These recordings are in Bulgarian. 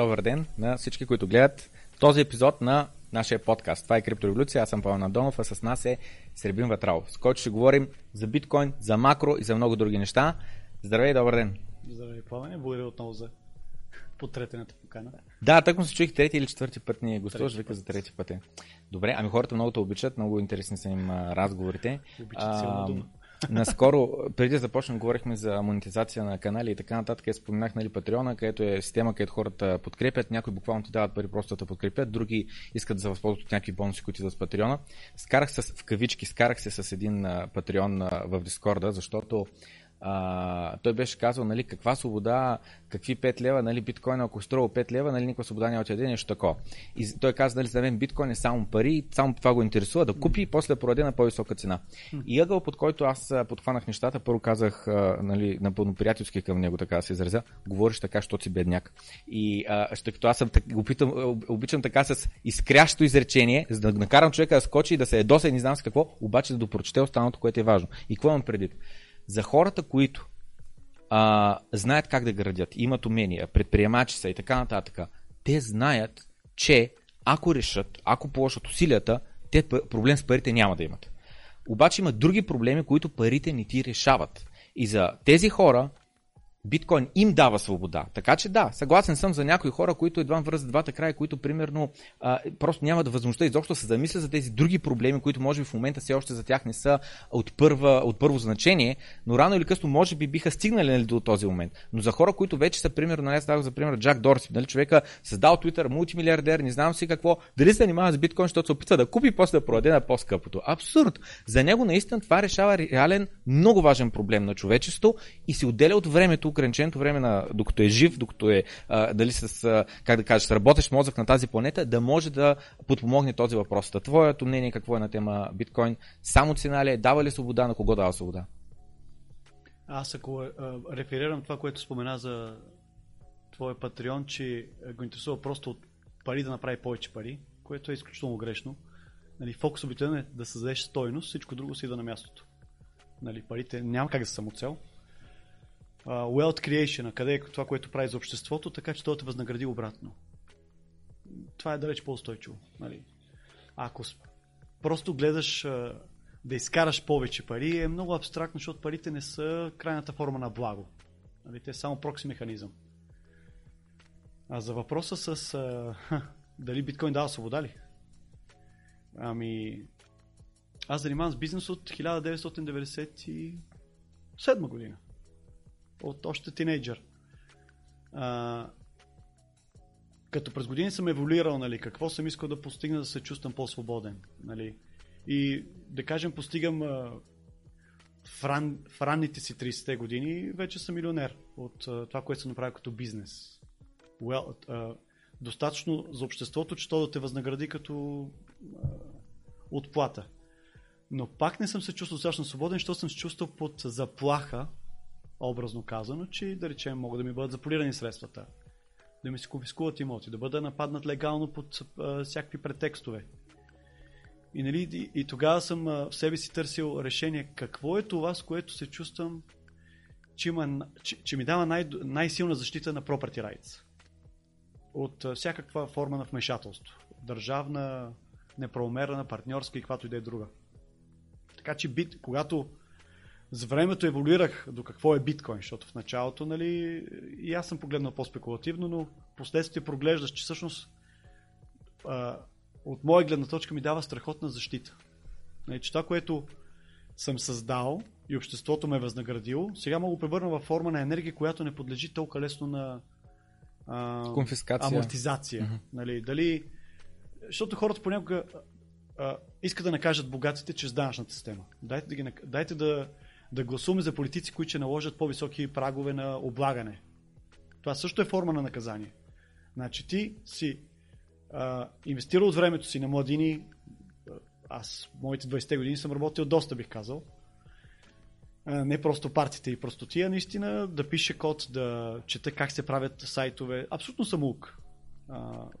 Добър ден на всички, които гледат този епизод на нашия подкаст. Това е Криптореволюция, аз съм Павел Надонов, а с нас е Сребин Ватрал, с който ще говорим за биткоин, за макро и за много други неща. Здравей, добър ден! Здравей, Павел, благодаря отново за потретената покана. Да, так му се чуих трети или четвърти път ни гостуваш, вика за трети път е. Добре, ами хората много те обичат, много интересни са им разговорите. Обичат силна дума. Наскоро, преди да започнем, говорихме за монетизация на канали и така нататък. Я споменах нали, Патреона, където е система, където хората подкрепят. Някои буквално ти дават пари просто да подкрепят, други искат да се възползват от някакви бонуси, които идват с Патреона. Скарах се в кавички, скарах се с един Патреон в Дискорда, защото а, той беше казал, нали, каква свобода, какви 5 лева, нали, биткоин, ако струва 5 лева, нали, никаква свобода няма отиде, нещо такова. И той каза, нали, за мен биткоин е само пари, само това го интересува, да купи и после да продаде на по-висока цена. И ъгъл, под който аз подхванах нещата, първо казах, нали, напълно приятелски към него, така да се изразя, говориш така, защото си бедняк. И а, като аз съм, опитам, обичам така с изкрящо изречение, за да накарам човека да скочи и да се ядоса и не знам с какво, обаче да допрочете останалото, което е важно. И какво имам предвид? За хората, които а, знаят как да градят, имат умения, предприемачи са и така нататък, те знаят, че ако решат, ако положат усилията, те проблем с парите няма да имат. Обаче има други проблеми, които парите не ти решават. И за тези хора биткоин им дава свобода. Така че да, съгласен съм за някои хора, които едва връзват двата края, които примерно а, просто нямат възможността изобщо се замисля за тези други проблеми, които може би в момента все още за тях не са от, първа, от първо значение, но рано или късно може би биха стигнали нали, до този момент. Но за хора, които вече са, примерно, нали, аз за пример Джак Дорси, нали, човека създал Twitter, мултимилиардер, не знам си какво, дали се занимава с биткоин, защото се опитва да купи после да продаде на по-скъпото. Абсурд! За него наистина това решава реален, много важен проблем на човечество и се отделя от времето ограниченото време, на, докато е жив, докато е а, дали с, а, как да кажеш, работещ мозък на тази планета, да може да подпомогне този въпрос. Та твоето мнение какво е на тема биткоин? Само цена ли е? Дава ли свобода? На кого дава свобода? Аз ако а, реферирам това, което спомена за твоя патреон, че го интересува просто от пари да направи повече пари, което е изключително грешно. Нали, фокус обикновено е да създадеш стойност, всичко друго си идва на мястото. Нали, парите няма как да са самоцел uh, wealth creation, къде е това, което прави за обществото, така че той те възнагради обратно. Това е далеч по-устойчиво. Нали? Ако просто гледаш uh, да изкараш повече пари, е много абстрактно, защото парите не са крайната форма на благо. Нали? Те е само прокси механизъм. А за въпроса с uh, дали биткоин дава свобода ли? Ами, аз занимавам с бизнес от 1997 година от още тинейджър. А, като през години съм еволюирал, нали, какво съм искал да постигна, да се чувствам по-свободен. Нали. И да кажем, постигам а, в, ран, в ранните си 30-те години, вече съм милионер от а, това, което съм направил като бизнес. Well, а, достатъчно за обществото, че то да те възнагради като а, отплата. Но пак не съм се чувствал достатъчно свободен, защото съм се чувствал под заплаха образно казано, че да речем могат да ми бъдат заполирани средствата, да ми се конфискуват имоти, да бъда нападнат легално под а, всякакви претекстове. И, нали, и, и тогава съм а, в себе си търсил решение какво е това, с което се чувствам, че, има, че, че ми дава най- най-силна защита на property rights. От а, всякаква форма на вмешателство. Държавна, неправомерна, партньорска и каквато и да е друга. Така че бит, когато с времето еволюирах до какво е биткоин, защото в началото, нали, и аз съм погледнал по-спекулативно, но последствие проглеждаш, че всъщност а, от моя гледна точка ми дава страхотна защита. Нали, че това, което съм създал и обществото ме е възнаградило, сега мога да превърна във форма на енергия, която не подлежи толкова лесно на а, Конфискация. амортизация. Mm-hmm. Нали, дали, защото хората понякога а, искат да накажат богатите чрез данъчната система. Дайте да, ги, дайте да да гласуваме за политици, които ще наложат по-високи прагове на облагане. Това също е форма на наказание. Значи ти си а, инвестирал от времето си на младини, аз моите 20-те години съм работил доста, бих казал. А, не просто партите и простотия, наистина да пише код, да чета как се правят сайтове. Абсолютно самоук,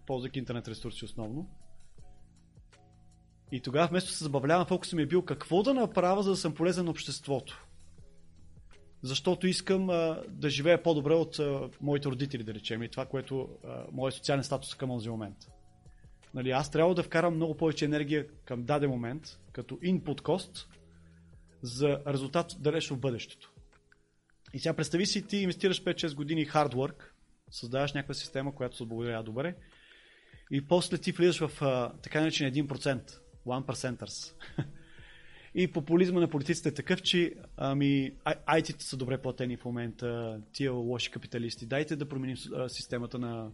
ползвайки интернет ресурси основно. И тогава вместо се забавлявам, фокусът ми е бил какво да направя, за да съм полезен на обществото. защото искам а, да живея по-добре от а, моите родители, да речем, и това, което а, моят социален статус към този момент. Нали, аз трябва да вкарам много повече енергия към даден момент, като input cost, за резултат далеч в бъдещето. И сега представи си, ти инвестираш 5-6 години hard work, създаваш някаква система, която се благодаря добре, и после ти влизаш в а, така наречен 1%, 1%ers. И популизма на политиците е такъв, че ами, IT-те са добре платени в момента, тия лоши капиталисти. Дайте да променим системата на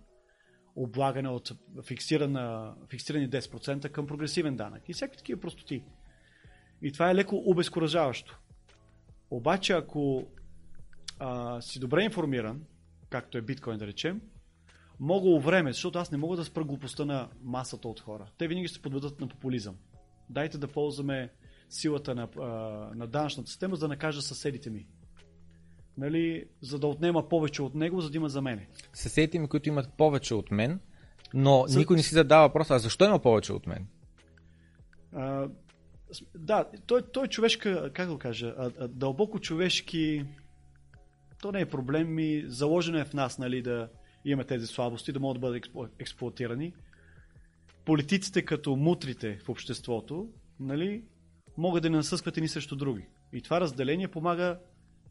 облагане от фиксирана, фиксирани 10% към прогресивен данък. И всякакви такива простоти. И това е леко обезкуражаващо. Обаче, ако а, си добре информиран, както е биткоин да речем, много време, защото аз не мога да спра глупостта на масата от хора. Те винаги се подведат на популизъм. Дайте да ползваме силата на, а, на данъчната система, за да накажа съседите ми. Нали, за да отнема повече от него, за да има за мене. Съседите ми, които имат повече от мен, но за... никой не си задава въпроса, а защо има повече от мен? А, да, той, той човешка, как го кажа, а, а, дълбоко човешки, то не е проблем ми, заложено е в нас, нали, да имаме тези слабости, да могат да бъдат експло, експлуатирани. Политиците като мутрите в обществото, нали, могат да не насъскват едни срещу други. И това разделение помага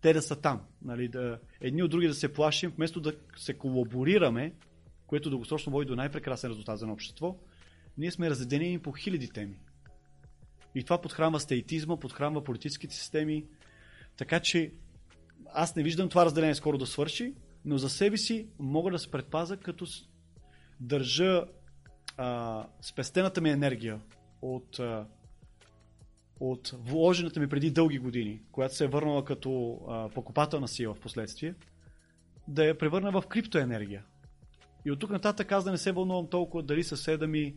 те да са там. Нали, да, едни от други да се плашим, вместо да се колаборираме, което дългосрочно води до най-прекрасен резултат за общество, ние сме разделени по хиляди теми. И това подхранва стейтизма, подхранва политическите системи. Така че аз не виждам това разделение скоро да свърши, но за себе си мога да се предпаза, като държа а, спестената ми енергия от а, от вложената ми преди дълги години, която се е върнала като а, покупателна сила в последствие, да я превърна в криптоенергия. И от тук нататък аз да не се вълнувам толкова дали съседа ми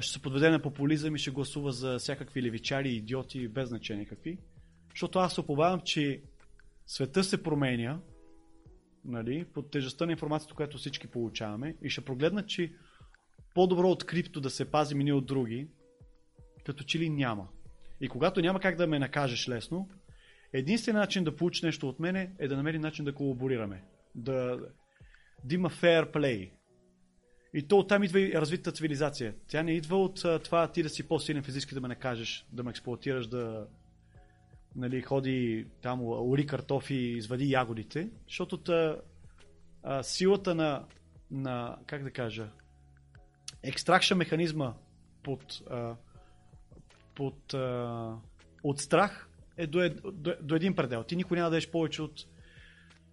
ще се подведе на популизъм и ще гласува за всякакви левичари, идиоти, без значение какви. Защото аз се оповавам, че света се променя нали, под тежестта на информацията, която всички получаваме и ще прогледна, че по-добро от крипто да се пазим ние от други, като че ли няма. И когато няма как да ме накажеш лесно, единственият начин да получиш нещо от мене е да намери начин да колаборираме. Да, да има fair play. И то оттам идва и развитата цивилизация. Тя не идва от това ти да си по-силен физически да ме накажеш, да ме експлуатираш, да нали, ходи там, ури картофи извади ягодите, защото та, а, силата на, на, как да кажа, екстракша механизма под а, под, а, от страх е до, до, до един предел. Ти никой няма да еш повече от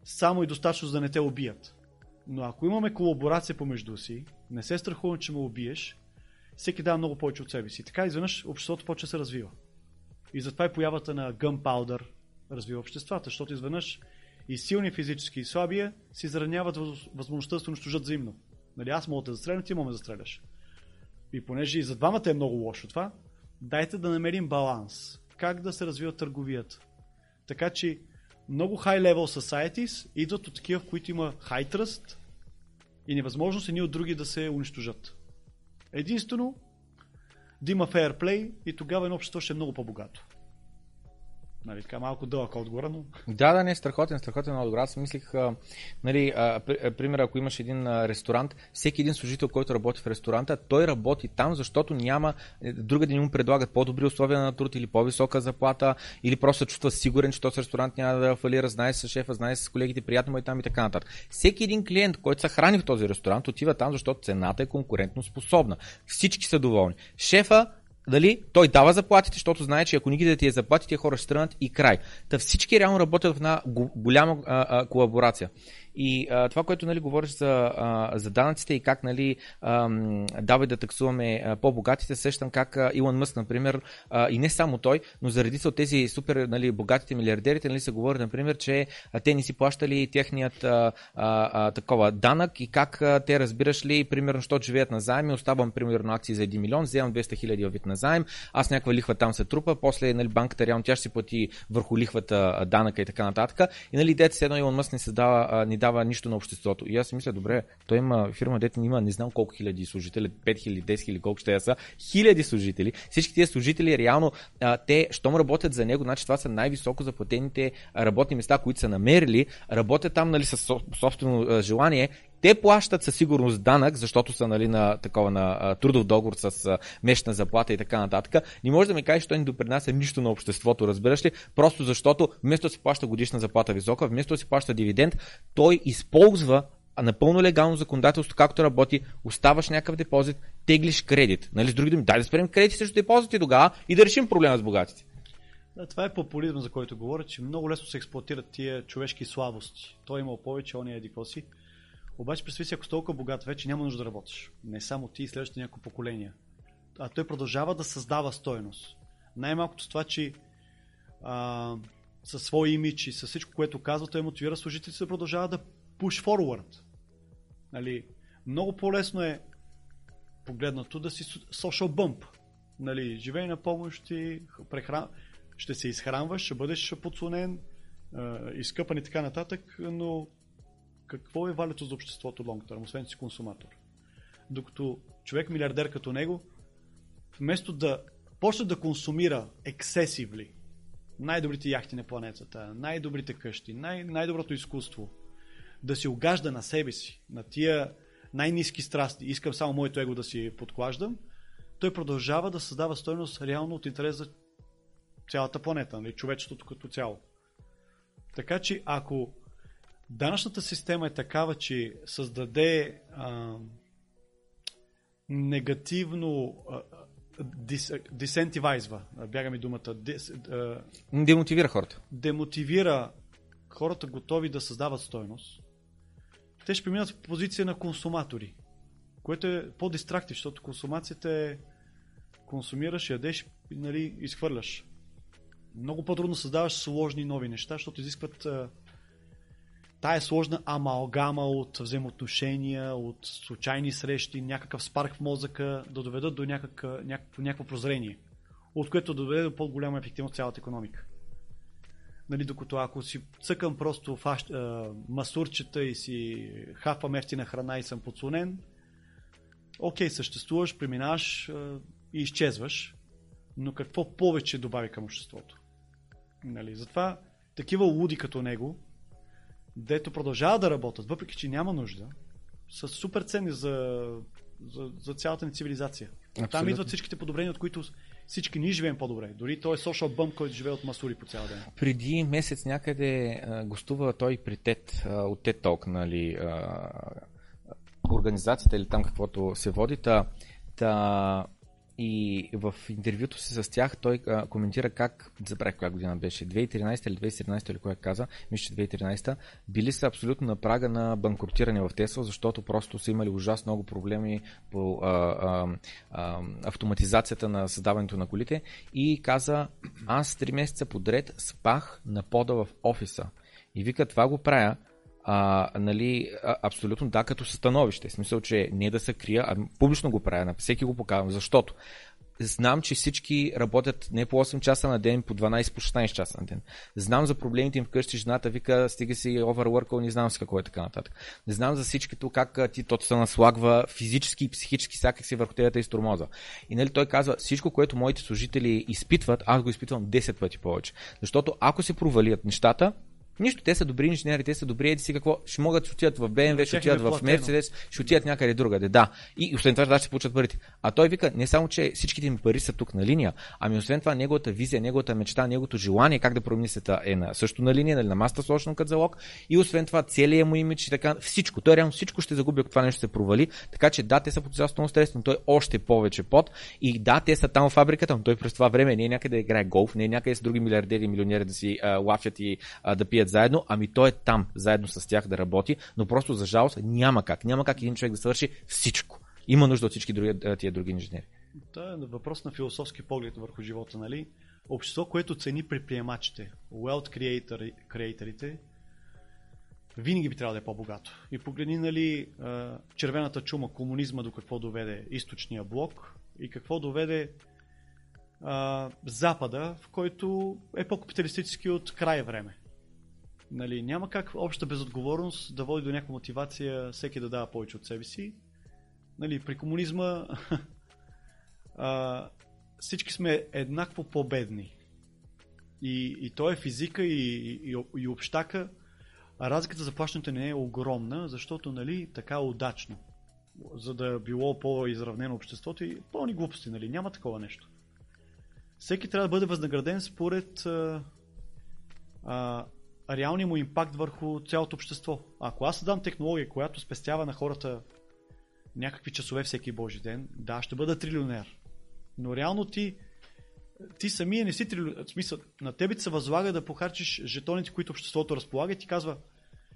само и достатъчно за да не те убият. Но ако имаме колаборация помежду си, не се страхувам, че ме убиеш, всеки дава много повече от себе си. Така изведнъж обществото почва да се развива. И затова и появата на Gunpowder развива обществата, защото изведнъж и силни физически и слабия си зараняват възможността да се унищожат взаимно. Нали, аз мога да застреля, ти мога да застреляш. И понеже и за двамата е много лошо това, дайте да намерим баланс. Как да се развива търговията. Така че много high-level societies идват от такива, в които има high trust и невъзможност едни от други да се унищожат. Единствено да има play и тогава едно общество ще е много по-богато. Нали, така малко дълъг отговор, но... Да, да, не, страхотен, страхотен отговор. Аз мислих, а, нали, пример, ако имаш един а, ресторант, всеки един служител, който работи в ресторанта, той работи там, защото няма, е, друга да ни му предлагат по-добри условия на труд или по-висока заплата, или просто чувства сигурен, че този ресторант няма да фалира, знае с шефа, знае с колегите, приятно му е там и така нататък. Всеки един клиент, който се храни в този ресторант, отива там, защото цената е конкурентно способна. Всички са доволни. Шефа дали, той дава заплатите, защото знае, че ако не ги да ти е заплати, тия хора ще тръгнат и край. Та всички реално работят в една голяма а, а, колаборация. И а, това, което нали, говориш за, а, за данъците и как нали, а, давай да таксуваме а, по-богатите, сещам как а, Илон Мъск, например, а, и не само той, но заради от тези супер нали, богатите милиардерите, нали, се говори, например, че а, те не си плащали техният а, а, а, такова данък и как а, те разбираш ли, примерно, защото живеят на заеми, оставам примерно акции за 1 милион, вземам 200 хиляди вид на заем, аз някаква лихва там се трупа, после нали, банката реално тя ще си плати върху лихвата данъка и така нататък. И нали, идеята едно Илон Мъск не създава, не дава нищо на обществото. И аз си мисля, добре, той има фирма, дете има не знам колко хиляди служители, 5000, 10 000, колко ще са, хиляди служители. Всички тези служители реално, а, те, щом работят за него, значи това са най-високо заплатените работни места, които са намерили, работят там нали, с собствено желание те плащат със сигурност данък, защото са нали, на такова на а, трудов договор с а, месечна заплата и така нататък. Не може да ми кажеш, че той не допринася нищо на обществото, разбираш ли? Просто защото вместо да си плаща годишна заплата висока, вместо да си плаща дивиденд, той използва напълно легално законодателство, както работи, оставаш някакъв депозит, теглиш кредит. Нали, с други думи, дай да спрем кредити срещу депозити тогава и да решим проблема с богатите. Да, това е популизъм, за който говоря, че много лесно се експлуатират тия човешки слабости. Той имал повече, он е еди. Обаче представи си, ако си толкова богат вече, няма нужда да работиш. Не само ти и следващите няколко поколения. А той продължава да създава стойност. Най-малкото с това, че а, със свой имидж и с всичко, което казва, той мотивира служителите да продължава да push forward. Нали, много по-лесно е погледнато да си social bump. Нали, живей на помощ и прехран... ще се изхранваш, ще бъдеш подслонен, изкъпан и така нататък, но какво е валето за обществото long term, освен си консуматор. Докато човек милиардер като него, вместо да почне да консумира ексесивли най-добрите яхти на планетата, най-добрите къщи, най- най-доброто изкуство, да си огажда на себе си, на тия най-низки страсти, искам само моето его да си подклаждам, той продължава да създава стойност реално от интерес за цялата планета, нали, човечеството като цяло. Така че ако данъчната система е такава, че създаде а, негативно а, дис, дисентивайзва, бяга ми думата, дис, а, демотивира хората. Демотивира хората готови да създават стойност. Те ще преминат в позиция на консуматори, което е по-дистрактив, защото консумацията е консумираш, ядеш и нали, изхвърляш. Много по-трудно създаваш сложни нови неща, защото изискват тая сложна амалгама от взаимоотношения, от случайни срещи, някакъв спарк в мозъка да доведат до някакъв, някакво, някакво прозрение, от което да доведе до по-голяма ефективност цялата економика. Нали, докато ако си цъкам просто фаш, а, масурчета и си хапвам ефтина храна и съм подслонен, окей, съществуваш, преминаваш а, и изчезваш, но какво повече добави към обществото? Нали, затова такива луди като него, дето продължават да работят, въпреки че няма нужда, са супер ценни за, за, за цялата ни цивилизация. Абсолютно. Там идват всичките подобрения, от които всички ние живеем по-добре. Дори той е social bump, който живее от масури по цял ден. Преди месец някъде а, гостува той при ТЕД, а, от ТЕД Talk, нали, а, организацията или там каквото се води. Та, та и в интервюто си с тях той а, коментира как, забравих коя година беше, 2013 или 2017 или коя каза, мисля, че 2013, били са абсолютно на прага на банкротиране в Тесла, защото просто са имали ужасно много проблеми по а, а, а, автоматизацията на създаването на колите и каза, аз 3 месеца подред спах на пода в офиса. И вика, това го правя, а, нали, абсолютно да, като състановище. В смисъл, че не да се крия, а публично го правя, на всеки го показвам, защото знам, че всички работят не по 8 часа на ден, по 12, по 16 часа на ден. Знам за проблемите им вкъщи, жената вика, стига си оверворкал, не знам с какво е така нататък. Не знам за всичкито как ти то се наслагва физически и психически всякак си върху тези и стормоза. И нали той казва, всичко, което моите служители изпитват, аз го изпитвам 10 пъти повече. Защото ако се провалият нещата, Нищо, те са добри инженери, те са добри, еди си какво, ще могат да отидат в BMW, ще отидат в Mercedes, ще отидат някъде другаде, да. И освен това ще получат парите. А той вика, не само, че всичките им пари са тук на линия, ами освен това неговата визия, неговата мечта, неговото желание как да промени света е на, също на линия, нали, на маста сложено като залог. И освен това целият му имидж и така, всичко. Той реално всичко ще загуби, ако това нещо се провали. Така че да, те са под цялостно стрес, но той още повече под. И да, те са там в фабриката, но той през това време не е някъде да играе голф, не е някъде с други милиардери и милионери да си а, лафят и а, да пият заедно, ами той е там, заедно с тях да работи, но просто за жалост няма как. Няма как един човек да свърши всичко. Има нужда от всички други, тия други инженери. Това е въпрос на философски поглед върху живота, нали? Общество, което цени предприемачите, wealth creator, creatorите, винаги би трябвало да е по-богато. И погледни, нали, червената чума, комунизма до какво доведе източния блок и какво доведе а, Запада, в който е по-капиталистически от край време. Нали, няма как обща безотговорност да води до някаква мотивация всеки да дава повече от себе си. Нали, при комунизма а, всички сме еднакво по-бедни. И, и то е физика и, и, и общака. А разликата за плащането не е огромна, защото нали, така е удачно. За да е било по-изравнено обществото и пълни глупости, нали? Няма такова нещо. Всеки трябва да бъде възнаграден според а, а, реалния му импакт върху цялото общество. Ако аз дам технология, която спестява на хората някакви часове всеки божи ден, да, ще бъда трилионер. Но реално ти, ти самия не си трилионер. В смисъл, на тебе се възлага да похарчиш жетоните, които обществото разполага и ти казва,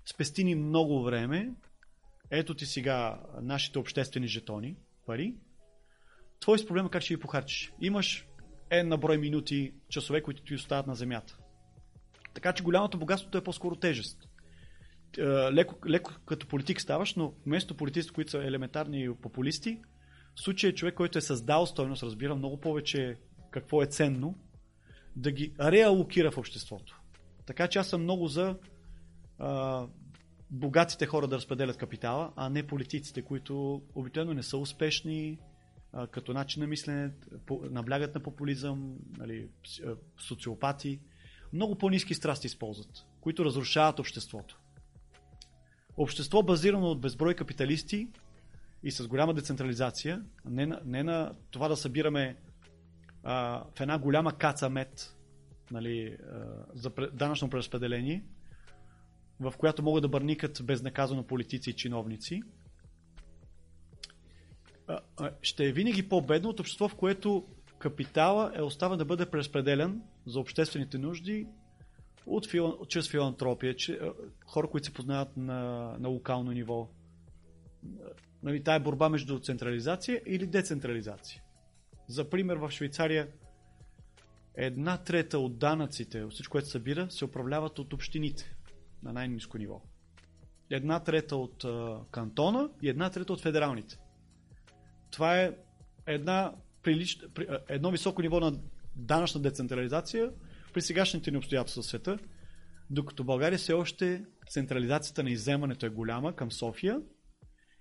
спести ни много време, ето ти сега нашите обществени жетони, пари, твой с проблема как ще ги похарчиш. Имаш една брой минути, часове, които ти остават на земята. Така че голямото богатството е по-скоро тежест. Е, леко, леко като политик ставаш, но вместо политици, които са елементарни популисти, в случая е човек, който е създал стойност, разбира много повече какво е ценно, да ги реалокира в обществото. Така че аз съм много за а, богатите хора да разпределят капитала, а не политиците, които обикновено не са успешни а, като начин на мислене, по, наблягат на популизъм, нали, социопати. Много по-низки страсти използват, които разрушават обществото. Общество базирано от безброй капиталисти и с голяма децентрализация, не на, не на това да събираме а, в една голяма каца мед нали, а, за данъчно преразпределение, в която могат да бърникат безнаказано политици и чиновници, ще е винаги по-бедно от общество, в което капитала е оставен да бъде преразпределен за обществените нужди от фил... чрез филантропия, че, хора, които се познават на, на локално ниво. Нали, тая борба между централизация или децентрализация. За пример, в Швейцария една трета от данъците, от всичко, което събира, се управляват от общините на най-низко ниво. Една трета от а, кантона и една трета от федералните. Това е една прилич... едно високо ниво на данъчна децентрализация при сегашните ни обстоятелства в света, докато България все още централизацията на изземането е голяма към София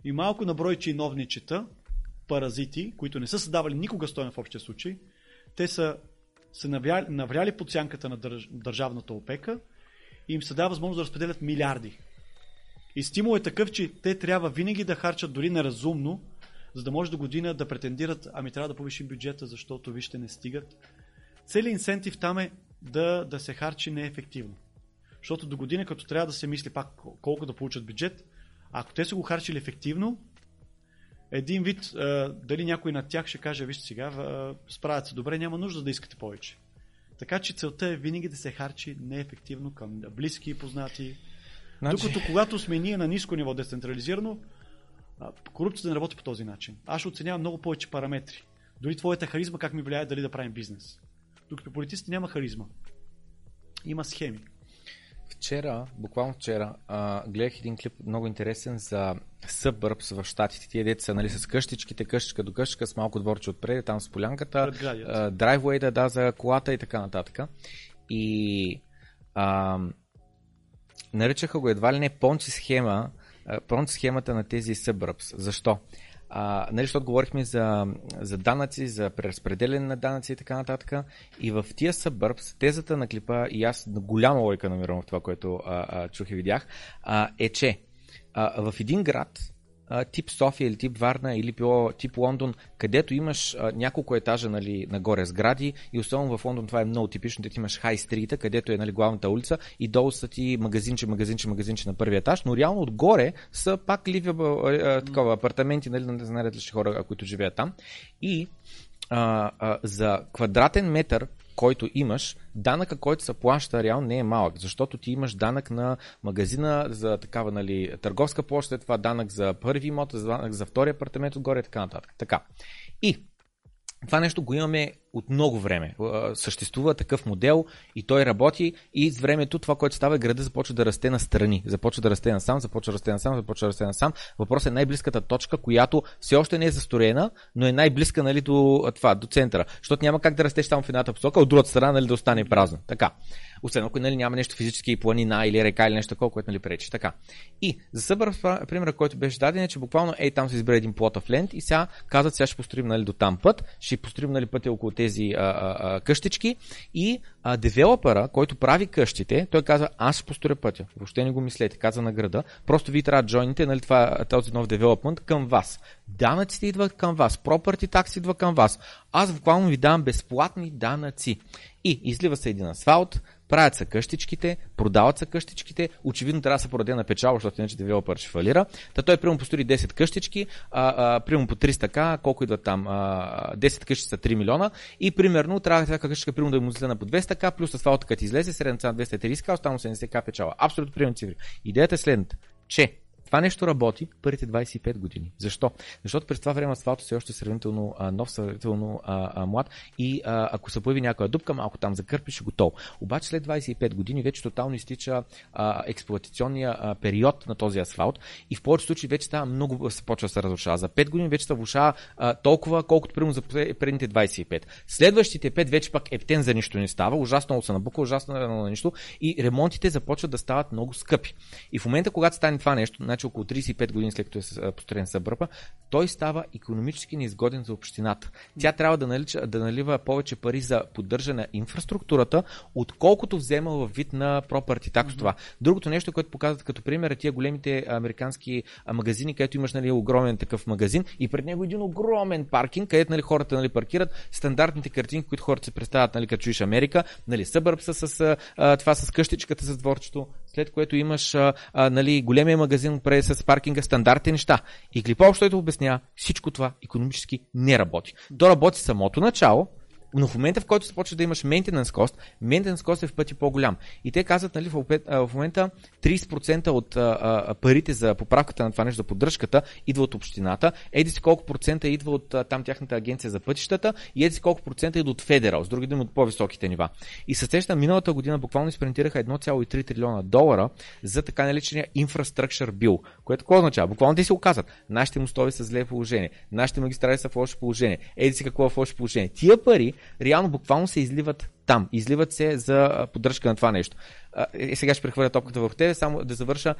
и малко на брой чиновничета, паразити, които не са създавали никога стоен в общия случай, те са се навряли, навряли под сянката на държ, държавната опека и им се дава възможност да разпределят милиарди. И стимул е такъв, че те трябва винаги да харчат дори неразумно, за да може до година да претендират, ами трябва да повишим бюджета, защото вижте не стигат. Целият инсентив там е да, да се харчи неефективно. Защото до година, като трябва да се мисли пак колко да получат бюджет, ако те са го харчили ефективно, един вид, дали някой над тях ще каже, вижте сега, справят се добре, няма нужда да искате повече. Така че целта е винаги да се харчи неефективно към близки и познати. Значи... Докато когато сме ние на ниско ниво децентрализирано, корупцията не работи по този начин. Аз ще оценявам много повече параметри. Дори твоята харизма как ми влияе дали да правим бизнес. Докато политиците няма харизма. Има схеми. Вчера, буквално вчера, а, гледах един клип много интересен за събърбс в Штатите. Тия деца нали, с къщичките, къщичка до къщичка, с малко дворче отпред, там с полянката, драйвуейда, да, за колата и така нататък. И а, наричаха го едва ли не понци схема, понци схемата на тези събърбс. Защо? А, нали, защото говорихме за, за данъци, за преразпределение на данъци и така нататък. И в тия събърбс, тезата на клипа, и аз голяма лойка намирам в това, което а, а, чух и видях, а, е, че а, в един град тип София или тип Варна или било тип Лондон, където имаш а, няколко етажа нали, нагоре сгради и особено в Лондон това е много типично, ти имаш хай стрита, където е нали, главната улица и долу са ти магазинче, магазинче, магазинче на първия етаж, но реално отгоре са пак ливи такова, апартаменти, нали, не знаят ли хора, които живеят там. И а, а, за квадратен метър който имаш, данъка, който се плаща реално не е малък, защото ти имаш данък на магазина за такава нали, търговска площа, това данък за първи имот, за данък за втори апартамент отгоре и така нататък. Така. И това нещо го имаме от много време. Съществува такъв модел и той работи и с времето това, което става, града започва да расте на страни. Започва да расте насам, започва да расте насам, започва да расте насам. Въпросът е най-близката точка, която все още не е застроена, но е най-близка нали, до, това, до центъра. Защото няма как да растеш само в едната посока, от другата страна нали, да остане празно. Така. Освен ако нали, няма нещо физически планина или река или нещо такова, което нали, пречи. Така. И за събър, пример, който беше даден е, че буквално ей там се избере един плотов лент и сега казват, сега ще построим нали, до там път, ще построим нали, пътя около тези а, а, а, къщички и а, девелопера, който прави къщите, той казва, аз ще построя пътя. Въобще не го мислете, казва на града. Просто ви трябва да джойните нали, това, този нов девелопмент към вас. Данъците идват към вас, property такси идва към вас. Аз буквално ви давам безплатни данъци. И излива се един асфалт, правят се къщичките, продават се къщичките, очевидно трябва да се пораде на печалба, защото иначе девелопър ще фалира. Та той примерно построи 10 къщички, а, а, примерно по 300к, колко идват там, а, 10 къщи са 3 милиона и примерно трябва всяка къщичка примерно да му на по 200к, плюс асфалта като излезе, средна цена 230к, останало 70к печала. Абсолютно примерно цифри. Идеята е следната, че това нещо работи първите 25 години. Защо? Защото през това време асфалт все още е сравнително а, нов, сравнително а, а, млад и а, ако се появи някоя дупка, малко там закърпиш, готов. Обаче след 25 години вече тотално изтича а, експлуатационния период на този асфалт и в повечето случаи вече става много се почва да се разрушава. За 5 години вече се влушава толкова, колкото примерно за предните 25. Следващите 5 вече пак ептен за нищо не става, ужасно се набука, ужасно на нищо и ремонтите започват да стават много скъпи. И в момента, когато стане това нещо, значи значи около 35 години след като е построен събърпа, той става економически неизгоден за общината. Тя трябва да, налича, да налива повече пари за поддържане на инфраструктурата, отколкото взема в вид на tax mm-hmm. това. Другото нещо, което показват като пример е тия големите американски магазини, където имаш нали, огромен такъв магазин и пред него един огромен паркинг, където нали, хората нали, паркират стандартните картинки, които хората се представят, нали, като чуеш Америка, нали, събърбса с а, това с къщичката с дворчето, след което имаш а, а, нали, големия магазин пред с паркинга, стандартни неща. И клипа общо обяснява, всичко това економически не работи. То работи самото начало, но в момента, в който започва да имаш maintenance cost, maintenance cost е в пъти по-голям. И те казват, нали, в момента 30% от а, а, парите за поправката на това нещо, за поддръжката, идва от общината, еди си колко процента идва от а, там тяхната агенция за пътищата и еди си колко процента идва от федерал, с други думи от по-високите нива. И се сеща, миналата година буквално изпринтираха 1,3 трилиона долара за така наречения infrastructure bill, което какво означава? Буквално те си оказват, нашите мостови са зле положение, нашите магистрали са в лошо положение, еди си какво е в лошо положение. Тия пари реално буквално се изливат там. Изливат се за поддръжка на това нещо. И сега ще прехвърля топката върху тебе, само да завърша,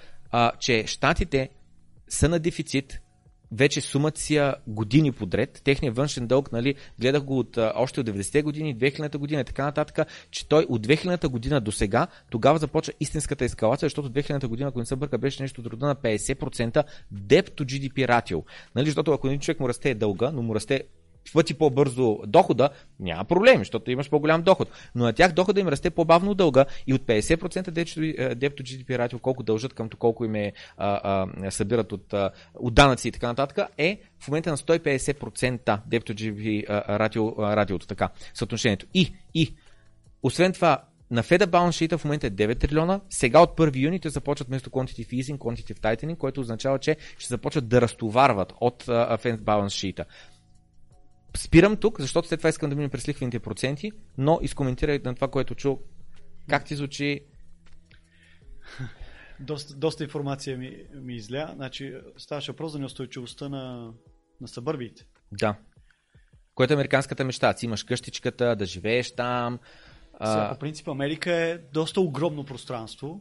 че щатите са на дефицит вече сумация години подред. Техният външен дълг, нали, гледах го от, още от 90-те години, 2000-та година и така нататък, че той от 2000-та година до сега, тогава започва истинската ескалация, защото 2000-та година, ако не се бърка, беше нещо от рода на 50% debt to GDP ratio. Нали, защото ако един човек му расте дълга, но му расте пъти по-бързо дохода, няма проблем, защото имаш по-голям доход. Но на тях дохода им расте по-бавно дълга и от 50% депто GDP ратио, колко дължат към колко им е, а, а, събират от, а, от данъци и така нататък, е в момента на 150% депто GDP ратио, радиото, така, съотношението. И, и, освен това, на Balance Sheet в момента е 9 трилиона. Сега от 1 юни те започват вместо Quantitative Easing, Quantitative Tightening, което означава, че ще започват да разтоварват от Fed Balance Sheet. Спирам тук, защото след това искам да минем през лихвените проценти, но изкоментирай на това, което чу. Как ти звучи? Доста, доста информация ми, ми изля. Значи, ставаше въпрос за неустойчивостта на, на събърбиите. Да. Което е американската мечта. Си имаш къщичката, да живееш там. Сега, по принцип, Америка е доста огромно пространство.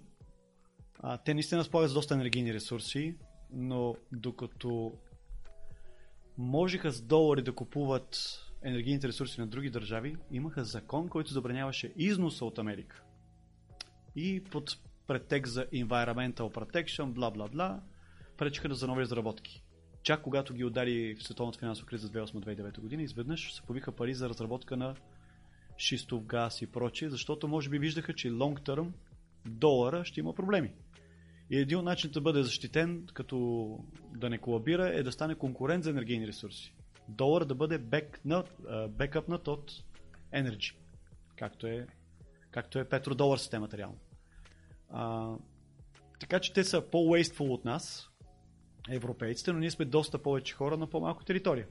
А, те наистина разполагат с доста енергийни ресурси, но докато можеха с долари да купуват енергийните ресурси на други държави, имаха закон, който забраняваше износа от Америка. И под претекст за environmental protection, бла бла бла, пречиха за нови разработки. Чак когато ги удари в световната финансова криза 2008-2009 година, изведнъж се повиха пари за разработка на шистов газ и прочие, защото може би виждаха, че long term долара ще има проблеми. И един от начините да бъде защитен, като да не колабира, е да стане конкурент за енергийни ресурси. Долар да бъде бекъпнат от Energy, както е, както е петродолар системата реално. А, така че те са по-wasteful от нас, европейците, но ние сме доста повече хора на по-малко територия.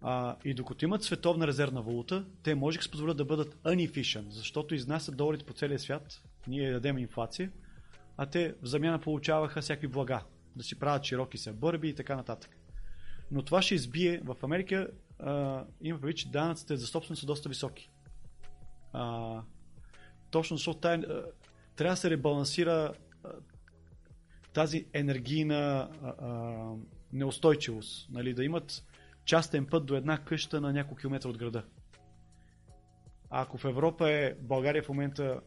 А, и докато имат световна резервна валута, те може да се позволят да бъдат unefficient, защото изнасят доларите по целия свят, ние ядем инфлация, а те в замяна получаваха всякакви блага, да си правят широки се бърби и така нататък. Но това ще избие. В Америка а, има прави, че данъците за собственост са доста високи. А, точно защото тая, а, трябва да се ребалансира а, тази енергийна а, а, неустойчивост. Нали, да имат частен път до една къща на няколко километра от града. А ако в Европа е, България в момента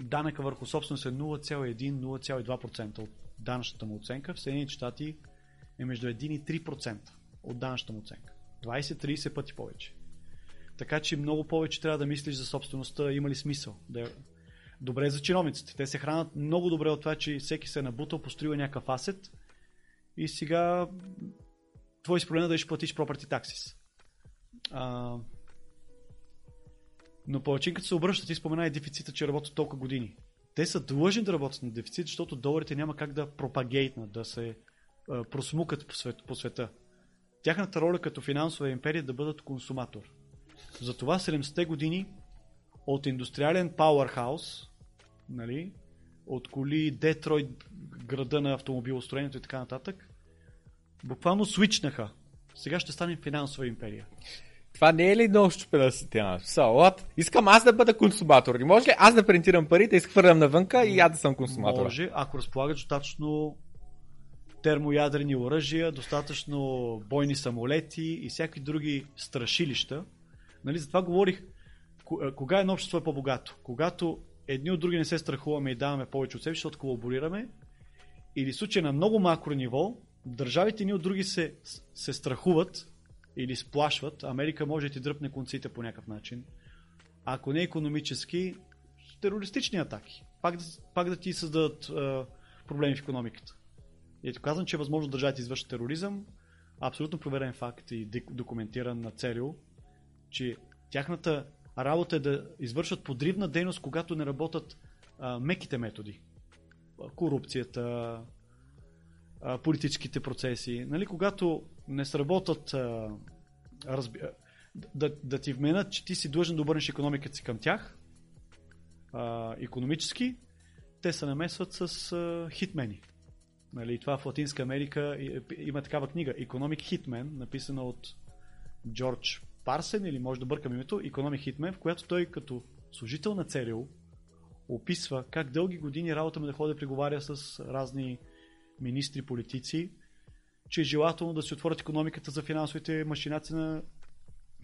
данъка върху собственост е 0,1-0,2% от данъчната му оценка, в Съединените щати е между 1 и 3% от данъчната му оценка. 20-30 пъти повече. Така че много повече трябва да мислиш за собствеността, има ли смисъл. Да е... Добре за чиновниците. Те се хранят много добре от това, че всеки се е набутал, построил някакъв асет и сега твой си проблем е да ще платиш property taxes. А... Но като се обръщат и спомена и дефицита, че работят толкова години. Те са длъжни да работят на дефицит, защото доларите няма как да пропагейтнат, да се а, просмукат по, свет, по света. Тяхната роля като финансова империя е да бъдат консуматор. Затова 70-те години от индустриален пауърхаус, нали, от коли Детройт, града на автомобилостроението и така нататък, буквално свичнаха. Сега ще станем финансова империя. Това не е ли много щупена система? So, Искам аз да бъда консуматор. Не може ли аз да принтирам парите, изхвърлям навънка и аз да съм консуматор? Може, ако разполагаш достатъчно термоядрени оръжия, достатъчно бойни самолети и всякакви други страшилища. Нали, затова говорих, кога едно общество е по-богато? Когато едни от други не се страхуваме и даваме повече от себе, защото колаборираме, или случай на много макро ниво, държавите ни от други се, се страхуват или сплашват. Америка може да ти дръпне конците по някакъв начин. Ако не економически, терористични атаки. Пак пак да ти създадат е, проблеми в економиката. И ето казвам, че е възможно държавите извършат тероризъм. Абсолютно проверен факт и документиран на ЦРУ, че тяхната работа е да извършват подривна дейност, когато не работят а, меките методи. Корупцията, а, политическите процеси. Нали, когато не сработат а, разби... да, да ти вменят, че ти си длъжен да обърнеш економиката си към тях, а, економически, те се намесват с а, хитмени. Нали, това в Латинска Америка има такава книга Economic Hitman, написана от Джордж Парсен, или може да бъркам името, Economic Hitman, в която той като служител на ЦРУ описва как дълги години работа му да ходи да преговаря с разни министри, политици, че е желателно да си отворят економиката за финансовите машинаци на,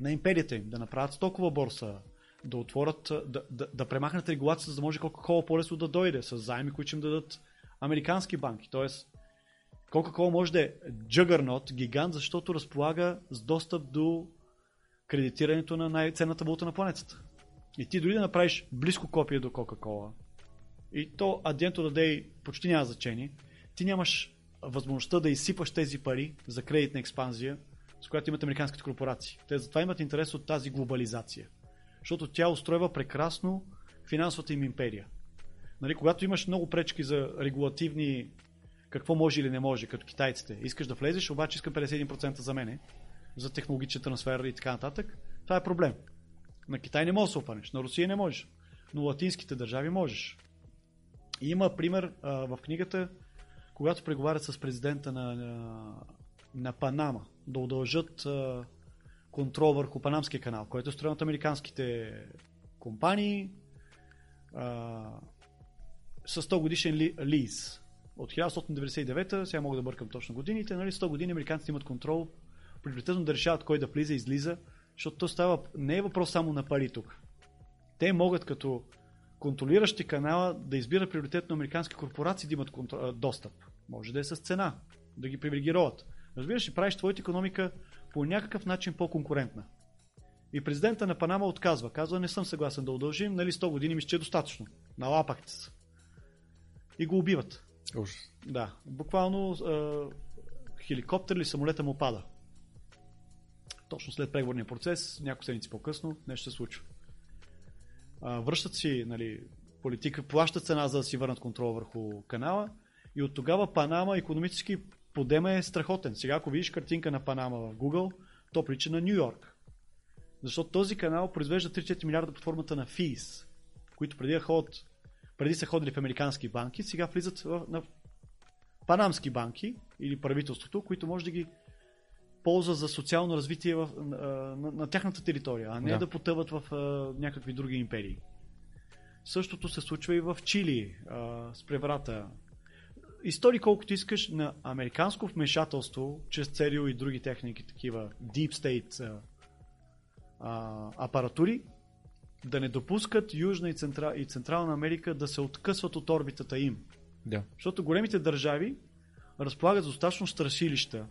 на империята им, да направят стокова борса, да отворят, да, да, да премахнат регулацията, за да може колко cola по-лесно да дойде с заеми, които им дадат американски банки. Тоест, Coca-Cola може да е джъгърнот, гигант, защото разполага с достъп до кредитирането на най-ценната валута на планетата. И ти дори да направиш близко копие до Coca-Cola, и то аденто да даде почти няма значение, ти нямаш възможността да изсипаш тези пари за кредитна експанзия, с която имат американските корпорации. Те затова имат интерес от тази глобализация. Защото тя устройва прекрасно финансовата им империя. Нали, когато имаш много пречки за регулативни какво може или не може, като китайците, искаш да влезеш, обаче искам 51% за мене, за технологичен трансфер и така нататък, това е проблем. На Китай не можеш да се опънеш, на Русия не можеш, но латинските държави можеш. И има пример а, в книгата, когато преговарят с президента на, на, на Панама да удължат контрол върху Панамския канал, който е строен от американските компании, а, с 100 годишен ли, лиз. От 1899, сега мога да бъркам точно годините, нали, 100 години американците имат контрол, приоритетно да решават кой да влиза и излиза, защото то става, не е въпрос само на пари тук. Те могат като контролиращи канала да избират приоритетно американски корпорации да имат контрол, достъп. Може да е с цена, да ги привилегироват. Разбираш ли, правиш твоята економика по някакъв начин по-конкурентна. И президента на Панама отказва. Казва, не съм съгласен да удължим, нали 100 години мисля, че е достатъчно. Налапахте се и го убиват. Уж. Да, буквално а, хеликоптер или самолета му пада. Точно след преговорния процес, няколко седмици по-късно, нещо се случва. А, връщат си нали, политика, плащат цена за да си върнат контрол върху канала и от тогава Панама економически подема е страхотен. Сега ако видиш картинка на Панама в Google, То прилича на Нью Йорк. Защото този канал произвежда 3-4 милиарда под формата на физ, които преди, ходят, преди са ходили в американски банки, сега влизат в, на панамски банки или правителството, които може да ги ползва за социално развитие в, на, на, на тяхната територия, а не да, да потъват в а, някакви други империи. Същото се случва и в Чили а, с преврата. Истории колкото искаш на американско вмешателство, чрез ЦРУ и други техники, такива Deep State а, а, апаратури, да не допускат Южна и, Центра, и Централна Америка да се откъсват от орбитата им. Да. Защото големите държави разполагат достатъчно страшилища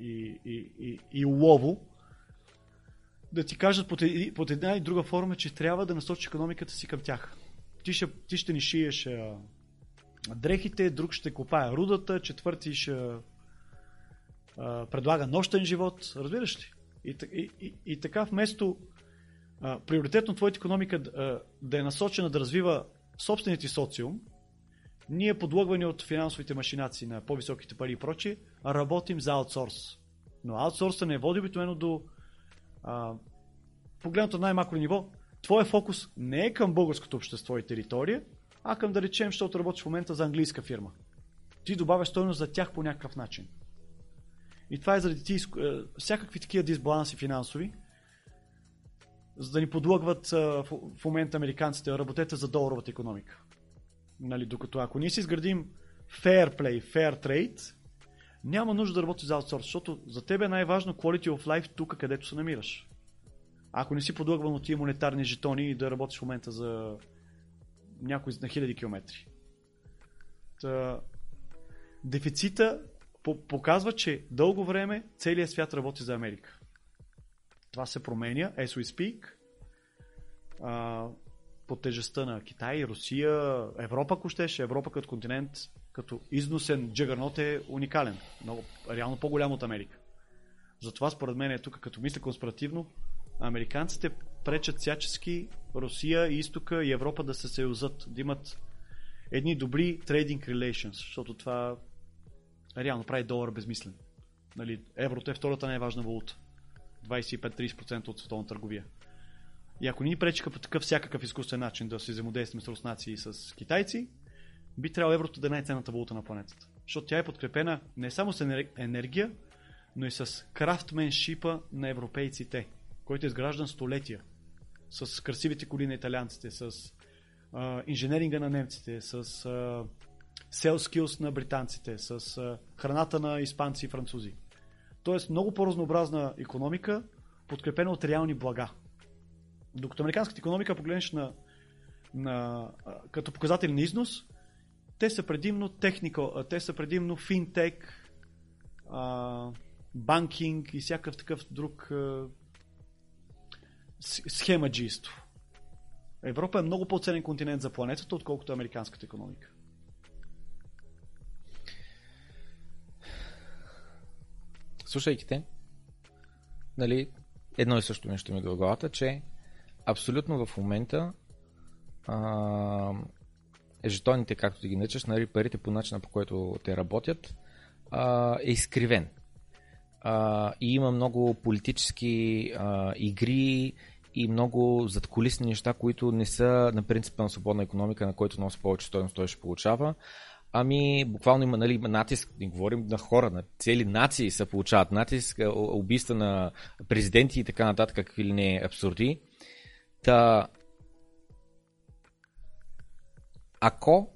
и, и, и, и лово, да ти кажат под, под една и друга форма, че трябва да насочиш економиката си към тях. Ти ще, ти ще ни шиеш а, дрехите, друг ще копае рудата, четвърти ще а, предлага нощен живот. Разбираш ли? И, и, и, така вместо а, приоритетно твоята економика а, да е насочена да развива собственият ти социум, ние подлъгвани от финансовите машинации на по-високите пари и прочие, работим за аутсорс. Но аутсорса не води обикновено до а, погледнато най-макро ниво, твоя фокус не е към българското общество и територия, а към да речем, защото работиш в момента за английска фирма. Ти добавяш стойност за тях по някакъв начин. И това е заради ти, е, всякакви такива дисбаланси финансови, за да ни подлъгват в момента американците, работете за доларовата економика. Нали, докато ако ние си изградим fair play, fair trade, няма нужда да работиш за аутсорс, защото за теб е най-важно quality of life тук, където се намираш. Ако не си подлъгван от тия монетарни жетони и да работиш в момента за някой на хиляди километри. Та, дефицита показва, че дълго време целият свят работи за Америка. Това се променя, as we speak, а, по тежестта на Китай, Русия, Европа, ако щеше, Европа като континент, като износен джагърнот е уникален. Много, реално по-голям от Америка. Затова според мен е тук, като мисля конспиративно, американците пречат всячески Русия, Изтока и Европа да се съюзат, да имат едни добри trading relations, защото това реално прави долар безмислен. Нали, еврото е втората най-важна валута. 25-30% от световна търговия. И ако ни пречиха по такъв всякакъв изкуствен начин да се взаимодействаме с руснаци и с китайци, би трябвало еврото да е най-ценната валута на планетата. Защото тя е подкрепена не само с енергия, но и с крафтменшипа на европейците, който е изграждан столетия. С красивите коли на италианците, с а, инженеринга на немците, с а, sales skills на британците, с а, храната на испанци и французи. Тоест много по-разнообразна економика, подкрепена от реални блага. Докато американската економика погледнеш на, на, като показатели на износ, те са предимно техника, те са предимно финтек, банкинг и всякакъв такъв друг схемаджийство. Европа е много по-ценен континент за планетата, отколкото американската економика. Слушайки те, нали, едно и също нещо ми до главата, че абсолютно в момента а, жетоните, както ти ги наричаш, нали, парите по начина по който те работят, а, е изкривен. А, и има много политически а, игри и много задколисни неща, които не са на принципа на свободна економика, на който носи повече стоеност, той ще получава. Ами, буквално има нали, натиск, не говорим на хора, на цели нации се получават натиск, убийства на президенти и така нататък, какви ли не абсурди. Та, ако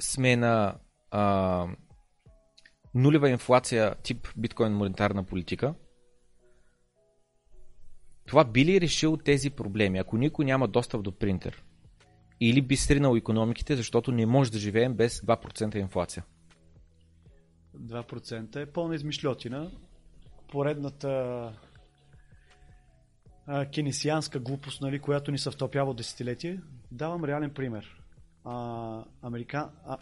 сме на а, нулева инфлация тип биткоин монетарна политика, това би ли решил тези проблеми, ако никой няма достъп до принтер? Или би сринал економиките, защото не може да живеем без 2% инфлация? 2% е пълна измишлетина. Поредната а, кенесианска глупост, нали, която ни се втопява от десетилетие. Давам реален пример. А, Америка... а,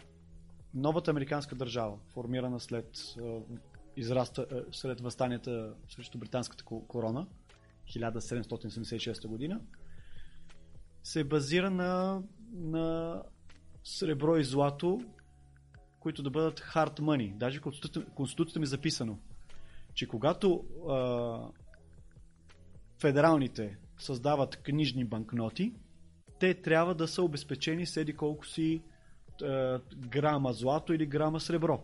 новата американска държава, формирана след, израста, след възстанията срещу британската корона, 1776 година, се базира на, на сребро и злато, които да бъдат hard money. Даже в Конституцията ми е записано, че когато а, федералните създават книжни банкноти, те трябва да са обезпечени с еди колко си грама злато или грама сребро.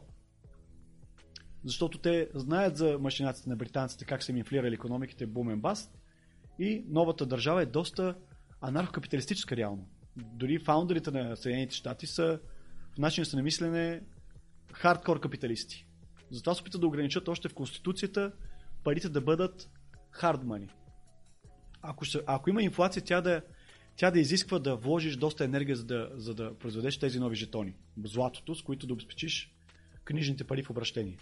Защото те знаят за машинаците на британците, как са им инфлирали економиките бумен баст и новата държава е доста анархокапиталистическа реално. Дори фаундерите на Съединените щати са в начин на мислене хардкор капиталисти. Затова се опитат да ограничат още в Конституцията парите да бъдат money. Ако, ако има инфлация, тя да, тя да изисква да вложиш доста енергия, за да, за да произведеш тези нови жетони. Златото, с които да обезпечиш книжните пари в обращение.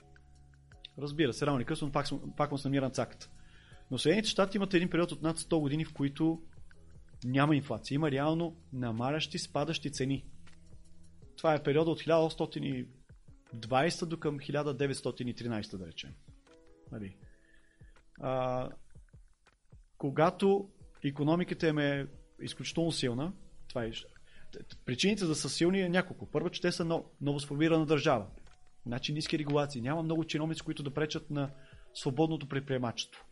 Разбира се, рано или късно пак, пак му се намира цакът. Но Съединените щати имат един период от над 100 години, в които няма инфлация. Има реално намалящи, спадащи цени. Това е периода от 1820 до към 1913, да речем. Нали? А, когато економиката им е изключително силна, това е, причините да са силни е няколко. Първо, че те са нов, новосформирана държава. Значи ниски регулации. Няма много чиновници, които да пречат на свободното предприемачество.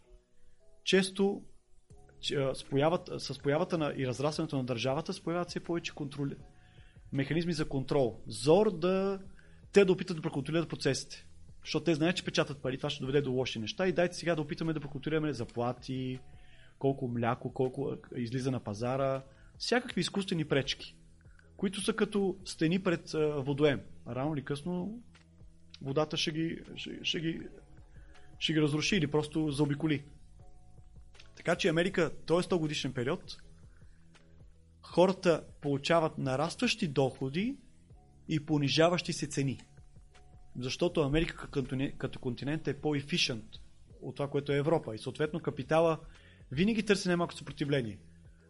Често с появата на и разрастването на държавата, се появяват все повече контроли, механизми за контрол. Зор да те да опитат да проконтролират процесите. Защото те знаят, че печатат пари, това ще доведе до лоши неща и дайте сега да опитаме да проконтролираме заплати, колко мляко, колко излиза на пазара, всякакви изкуствени пречки, които са като стени пред водоем. Рано или късно водата ще ги, ще, ще ги, ще ги разруши или просто заобиколи. Така че Америка, този 100 годишен период, хората получават нарастващи доходи и понижаващи се цени. Защото Америка като континент е по-ефишент от това, което е Европа. И съответно капитала винаги търси най-малко съпротивление.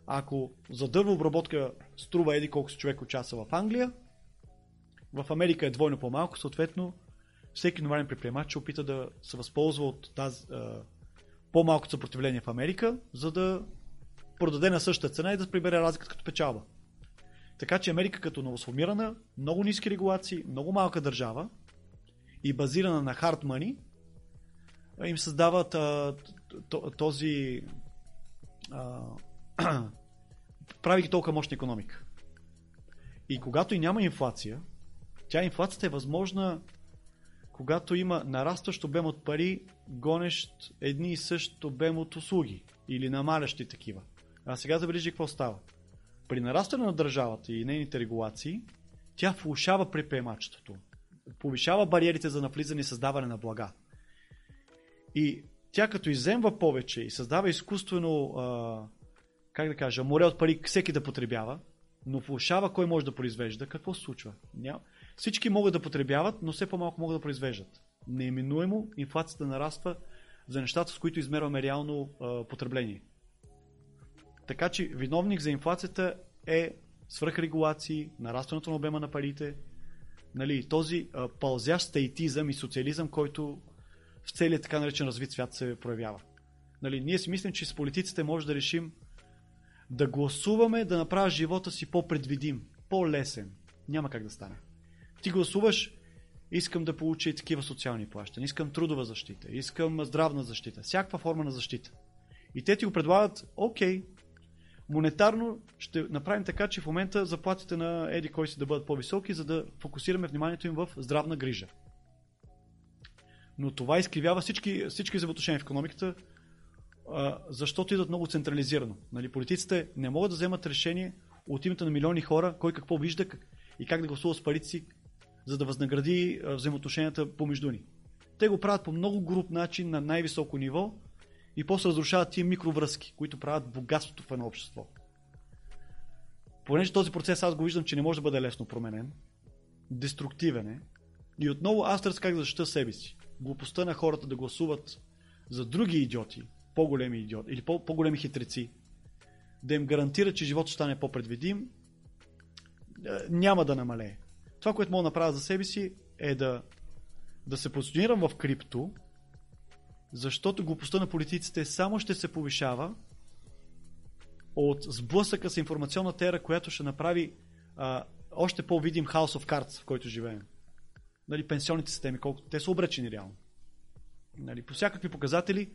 Ако за дървообработка струва еди колко си човек от часа в Англия, в Америка е двойно по-малко, съответно всеки нормален предприемач ще опита да се възползва от тази, по-малко съпротивление в Америка, за да продаде на същата цена и да прибере разликата като печалба. Така че Америка като новосформирана, много ниски регулации, много малка държава и базирана на hard money, им създават а, този а, толкова мощна економика. И когато и няма инфлация, тя инфлацията е възможна когато има нарастващ обем от пари, гонещ едни и същ обем от услуги или намалящи такива. А сега забележи какво става. При нарастване на държавата и нейните регулации, тя влушава предприемачеството, повишава бариерите за навлизане и създаване на блага. И тя като иземва повече и създава изкуствено, а, как да кажа, море от пари всеки да потребява, но влушава кой може да произвежда, какво се случва? Няма. Всички могат да потребяват, но все по-малко могат да произвеждат. Неименуемо инфлацията нараства за нещата, с които измерваме реално а, потребление. Така че виновник за инфлацията е свръхрегулации, нарастването на обема на парите, нали, този а, пълзящ стейтизъм и социализъм, който целият така наречен развит свят се проявява. Нали, ние си мислим, че с политиците може да решим да гласуваме, да направя живота си по-предвидим, по-лесен. Няма как да стане. Ти гласуваш, искам да получа и такива социални плащания, искам трудова защита, искам здравна защита, всякаква форма на защита. И те ти го предлагат, окей, монетарно ще направим така, че в момента заплатите на еди кой си да бъдат по-високи, за да фокусираме вниманието им в здравна грижа. Но това изкривява всички, всички взаимоотношения в економиката, защото идват много централизирано. Нали, политиците не могат да вземат решение от името на милиони хора, кой какво вижда и как да гласува с парите си, за да възнагради взаимоотношенията помежду ни. Те го правят по много груп начин на най-високо ниво и после разрушават тия микровръзки, които правят богатството в едно общество. Понеже този процес аз го виждам, че не може да бъде лесно променен, деструктивен е, и отново аз търся как да защита себе си. Глупостта на хората да гласуват за други идиоти, по-големи идиоти или по-големи хитреци, да им гарантира, че живота ще стане по-предвидим, е, няма да намалее. Това, което мога да направя за себе си е да, да се позиционирам в крипто, защото глупостта на политиците само ще се повишава от сблъсъка с информационната ера, която ще направи а, още по-видим House of Cards, в който живеем. Нали, пенсионните системи, колко те са обречени реално. Нали, по всякакви показатели,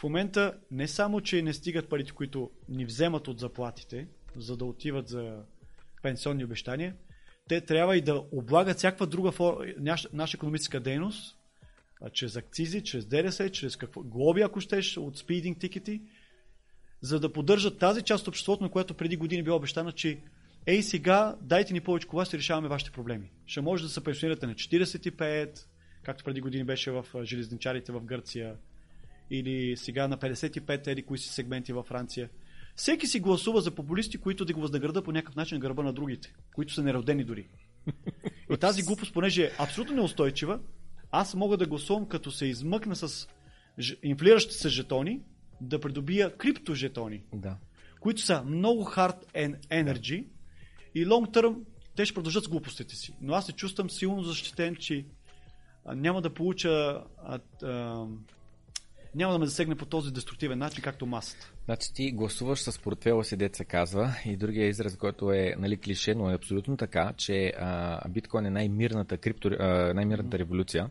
в момента не само, че не стигат парите, които ни вземат от заплатите, за да отиват за пенсионни обещания, те трябва и да облагат всякаква друга фор... наша, наша економическа дейност, чрез акцизи, чрез ДДС, чрез какво... глоби, ако щеш, от спидинг тикети, за да поддържат тази част от обществото, на което преди години било обещана, че ей сега, дайте ни повече кола, ще решаваме вашите проблеми. Ще може да се пенсионирате на 45, както преди години беше в железничарите в Гърция, или сега на 55 или кои си сегменти във Франция. Всеки си гласува за популисти, които да го възнаграда по някакъв начин на гърба на другите, които са неродени дори. И тази глупост, понеже е абсолютно неустойчива, аз мога да гласувам като се измъкна с инфлиращи се жетони, да придобия криптожетони, Да. които са много hard and energy и long term те ще продължат с глупостите си. Но аз се чувствам силно защитен, че няма да получа а, а, няма да ме засегне по този деструктивен начин, както масата. Значи ти гласуваш с портфела си, деца казва, и другия израз, който е нали, клише, но е абсолютно така, че а, биткоин е най-мирната, крипто, а, най-мирната революция.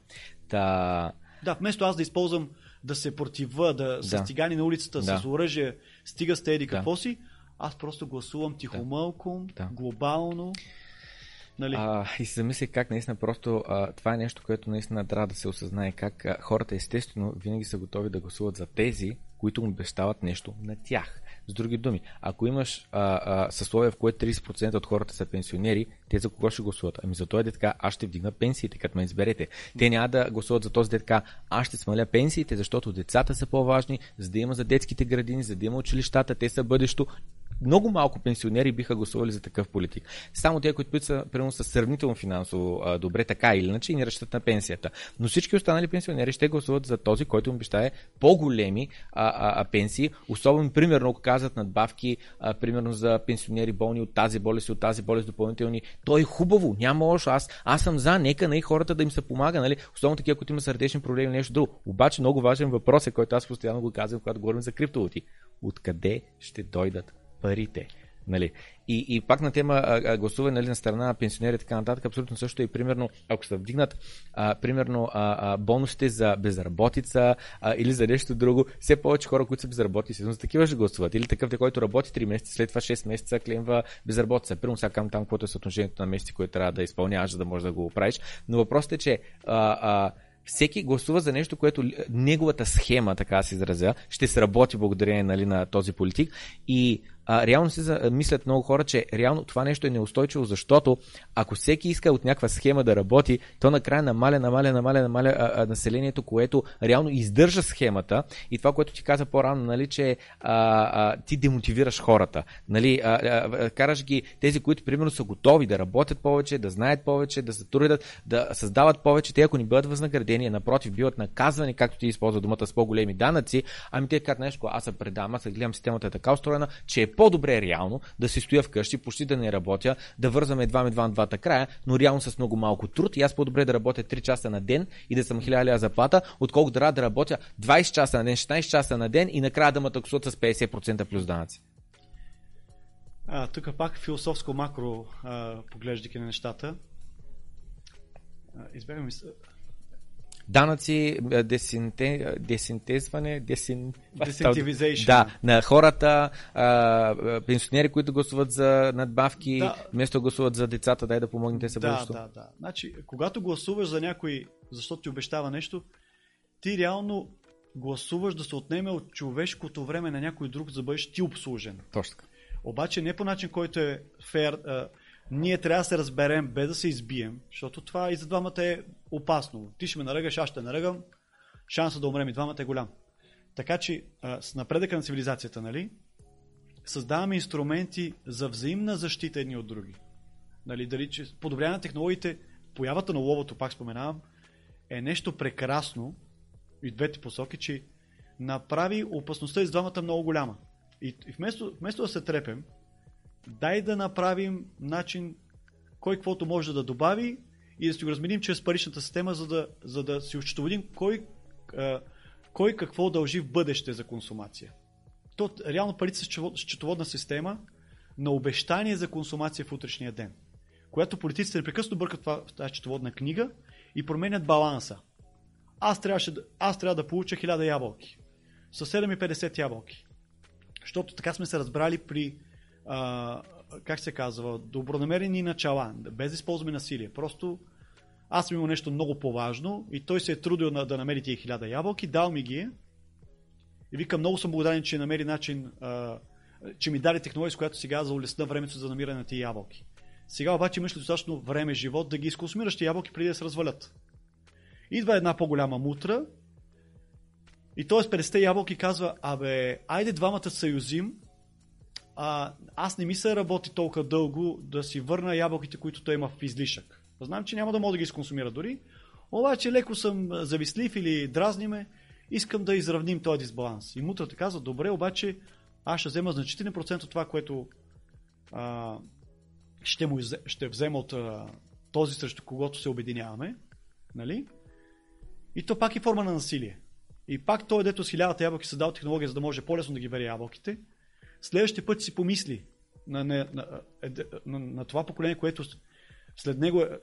Та, Да, вместо аз да използвам да се протива, да, с Да. цигани на улицата, Да. с оръжие, стига сте еди Да. какво си, аз просто гласувам тихомълко, Да. глобално. Нали? А, и се замисля как наистина просто а, това е нещо, което наистина трябва да се осъзнае как а, хората естествено винаги са готови да гласуват за тези, които му обещават нещо на тях. С други думи, ако имаш а, а, съсловие, в което 30% от хората са пенсионери, те за кого ще гласуват? Ами за този дет така, аз ще вдигна пенсиите, като ме изберете. Те няма да гласуват за този дет така, аз ще смаля пенсиите, защото децата са по-важни, за да има за детските градини, за да има училищата, те са бъдещо много малко пенсионери биха гласували за такъв политик. Само те, които са, примерно, са сравнително финансово а, добре, така или иначе, и не разчитат на пенсията. Но всички останали пенсионери ще гласуват за този, който им обещае по-големи а, а, а, пенсии, особено, примерно, ако казват надбавки, а, примерно за пенсионери болни от тази болест и от тази болест допълнителни. То е хубаво, няма лошо. Аз, аз съм за, нека на хората да им се помага, нали? Особено такива, които имат сърдечни проблеми или нещо друго. Обаче много важен въпрос е, който аз постоянно го казвам, когато говорим за криптовалути. Откъде ще дойдат парите. Нали? И, и пак на тема а, гласуване нали, на страна на пенсионери и така нататък, абсолютно също и примерно, ако се вдигнат а, примерно а, а, бонусите за безработица а, или за нещо друго, все повече хора, които са безработни, се за такива ще гласуват. Или такъв, който работи 3 месеца, след това 6 месеца клемва безработица. Примерно сега там, което е съотношението на месеци, което трябва да изпълняваш, за да можеш да го правиш. Но въпросът е, че а, а, всеки гласува за нещо, което неговата схема, така се изразя, ще сработи благодарение нали, на този политик. И а, реално за- мислят много хора, че реално това нещо е неустойчиво, защото ако всеки иска от някаква схема да работи, то накрая намаля, намаля, намаля, намаля а, а, населението, което реално издържа схемата. И това, което ти каза по-рано, нали, че а, а, ти демотивираш хората. Нали, а, а, караш ги тези, които примерно са готови да работят повече, да знаят повече, да се трудят, да създават повече. Те, ако ни бъдат възнаградени, напротив, биват наказвани, както ти използва думата с по-големи данъци, ами те казват нещо, аз се предам, аз се гледам, системата е така устроена, че е по-добре реално да си стоя вкъщи, почти да не работя, да вързвам едва едва на двата края, но реално с много малко труд и аз по-добре да работя 3 часа на ден и да съм 1000 лева заплата, отколкото да да работя 20 часа на ден, 16 часа на ден и накрая да ме таксуват с 50% плюс данъци. А, тук пак философско макро а, поглеждайки на нещата. Избягаме. Данъци, а, десинте, десинтезване, десин... Да, на хората, а, пенсионери, които гласуват за надбавки, Да. вместо гласуват за децата, дай да помогнете се Да, да, да. Значи, когато гласуваш за някой, защото ти обещава нещо, ти реално гласуваш да се отнеме от човешкото време на някой друг, за да бъдеш ти обслужен. Точно. Обаче не по начин, който е фер. Ние трябва да се разберем, без да се избием, защото това и за двамата е опасно. Ти ще ме наръгаш, аз ще наръгам, шансът да умрем и двамата е голям. Така че с напредъка на цивилизацията, нали, създаваме инструменти за взаимна защита едни от други. Нали, дали, че подобряване на технологиите, появата на ловото, пак споменавам, е нещо прекрасно и двете посоки, че направи опасността из двамата много голяма. И, и вместо, вместо да се трепем, дай да направим начин кой каквото може да добави и да си го разменим чрез паричната система, за да, за да си осчетоводим кой, кой какво дължи в бъдеще за консумация. То, реално парите са счетовод- счетоводна система на обещание за консумация в утрешния ден, която политиците непрекъснато бъркат това, в тази счетоводна книга и променят баланса. аз, трябваше, аз трябва да получа 1000 ябълки. С 7,50 ябълки. Защото така сме се разбрали при, а, как се казва, добронамерени начала, без да използваме насилие. Просто аз съм имал нещо много по-важно и той се е трудил на, да намери тия 1000 ябълки, дал ми ги е. И викам, много съм благодарен, че намери начин, а, че ми даде технология, с която сега за улесна времето за намиране на тия ябълки. Сега обаче имаш достатъчно време, живот да ги изконсумираш тия ябълки преди да се развалят. Идва една по-голяма мутра и т.е. 50 ябълки казва, абе, айде двамата съюзим, а, аз не ми се работи толкова дълго да си върна ябълките, които той има в излишък. Знам, че няма да мога да ги изконсумира дори, обаче леко съм а, завистлив или дразни ме, искам да изравним този дисбаланс. И мутрата казва, добре, обаче аз ще взема значителен процент от това, което а, ще, му, ще взема от а, този, срещу когото се обединяваме, нали? И то пак е форма на насилие. И пак той, дето с хилядата ябълки създал технология, за да може по-лесно да ги бере ябълките, следващия път си помисли на, на, на, е, на, на това поколение, което след него е,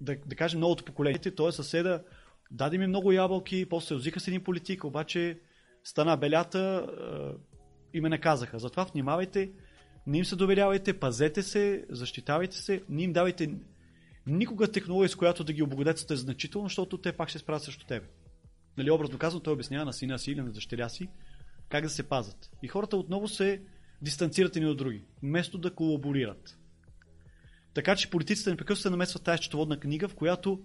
да, да кажем новото поколение, той е съседа, даде ми много ябълки, после се озиха с един политик, обаче стана белята и ме наказаха. Затова внимавайте, не им се доверявайте, пазете се, защитавайте се, не им давайте никога технология, с която да ги облагодетелствате значително, защото те пак ще справят срещу тебе. Нали, образно казано, той обяснява на сина си или на дъщеря си как да се пазят. И хората отново се дистанцират едни от други, вместо да колаборират. Така че политиците непрекъснато се намесват тази счетоводна книга, в която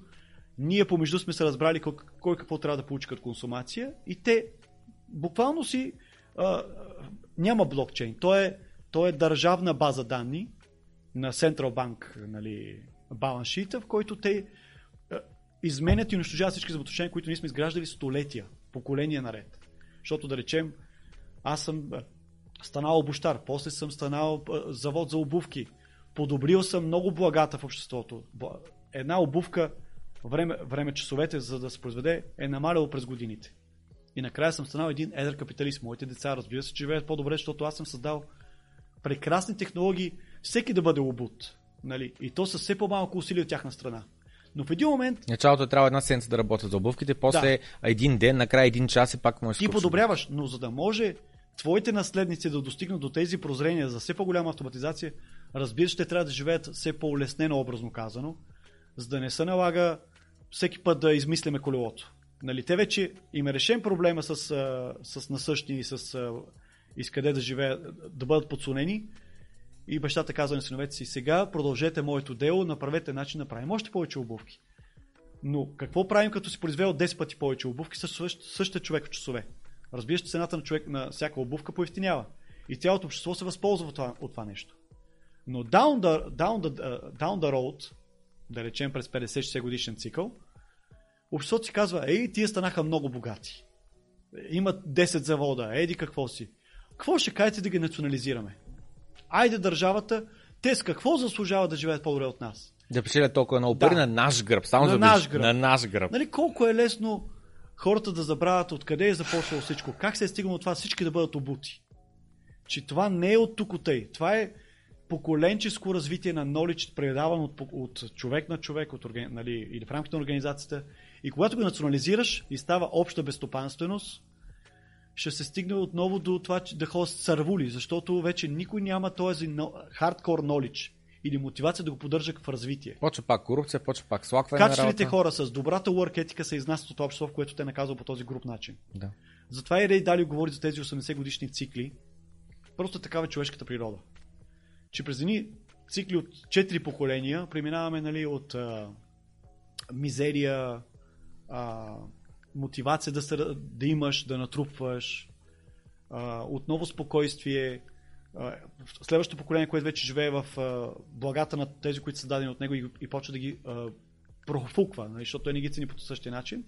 ние помежду сме се разбрали кой, кой какво трябва да получи като консумация и те буквално си а, няма блокчейн. То е, то е държавна база данни на Central Bank нали, балансшита, в който те а, изменят и унищожават всички взаимоотношения, които ние сме изграждали столетия, поколения наред. Защото да речем, аз съм станал обущар, после съм станал завод за обувки, подобрил съм много благата в обществото. Една обувка, време, време часовете, за да се произведе, е намаляло през годините. И накрая съм станал един едър капиталист. Моите деца, разбира се, живеят по-добре, защото аз съм създал прекрасни технологии, всеки да бъде обут. Нали? И то с все по-малко усилия от тяхна страна. Но в един момент началото трябва една седмица да работят за обувките, после един ден, накрая един час и пак можеш ти подобряваш, но за да може твоите наследници да достигнат до тези прозрения за все по-голяма автоматизация, разбира се, те трябва да живеят все по-улеснено, образно казано, за да не се налага всеки път да измисляме колелото. Нали, те вече им е решен проблема с, с насъщни и с изкъде да живеят, да бъдат подсунени. И бащата казва на синовете си, сега продължете моето дело, направете начин да правим още повече обувки. Но какво правим, като си произвел 10 пъти повече обувки с същ- същия човек в часове? Разбираш, че цената на, човек, на всяка обувка поевтинява. И цялото общество се възползва от това, от това нещо. Но down the, down, the, uh, down the road, да речем през 50-60 годишен цикъл, обществото си казва, ей, тия станаха много богати. Имат 10 завода, еди какво си. Какво ще кажете да ги национализираме? Айде държавата, те с какво заслужават да живеят по-добре от нас? Да печелят толкова много пари Да. на наш гръб. Само На за наш гръб. На наш гръб. Нали, колко е лесно хората да забравят откъде е започнало всичко, как се е стигнало това всички да бъдат обути. Че това не е от тук от. Това е поколенческо развитие на knowledge, предавано от, от човек на човек, от, нали, или в рамките на организацията. И когато го национализираш и става обща безстопанственост, ще се стигне отново до това, че да ходят с цървули, защото вече никой няма този хардкор knowledge или мотивация да го поддържа в развитие. Почва пак корупция, почва пак слакване Качествените хора с добрата work етика се изнасят от общество, в което те наказват по този груп начин. Да. Затова и Рей Дали говори за тези 80 годишни цикли. Просто такава е човешката природа. Че през едни цикли от 4 поколения преминаваме нали, от а, мизерия, а, мотивация да, се, да имаш, да натрупваш, а, отново спокойствие, следващото поколение, което вече живее в благата на тези, които са дадени от него и, и почва да ги профуква, нали, защото той не ги цени по същия начин.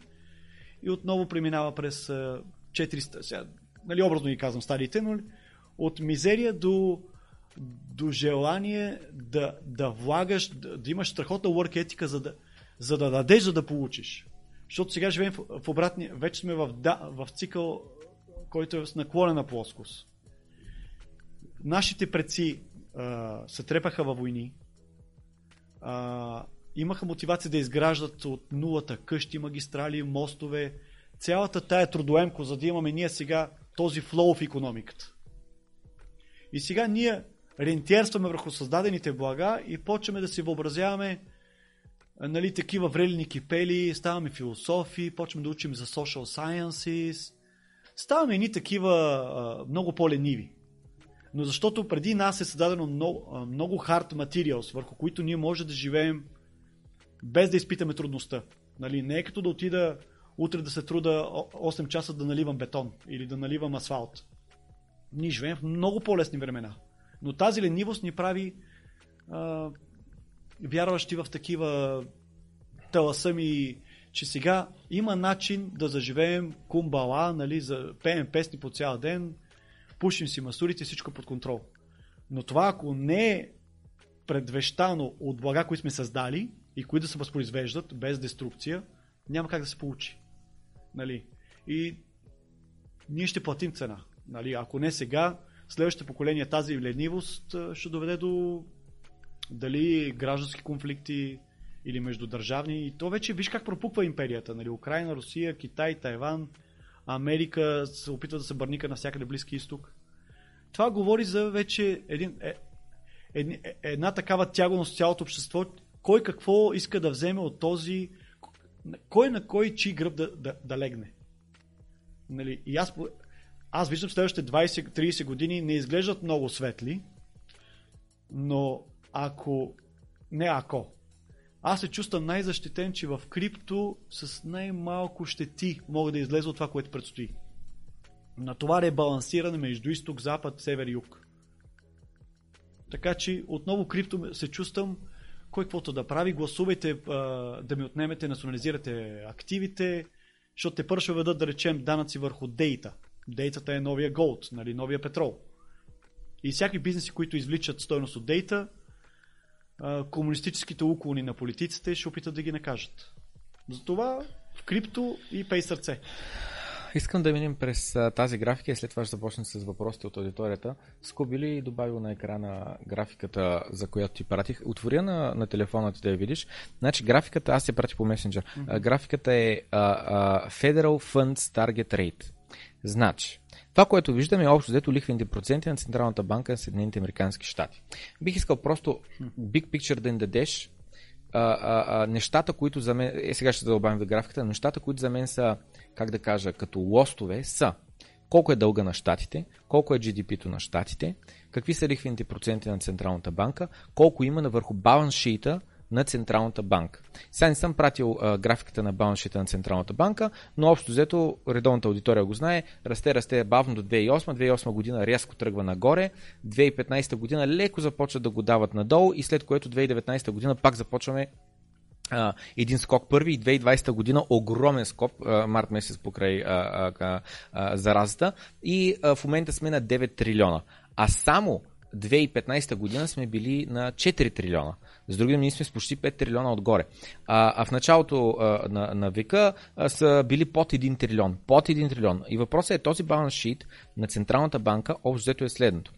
И отново преминава през а, 400, сега, нали, образно ги казвам старите, но от мизерия до, до желание да, да влагаш, да, да имаш страхотна work етика, за да, за да дадеш, за да получиш. Защото сега живеем в, в обратния, вече сме в, да, в цикъл, който е с наклонена плоскост. Нашите предци се трепаха във войни, а, имаха мотивация да изграждат от нулата къщи, магистрали, мостове, цялата тая трудоемко, за да имаме ние сега този флоу в економиката. И сега ние рентиерстваме върху създадените блага и почваме да си въобразяваме нали, такива врелини кипели, ставаме философи, почваме да учим за social sciences, ставаме едни такива а, много по-лениви. Но защото преди нас е създадено много, много hard materials, върху които ние може да живеем без да изпитаме трудността. Нали, не е като да отида утре да се труда 8 часа да наливам бетон или да наливам асфалт. Ние живеем в много по-лесни времена. Но тази ленивост ни прави а, вярващи в такива таласъми, че сега има начин да заживеем кумбала, нали, за пеем песни по цял ден, пушим си масурите, всичко под контрол. Но това ако не е предвещано от блага, които сме създали и които да се възпроизвеждат без деструкция, няма как да се получи. Нали? И ние ще платим цена. Нали? Ако не сега, следващите поколения тази ленивост ще доведе до дали граждански конфликти или междудържавни. И то вече виж как пропуква империята. Нали? Украина, Русия, Китай, Тайван, Америка се опитва да се бърника навсякъде Близки изток. Това говори за вече един, е, е, е, една такава тягоност в цялото общество. Кой какво иска да вземе от този, кой на кой чи гръб да, да, да легне. Нали? И аз, аз виждам следващите 20-30 години не изглеждат много светли, но ако, не ако, аз се чувствам най-защитен, че в крипто с най-малко щети мога да излезе от това, което предстои. На това ребалансиране между изток, запад, север юг. Така че отново крипто се чувствам кой каквото да прави, гласувайте да ми отнемете, национализирате активите, защото те първо ще ведат да речем данъци върху дейта. Дейтата е новия голд, нали, новия петрол. И всяки бизнеси, които извличат стойност от дейта, комунистическите уклони на политиците ще опитат да ги накажат. Затова в крипто и пей сърце. Искам да минем през тази графика и след това ще започнем с въпросите от аудиторията. Скоби ли добавил на екрана графиката, за която ти пратих? Отворя на, на телефона ти да я видиш. Значи графиката, аз я пратих по месенджер. Mm-hmm. Графиката е uh, uh, Federal Funds Target Rate. Значи, това, което виждаме е общо взето лихвените проценти на Централната банка на Съединените Американски щати. Бих искал просто big picture да им дадеш а, а, а, нещата, които за мен, е, сега ще задълбавим в графиката, нещата, които за мен са, как да кажа, като лостове, са колко е дълга на щатите, колко е GDP-то на щатите, какви са лихвените проценти на Централната банка, колко има на върху баланс шита на Централната банка. Сега не съм пратил а, графиката на балансшита на Централната банка, но общо взето редовната аудитория го знае, расте, расте бавно до 2008, 2008 година рязко тръгва нагоре, 2015 година леко започва да го дават надолу и след което 2019 година пак започваме Uh, един скок първи и 2020 година огромен скок, uh, март месец покрай uh, заразата и в момента сме на 9 трилиона. А само 2015 година сме били на 4 трилиона. С други ние сме с почти 5 трилиона отгоре. А, а в началото а, на, на века а, са били под 1 трилион. Под 1 трилион. И въпросът е този баланс шит на Централната банка общо взето е следното.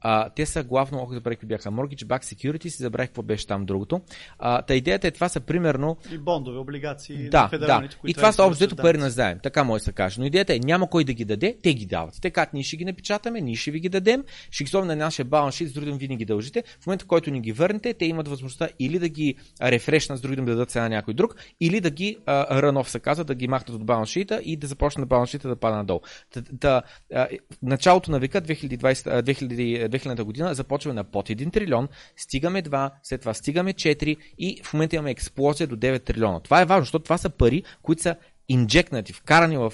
А, те са главно, ох, забравих бяха Mortgage Back Securities и забравих какво беше там другото. А, та идеята е това са примерно... И бондове, облигации да, да. И това са общо пари на заем. Така може да се каже. Но идеята е няма кой да ги даде, те ги дават. Те казват, ние ще ги напечатаме, ние ще ви ги дадем, ще ги на нашия баланс шит, с другим ви не ги дължите. В момента, в който ни ги върнете, те имат възможността или да ги рефрешнат, с другим да дадат цена на някой друг, или да ги рънов се казва, да ги махнат от баланс и да започне баланс да пада надолу. Та, началото на века 2020, 2000, 2000 година започваме на под 1 трилион, стигаме 2, след това стигаме 4 и в момента имаме експлозия до 9 трилиона. Това е важно, защото това са пари, които са инжекнати, вкарани в,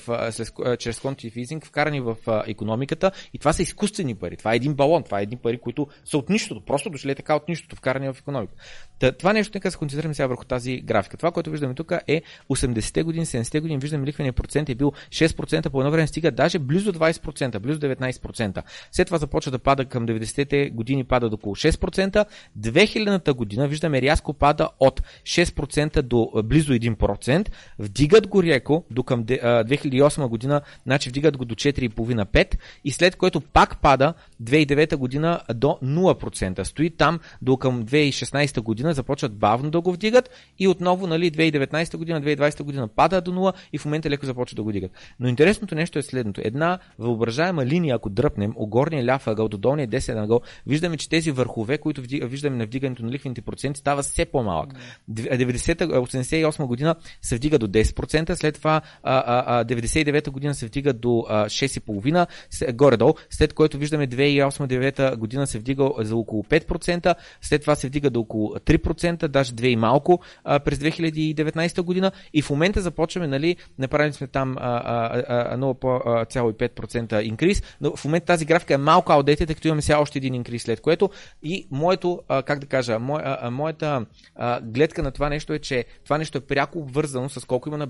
чрез quantitative easing, вкарани в економиката и това са изкуствени пари. Това е един балон, това е едни пари, които са от нищото, просто дошли така от нищото, вкарани в економиката. Та, това нещо, нека се концентрираме сега върху тази графика. Това, което виждаме тук е 80-те години, 70-те години, виждаме лихвения процент е бил 6%, по едно време стига даже близо 20%, близо 19%. След това започва да пада към 90-те години, пада до около 6%. 2000-та година виждаме рязко пада от 6% до близо 1%. Вдигат го леко до към 2008 година, значи вдигат го до 4,5-5 и след което пак пада 2009 година до 0%. Стои там до към 2016 година, започват бавно да го вдигат и отново нали, 2019 година, 2020 година пада до 0 и в момента леко започват да го вдигат. Но интересното нещо е следното. Една въображаема линия, ако дръпнем, от горния ляв ъгъл до долния десен ъгъл, виждаме, че тези върхове, които виждаме на вдигането на лихвените проценти, става все по-малък. 90-88 година се вдига до 10%, след това 99 година се вдига до 6,5%, горе-долу, след което виждаме 2008-2009 година се вдига за около 5%, след това се вдига до около 3%, даже 2 и малко през 2019 година. И в момента започваме, нали, направили сме там 0,5% инкриз, но в момента тази графика е малко аудете, тъй като имаме сега още един инкриз след което. И моето, как да кажа, моята гледка на това нещо е, че това нещо е пряко обвързано с колко има на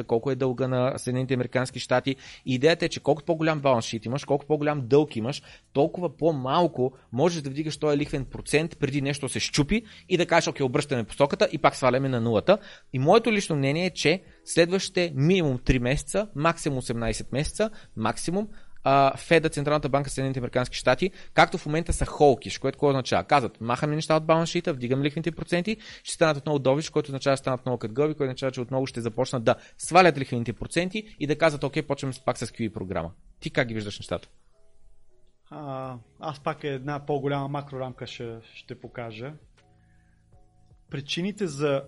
балансшита, колко е дълга на Съединените Американски щати. Идеята е, че колкото по-голям балансшит имаш, колко по-голям дълг имаш, толкова по-малко можеш да вдигаш този лихвен процент преди нещо се щупи и да кажеш, окей, обръщаме посоката и пак сваляме на нулата. И моето лично мнение е, че следващите минимум 3 месеца, максимум 18 месеца, максимум, Феда, Централната банка Съединените Американски щати, както в момента са холкиш, което какво означава? Казват, махаме неща от балансшита, вдигаме лихвените проценти, ще станат отново довиш, което означава да станат много като което означава, че отново ще започнат да свалят лихвените проценти и да казват, окей, почваме пак с QE програма. Ти как ги виждаш нещата? А, аз пак една по-голяма макрорамка ще, ще покажа. Причините за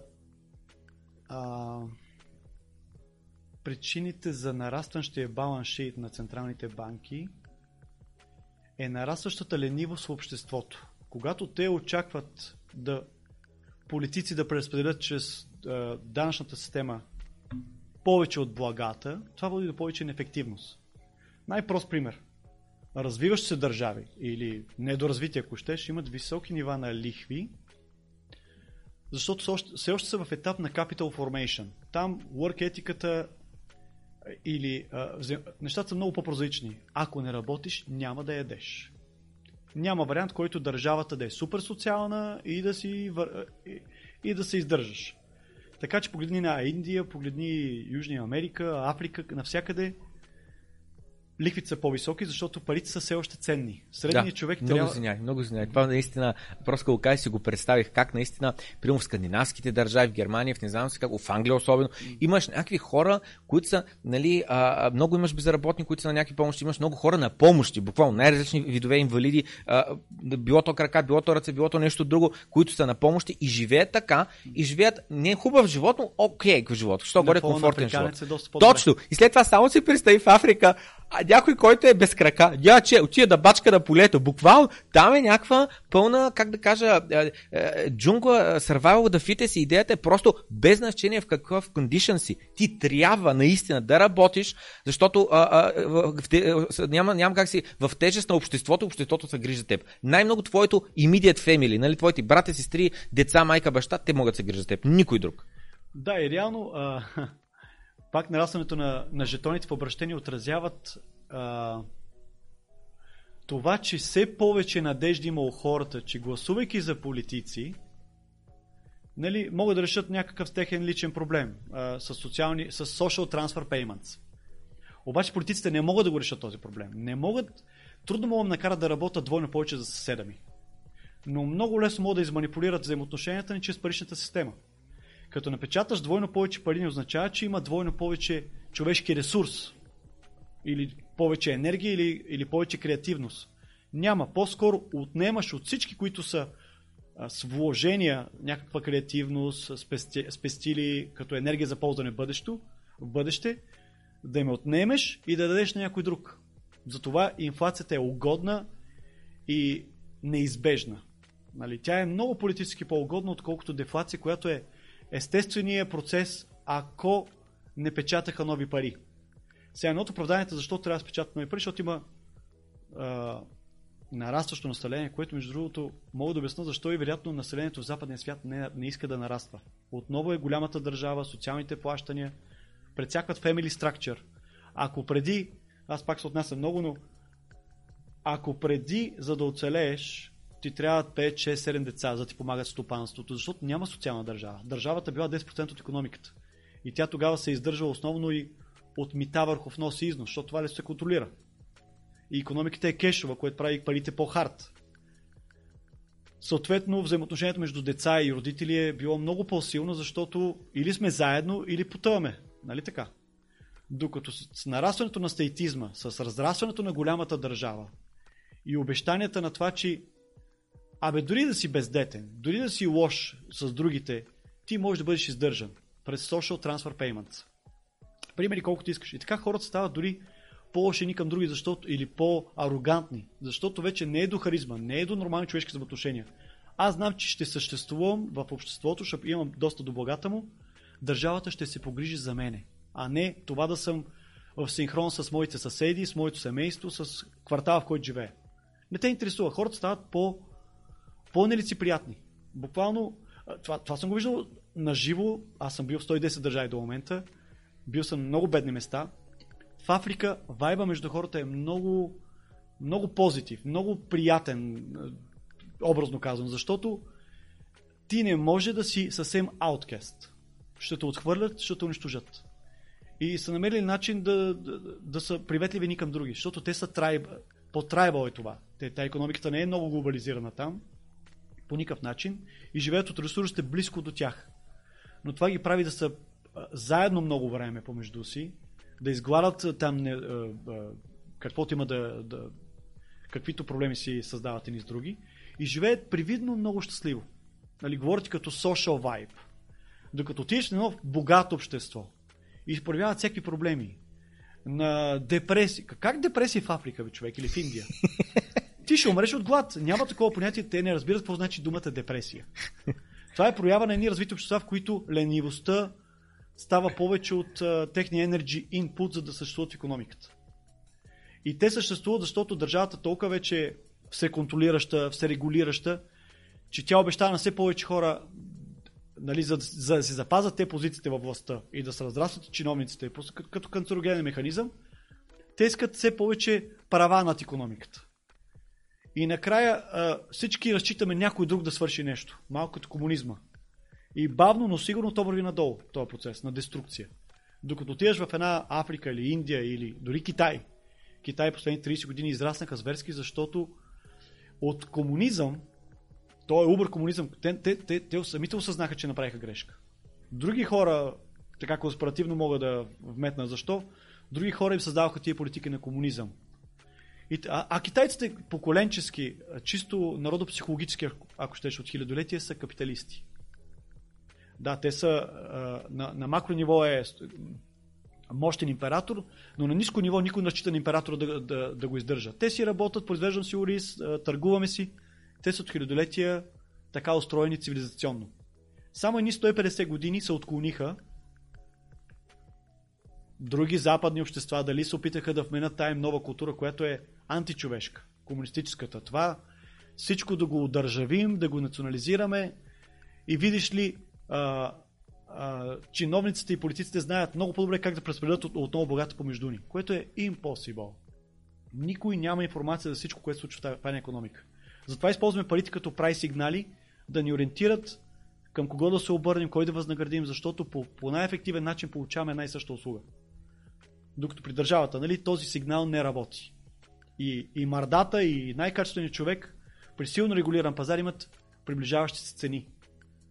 а, причините за нарастващия баланс шейт на централните банки е нарастващата ленивост в обществото. Когато те очакват да политици да преразпределят чрез е, данъчната система повече от благата, това води до повече неефективност. Най-прост пример. Развиващи се държави или недоразвити, ако ще имат високи нива на лихви, защото все още са в етап на capital formation. Там work етиката или а, нещата са много по-прозаични. Ако не работиш, няма да ядеш. Няма вариант, който държавата да е супер социална и да, си, и, и да се издържаш. Така че погледни на Индия, погледни Южния Америка, Африка, навсякъде лихвите са по-високи, защото парите са все още ценни. Средният да, човек много трябва... Извиняй, много извиняй. Това наистина, просто го си го представих как наистина, примерно в скандинавските държави, в Германия, в не знам си как, в Англия особено, имаш някакви хора, които са, нали, а, много имаш безработни, които са на някакви помощи, имаш много хора на помощи, буквално най-различни видове инвалиди, а, било то крака, било то ръце, било то нещо друго, които са на помощи и живеят така, и живеят не хубав живот, но окей okay, живот, що горе комфортен живот. Е Точно. И след това само си представи в Африка, а някой, който е без крака, няма че отида да бачка на полето. Буквално там е някаква пълна, как да кажа, е, е, джунгла, survival да фите си. Идеята е просто без значение в какъв кондишън си. Ти трябва наистина да работиш, защото а, а, в, в, няма, няма как си в тежест на обществото, обществото се грижи за теб. Най-много твоето immediate family, нали, твоите брата, сестри, деца, майка, баща, те могат да се грижат за теб. Никой друг. Да, и реално а, пак нарастването на, на жетоните в обращение отразяват а, това, че все повече надежди има у хората, че гласувайки за политици, нали, могат да решат някакъв техен личен проблем а, с, социални, с social transfer payments. Обаче политиците не могат да го решат този проблем. Не могат, трудно могат да накарат да работят двойно повече за съседа ми. Но много лесно могат да изманипулират взаимоотношенията ни чрез паричната система. Като напечаташ двойно повече пари не означава, че има двойно повече човешки ресурс или повече енергия или, или повече креативност. Няма. По-скоро отнемаш от всички, които са а, с вложения, някаква креативност, спести, спестили като енергия за ползване в, бъдещо, в бъдеще, да им отнемеш и да дадеш на някой друг. Затова инфлацията е угодна и неизбежна. Нали? Тя е много политически по-угодна, отколкото дефлация, която е естественият процес, ако не печатаха нови пари. Сега, едно от защо трябва да се печатат нови пари, защото има а, нарастващо население, което между другото мога да обясня защо и вероятно населението в западния свят не, не иска да нараства. Отново е голямата държава, социалните плащания, предсякват family structure. Ако преди, аз пак се отнася много, но ако преди, за да оцелееш, ти трябва 5, 6, 7 деца, за да ти помагат стопанството, защото няма социална държава. Държавата била 10% от економиката. И тя тогава се издържа основно и от мита върху внос и износ, защото това лесно се контролира. И економиката е кешова, което прави парите по-хард. Съответно, взаимоотношението между деца и родители е било много по-силно, защото или сме заедно, или потъваме. Нали така? Докато с нарастването на стейтизма, с разрастването на голямата държава и обещанията на това, че абе дори да си бездетен, дори да си лош с другите, ти можеш да бъдеш издържан през Social Transfer Payments. Примери колкото искаш. И така хората стават дори по-лошени към други, защото, или по-арогантни, защото вече не е до харизма, не е до нормални човешки взаимоотношения. Аз знам, че ще съществувам в обществото, ще имам доста до благата му, държавата ще се погрижи за мене, а не това да съм в синхрон с моите съседи, с моето семейство, с квартала, в който живее. Не те интересува. Хората стават по, по-нелицеприятни. Буквално, това, това съм го виждал наживо. Аз съм бил в 110 държави до момента. Бил съм на много бедни места. В Африка вайба между хората е много, много позитив, много приятен, образно казвам, защото ти не може да си съвсем ауткест. Ще те отхвърлят, ще те унищожат. И са намерили начин да, да, да са приветливи ни към други, защото те са трайб, по-трайбъл е това. Те, та економиката не е много глобализирана там, по никакъв начин, и живеят от ресурсите близко до тях. Но това ги прави да са заедно много време помежду си, да изгладат там не, а, каквото има да, да, каквито проблеми си създават едни с други и живеят привидно много щастливо. Нали, говорите като social vibe. Докато отидеш на едно богато общество и проявяват всеки проблеми, на депресия. Как депресия в Африка, бе, човек, или в Индия? Ти ще умреш от глад. Няма такова понятие, те не разбират какво значи думата депресия. Това е проява на едни развити общества, в които ленивостта става повече от uh, техния energy input, за да съществуват в економиката. И те съществуват, защото държавата толкова вече е все контролираща, все регулираща, че тя обещава на все повече хора, нали, за, за да се запазят те позициите във властта и да се разрастват чиновниците, като канцерогенен механизъм, те искат все повече права над економиката. И накрая а, всички разчитаме някой друг да свърши нещо. Малко като комунизма. И бавно, но сигурно то върви надолу, този процес на деструкция. Докато отидеш в една Африка или Индия или дори Китай. Китай последните 30 години израснаха зверски, защото от комунизъм, то е убър комунизъм, те, те, те, те самите осъзнаха, че направиха грешка. Други хора, така конспиративно мога да вметна защо, други хора им създаваха тия политики на комунизъм. И, а, а китайците поколенчески, чисто народопсихологически, ако щеш от хилядолетия, са капиталисти. Да, те са а, на, на макро ниво е мощен император, но на ниско ниво никой не разчита на императора да, да, да го издържа. Те си работят, произвеждам си ориз, търгуваме си. Те са от хилядолетия така устроени цивилизационно. Само едни 150 години се отклониха други западни общества, дали се опитаха да вменят тая нова култура, която е античовешка, комунистическата. Това всичко да го удържавим, да го национализираме и видиш ли, а, а, чиновниците и политиците знаят много по-добре как да преразпределят от, отново богата помежду ни, което е impossible. Никой няма информация за всичко, което се случва в тази економика. Затова използваме парите като прави сигнали да ни ориентират към кого да се обърнем, кой да възнаградим, защото по, по най-ефективен начин получаваме една и съща услуга. Докато при държавата нали, този сигнал не работи. И, и мардата, и най-качественият човек при силно регулиран пазар имат приближаващи се цени,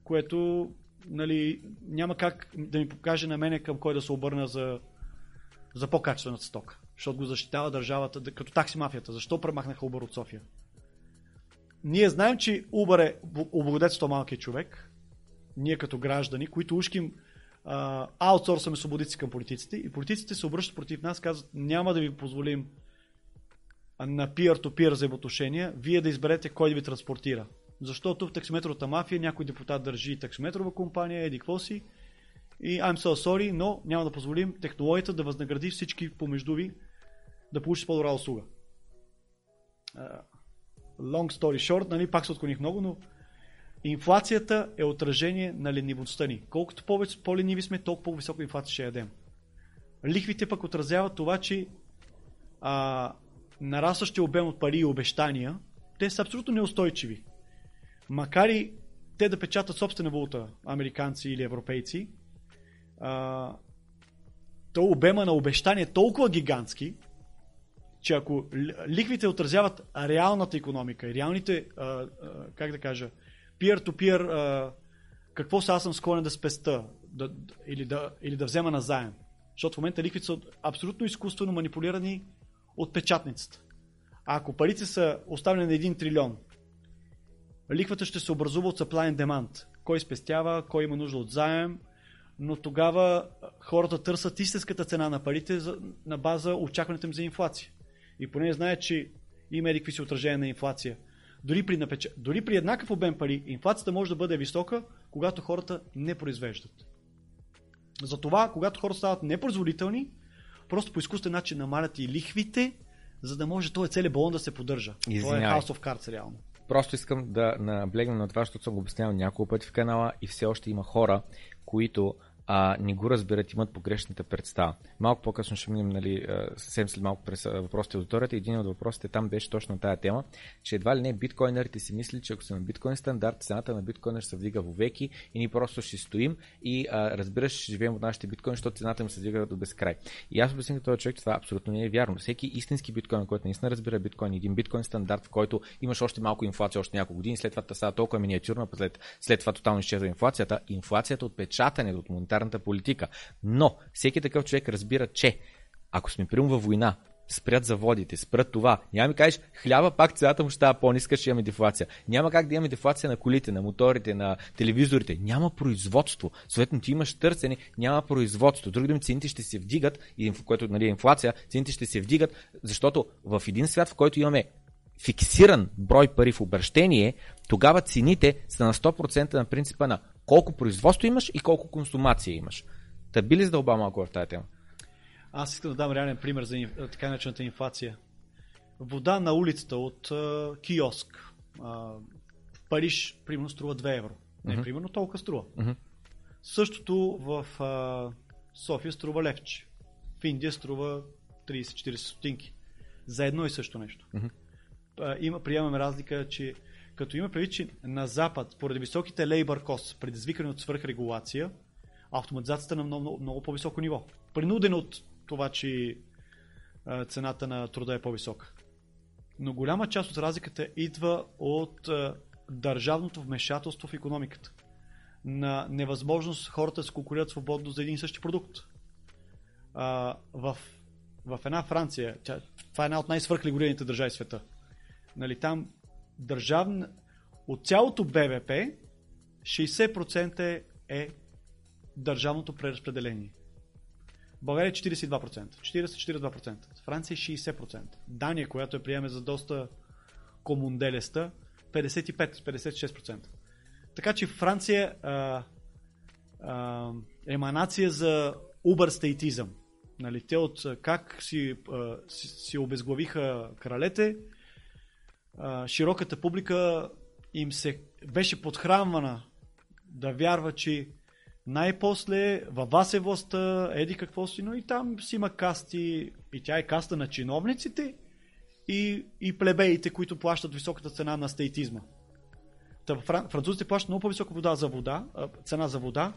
което нали, няма как да ми покаже на мене към кой да се обърна за, за по-качествената стока. Защото го защитава държавата, като такси мафията. Защо премахнаха Uber от София? Ние знаем, че Uber е облагодетелство малкият човек. Ние като граждани, които ушким аутсорсваме свободици към политиците и политиците се обръщат против нас, казват няма да ви позволим на peer-to-peer взаимоотношения, вие да изберете кой да ви транспортира. Защото в таксиметровата мафия някой депутат държи таксиметрова компания, еди какво си. И I'm so sorry, но няма да позволим технологията да възнагради всички помежду ви да получите по-добра услуга. Uh, long story short, нали, пак се отклоних много, но инфлацията е отражение на ленивостта ни. Колкото повече по-лениви сме, толкова по-висока инфлация ще ядем. Лихвите пък отразяват това, че а, нарастващия обем от пари и обещания, те са абсолютно неустойчиви. Макар и те да печатат собствена валута, американци или европейци, а, то обема на обещание е толкова гигантски, че ако лихвите отразяват реалната економика и реалните, а, а, как да кажа, peer-to-peer, а, какво са съм склонен да спеста да, или, да, или да взема на заем. Защото в момента лихвите са абсолютно изкуствено манипулирани от печатницата. А ако парите са оставени на 1 трилион, лихвата ще се образува от supply and demand. Кой спестява, кой има нужда от заем, но тогава хората търсят истинската цена на парите на база очакването им за инфлация. И поне знае, че има едикви си отражения на инфлация. Дори при, напеч... Дори при еднакъв обем пари, инфлацията може да бъде висока, когато хората не произвеждат. Затова, когато хората стават непроизводителни, просто по изкуствен начин намалят и лихвите, за да може този целият балон да се поддържа. Това е House of Cards реално. Просто искам да наблегна на това, защото съм го обяснявал няколко пъти в канала и все още има хора, които а, не го разбират, имат погрешната представа. Малко по-късно ще минем нали, съвсем след малко през въпросите от аудиторията. Един от въпросите там беше точно тая тема, че едва ли не биткоинерите си мисли, че ако са на биткоин стандарт, цената на биткоинер се вдига вовеки и ние просто ще стоим и а, разбираш, ще живеем от нашите биткоини, защото цената им се вдига до безкрай. И аз обясних като човек, че това абсолютно не е вярно. Всеки истински биткоин, който наистина разбира биткоин, един биткоин стандарт, в който имаш още малко инфлация, още няколко години, след това става толкова миниатюрна, след, след това тотално изчезва инфлацията. Инфлацията от печатане, от монетарната политика. Но всеки такъв човек разбира, че ако сме прием във война, спрят заводите, спрят това. Няма ми кажеш, хляба пак цената му ще става по-ниска, ще имаме дефлация. Няма как да имаме дефлация на колите, на моторите, на телевизорите. Няма производство. Съответно, ти имаш търсене, няма производство. Други думи, цените ще се вдигат, което нали, е инфлация, цените ще се вдигат, защото в един свят, в който имаме фиксиран брой пари в обращение, тогава цените са на 100% на принципа на колко производство имаш и колко консумация имаш. Та би ли задълбал малко в тази тема? Аз искам да дам реален пример за така наречената инфлация. Вода на улицата от uh, киоск. Uh, в Париж, примерно, струва 2 евро. Не, uh-huh. примерно, толкова струва. Uh-huh. Същото в uh, София струва левче. В Индия струва 30-40 стотинки. За едно и също нещо. Uh-huh. Uh, има, приемаме разлика, че като има преди, че на Запад, поради високите labor costs, предизвикани от свръхрегулация, автоматизацията е на много, много, много по-високо ниво. Принуден от това, че цената на труда е по-висока. Но голяма част от разликата идва от държавното вмешателство в економиката. На невъзможност хората да се конкурират свободно за един и същи продукт. В, в една Франция, това е една от най-свърхлегорените държави в света. Нали, там държавна, от цялото БВП 60% е държавното преразпределение. България 42%, 40-42%, Франция 60%, Дания, която е приеме за доста комунделеста, 55-56%. Така че Франция а, а, еманация за убърстейтизъм. Нали, те от как си, а, си, си обезглавиха кралете, широката публика им се беше подхранвана да вярва, че най-после във вас е властта, еди какво си, но и там си има касти, и тя е каста на чиновниците и, и плебеите, които плащат високата цена на стейтизма. Та, французите плащат много по-висока вода за вода, цена за вода,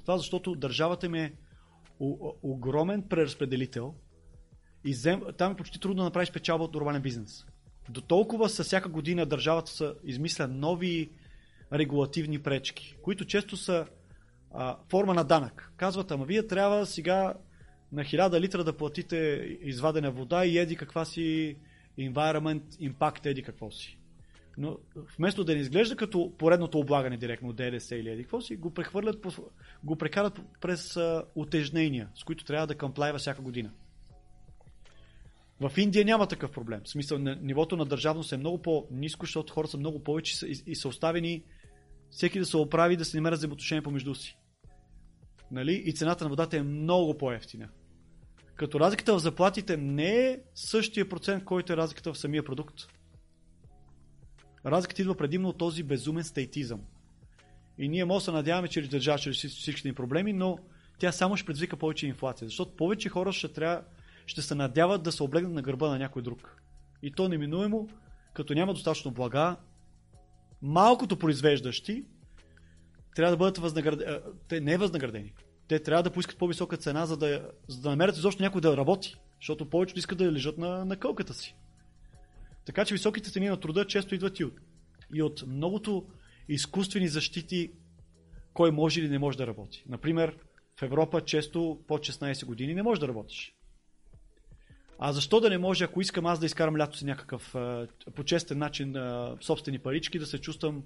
това защото държавата им е огромен преразпределител и зем... там е почти трудно да направиш печалба от нормален бизнес. До толкова със всяка година държавата са измисля нови регулативни пречки, които често са а, форма на данък. Казват, ама вие трябва сега на 1000 литра да платите извадена вода и еди каква си environment impact, еди какво си. Но вместо да не изглежда като поредното облагане директно ДДС или еди какво си, го прехвърлят, го прекарат през а, утежнения, с които трябва да камплайва всяка година. В Индия няма такъв проблем. В смисъл, нивото на държавност е много по-низко, защото хората са много повече и, са оставени всеки да се оправи да се намерят взаимоотношения помежду си. Нали? И цената на водата е много по-ефтина. Като разликата в заплатите не е същия процент, който е разликата в самия продукт. Разликата идва предимно от този безумен стейтизъм. И ние може да се надяваме, че държава ще всичките ни проблеми, но тя само ще предизвика повече инфлация. Защото повече хора ще, трябва, ще се надяват да се облегнат на гърба на някой друг. И то неминуемо, като няма достатъчно блага, малкото произвеждащи трябва да бъдат възнаградени. Те не е възнаградени. те трябва да поискат по-висока цена, за да, за да намерят изобщо някой да работи. Защото повечето искат да лежат на, на кълката си. Така че високите цени на труда често идват и от, и от многото изкуствени защити, кой може или не може да работи. Например, в Европа често под 16 години не можеш да работиш. А защо да не може, ако искам аз да изкарам лято си някакъв по честен начин собствени парички, да се чувствам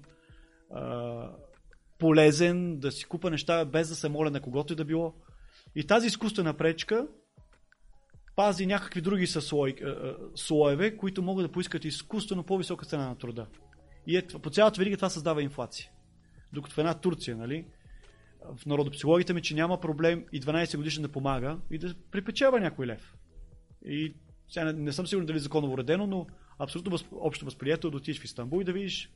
полезен, да си купа неща без да се моля на когото и да било. И тази изкуствена пречка пази някакви други слой, слоеве, които могат да поискат изкуствено по-висока цена на труда. И е, по цялата верига това създава инфлация. Докато в една Турция, нали, в народопсихологията ми, че няма проблем и 12 годишен да помага и да припечава някой лев. И сега не, не съм сигурен дали е законово уредено, но абсолютно въз, общо възприятел да отидеш в Истанбул и да видиш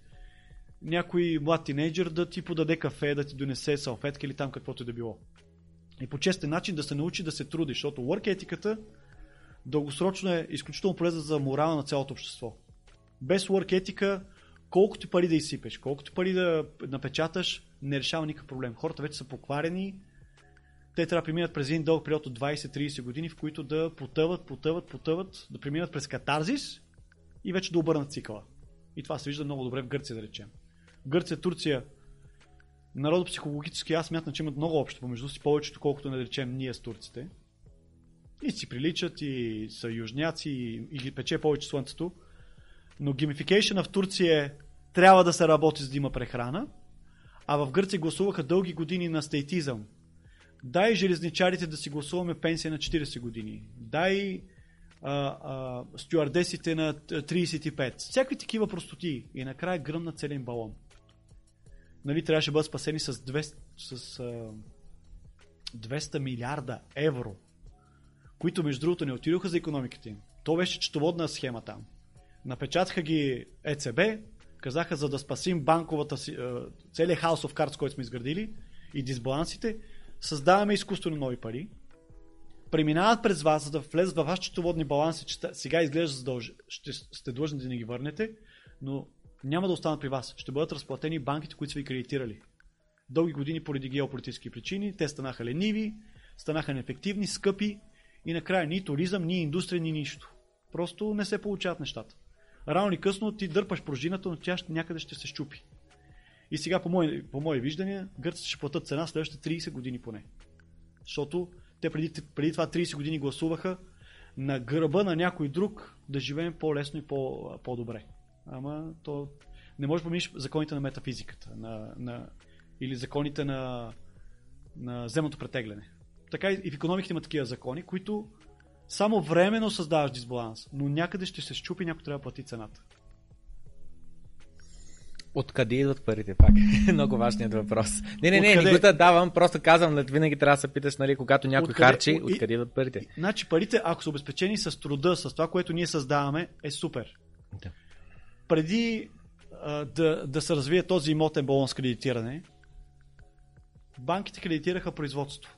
някой млад тинейджър да ти подаде кафе, да ти донесе салфетка или там каквото и да било. И по честен начин да се научи да се труди, защото work етиката дългосрочно е изключително полезна за морала на цялото общество. Без work етика, колкото пари да изсипеш, колкото пари да напечаташ, не решава никакъв проблем. Хората вече са покварени, те трябва да преминат през един дълъг период от 20-30 години, в които да потъват, потъват, потъват, да преминат през катарзис и вече да обърнат цикъла. И това се вижда много добре в Гърция, да речем. Гърция, Турция, народопсихологически аз мятам, че имат много общо помежду си, повечето колкото да речем ние с турците. И си приличат, и са южняци, и, и ги пече повече слънцето. Но геймификейшена в Турция е трябва да се работи, за да има прехрана. А в Гърция гласуваха дълги години на стейтизъм. Дай железничарите да си гласуваме пенсия на 40 години. Дай а, а, стюардесите на 35. Всякакви такива простоти. И накрая гръмна целен балон. Нали, трябваше да бъдат спасени с 200, с, а, 200 милиарда евро, които между другото не отидоха за економиката им. То беше четоводна схема там. Напечатаха ги ЕЦБ, казаха за да спасим банковата си, целият House of Cards, който сме изградили и дисбалансите, създаваме изкуствено нови пари, преминават през вас, за да влезат във вашите счетоводни баланси, че сега изглежда задълж... ще сте длъжни да ни ги върнете, но няма да останат при вас. Ще бъдат разплатени банките, които са ви кредитирали. Дълги години поради геополитически причини, те станаха лениви, станаха неефективни, скъпи и накрая ни туризъм, ни индустрия, ни нищо. Просто не се получават нещата. Рано или късно ти дърпаш пружината, но тя някъде ще се щупи. И сега, по мои, по мои виждания, гърците ще платят цена следващите 30 години поне. Защото те преди, преди това 30 години гласуваха на гърба на някой друг да живеем по-лесно и по, по-добре. Ама то не можеш да помниш законите на метафизиката на, на, или законите на, на земното претегляне. Така и в економиките има такива закони, които само временно създаваш дисбаланс, но някъде ще се щупи някой трябва да плати цената. Откъде идват парите пак? Много важният въпрос. Не, не, не, откъде... не го давам, просто казвам, винаги трябва да се питаш, нали, когато някой откъде... харчи, откъде идват парите. Значи парите, ако са обезпечени с труда, с това, което ние създаваме, е супер. Да. Преди а, да, да се развие този имотен балон с кредитиране, банките кредитираха производство.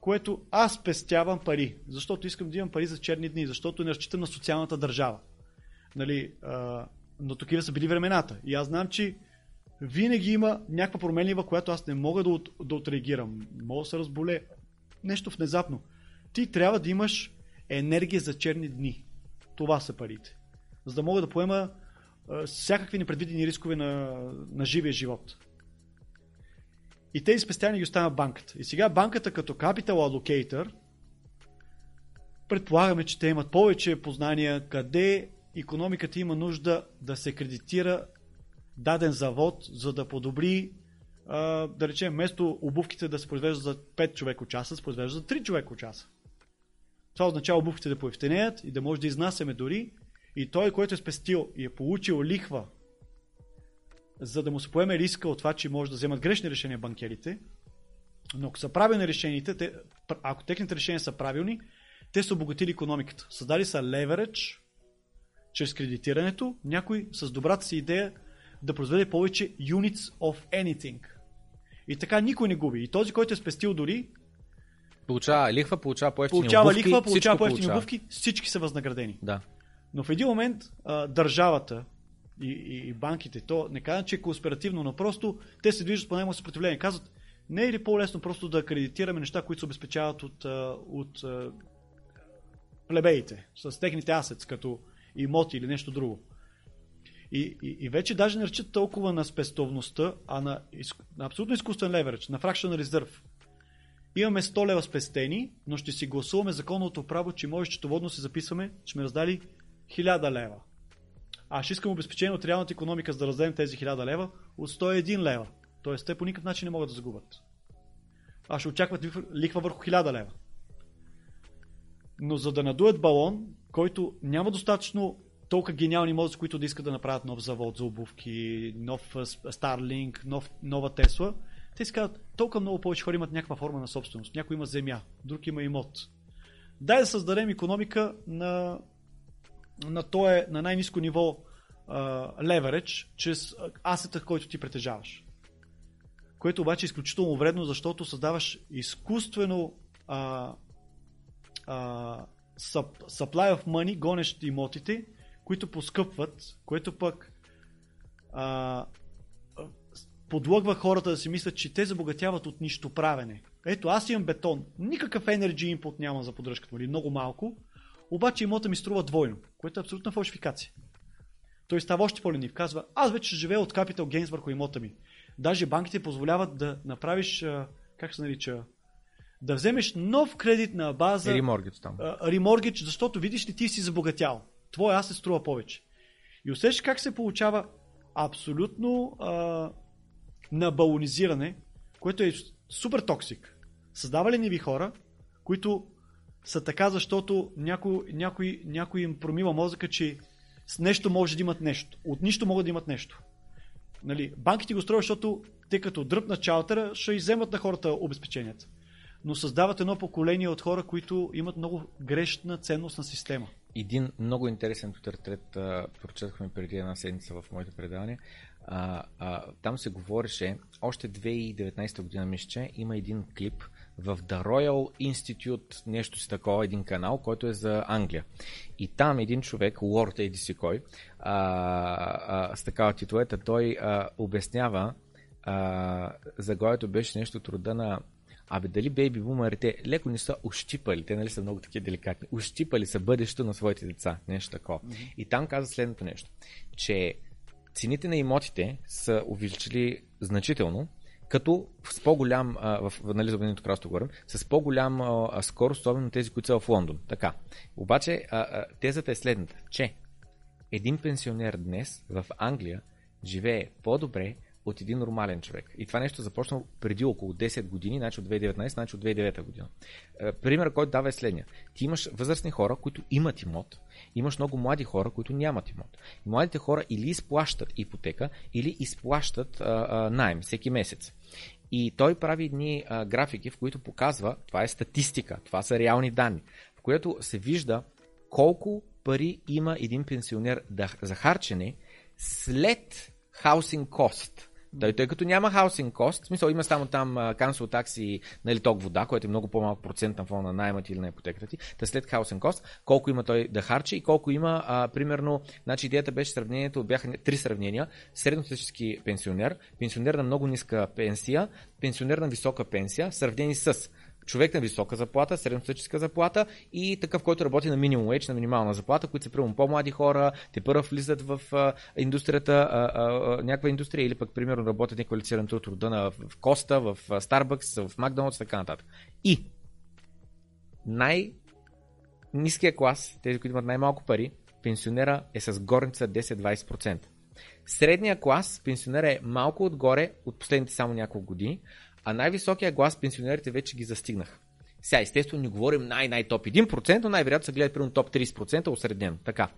Което аз пестявам пари, защото искам да имам пари за черни дни, защото не разчитам на социалната държава. Нали, а, но такива са били времената. И аз знам, че винаги има някаква променлива, която аз не мога да, от, да отреагирам. Мога да се разболе. Нещо внезапно. Ти трябва да имаш енергия за черни дни. Това са парите. За да мога да поема а, всякакви непредвидени рискове на, на живия живот. И тези спестявания ги оставя банката. И сега банката като capital allocator предполагаме, че те имат повече познания къде економиката има нужда да се кредитира даден завод, за да подобри, да речем, вместо обувките да се произвеждат за 5 човека часа, се произвеждат за 3 човека часа. Това означава обувките да поевтенеят и да може да изнасяме дори. И той, който е спестил и е получил лихва, за да му се поеме риска от това, че може да вземат грешни решения банкерите, но ако са правилни решените, те, ако техните решения са правилни, те са обогатили економиката. Създали са леверидж, чрез кредитирането, някой с добрата си идея да произведе повече units of anything. И така никой не губи. И този, който е спестил дори, Получава лихва, получава по получава обувки, лихва, получава по-ефтини обувки, всички са възнаградени. Да. Но в един момент а, държавата и, и, и банките, то не казват, че е конспиративно, но просто те се движат по най съпротивление. Казват, Не е ли по-лесно просто да акредитираме неща, които се обезпечават от, от а, плебеите, с техните асец, като имоти или нещо друго? И, и, и вече даже не речат толкова на спестовността, а на, на абсолютно изкуствен леверидж, на fractional reserve. Имаме 100 лева спестени, но ще си гласуваме законното право, че може счетоводно се записваме, че сме раздали 1000 лева. А ще искам обезпечение от реалната економика, за да раздадем тези 1000 лева от 101 лева. Тоест, те по никакъв начин не могат да загубят. А ще очакват лихва върху 1000 лева. Но за да надуят балон, който няма достатъчно толкова гениални мозъци, които да искат да направят нов завод за обувки, нов Starlink, нов, нова Тесла, те си казват, толкова много повече хора имат някаква форма на собственост. Някой има земя, друг има имот. Дай да създадем економика на, на, тое, на най-низко ниво леверидж, чрез асета, който ти притежаваш. Което обаче е изключително вредно, защото създаваш изкуствено а, а, supply of money, гонещ имотите, които поскъпват, което пък а, подлъгва хората да си мислят, че те забогатяват от нищо правене. Ето, аз имам бетон, никакъв energy input няма за поддръжката или много малко, обаче имота ми струва двойно, което е абсолютна фалшификация. Той става още по-ленив. Казва, аз вече живея от capital gains върху имота ми. Даже банките позволяват да направиш, как се нарича, да вземеш нов кредит на база... Реморгидж там. Реморгидж, защото видиш ли ти си забогатял. Твоя аз се струва повече. И усещаш как се получава абсолютно а, набалонизиране, което е супер токсик. Създава ли ви хора, които са така, защото някой, някой, някой им промива мозъка, че с нещо може да имат нещо. От нищо могат да имат нещо. Нали, банките го строят, защото те като дръпнат чалтера, ще иземат на хората обезпеченията. Но създават едно поколение от хора, които имат много грешна ценностна система. Един много интересен Twitter прочетахме преди една седмица в моите предавания. А, а, там се говореше, още 2019 година мисля, че има един клип в The Royal Institute, нещо си такова, един канал, който е за Англия. И там един човек, Лорд Еди си кой, а, а, с такава титулета, той а, обяснява, а, заглавието беше нещо труда на Абе, дали бейби бумерите леко не са ощипали, те нали са много такива деликатни, ощипали са бъдещето на своите деца, нещо такова. Mm-hmm. И там каза следното нещо, че цените на имотите са увеличили значително, като с по-голям, а, в, нали, за Обединеното кралство говорим, с по-голям а, скорост, особено тези, които са в Лондон. Така. Обаче, а, а, тезата е следната, че един пенсионер днес в Англия живее по-добре от един нормален човек. И това нещо започна преди около 10 години, значи от 2019, значи от 2009 година. Пример, който дава е следния. Ти имаш възрастни хора, които имат имот, имаш много млади хора, които нямат имот. И младите хора или изплащат ипотека, или изплащат а, а, найем всеки месец. И той прави едни а, графики, в които показва, това е статистика, това са реални данни, в което се вижда колко пари има един пенсионер да, за харчене след housing cost. Тъй, тъй като няма хаусинг кост, в смисъл има само там кансул такси, нали, ток вода, което е много по-малък процент на фона на наймата или на ипотеката ти, та след хаусинг кост, колко има той да харчи и колко има, а, примерно, значи идеята беше сравнението, бяха три сравнения, средностатически пенсионер, пенсионер на много ниска пенсия, пенсионер на висока пенсия, сравнени с човек на висока заплата, средностатическа заплата и такъв, който работи на минимум wage, на минимална заплата, които са примерно по-млади хора, те първо влизат в а, индустрията, а, а, някаква индустрия или пък примерно работят неквалифициран труд труда на, в Коста, в Starbucks, в Макдоналдс, така нататък. И най- ниския клас, тези, които имат най-малко пари, пенсионера е с горница 10-20%. Средния клас, пенсионера е малко отгоре от последните само няколко години, а най-високия глас пенсионерите вече ги застигнаха. Сега, естествено, не говорим най-най-топ 1%, но най-вероятно се гледат примерно топ 30% осреднено. Така.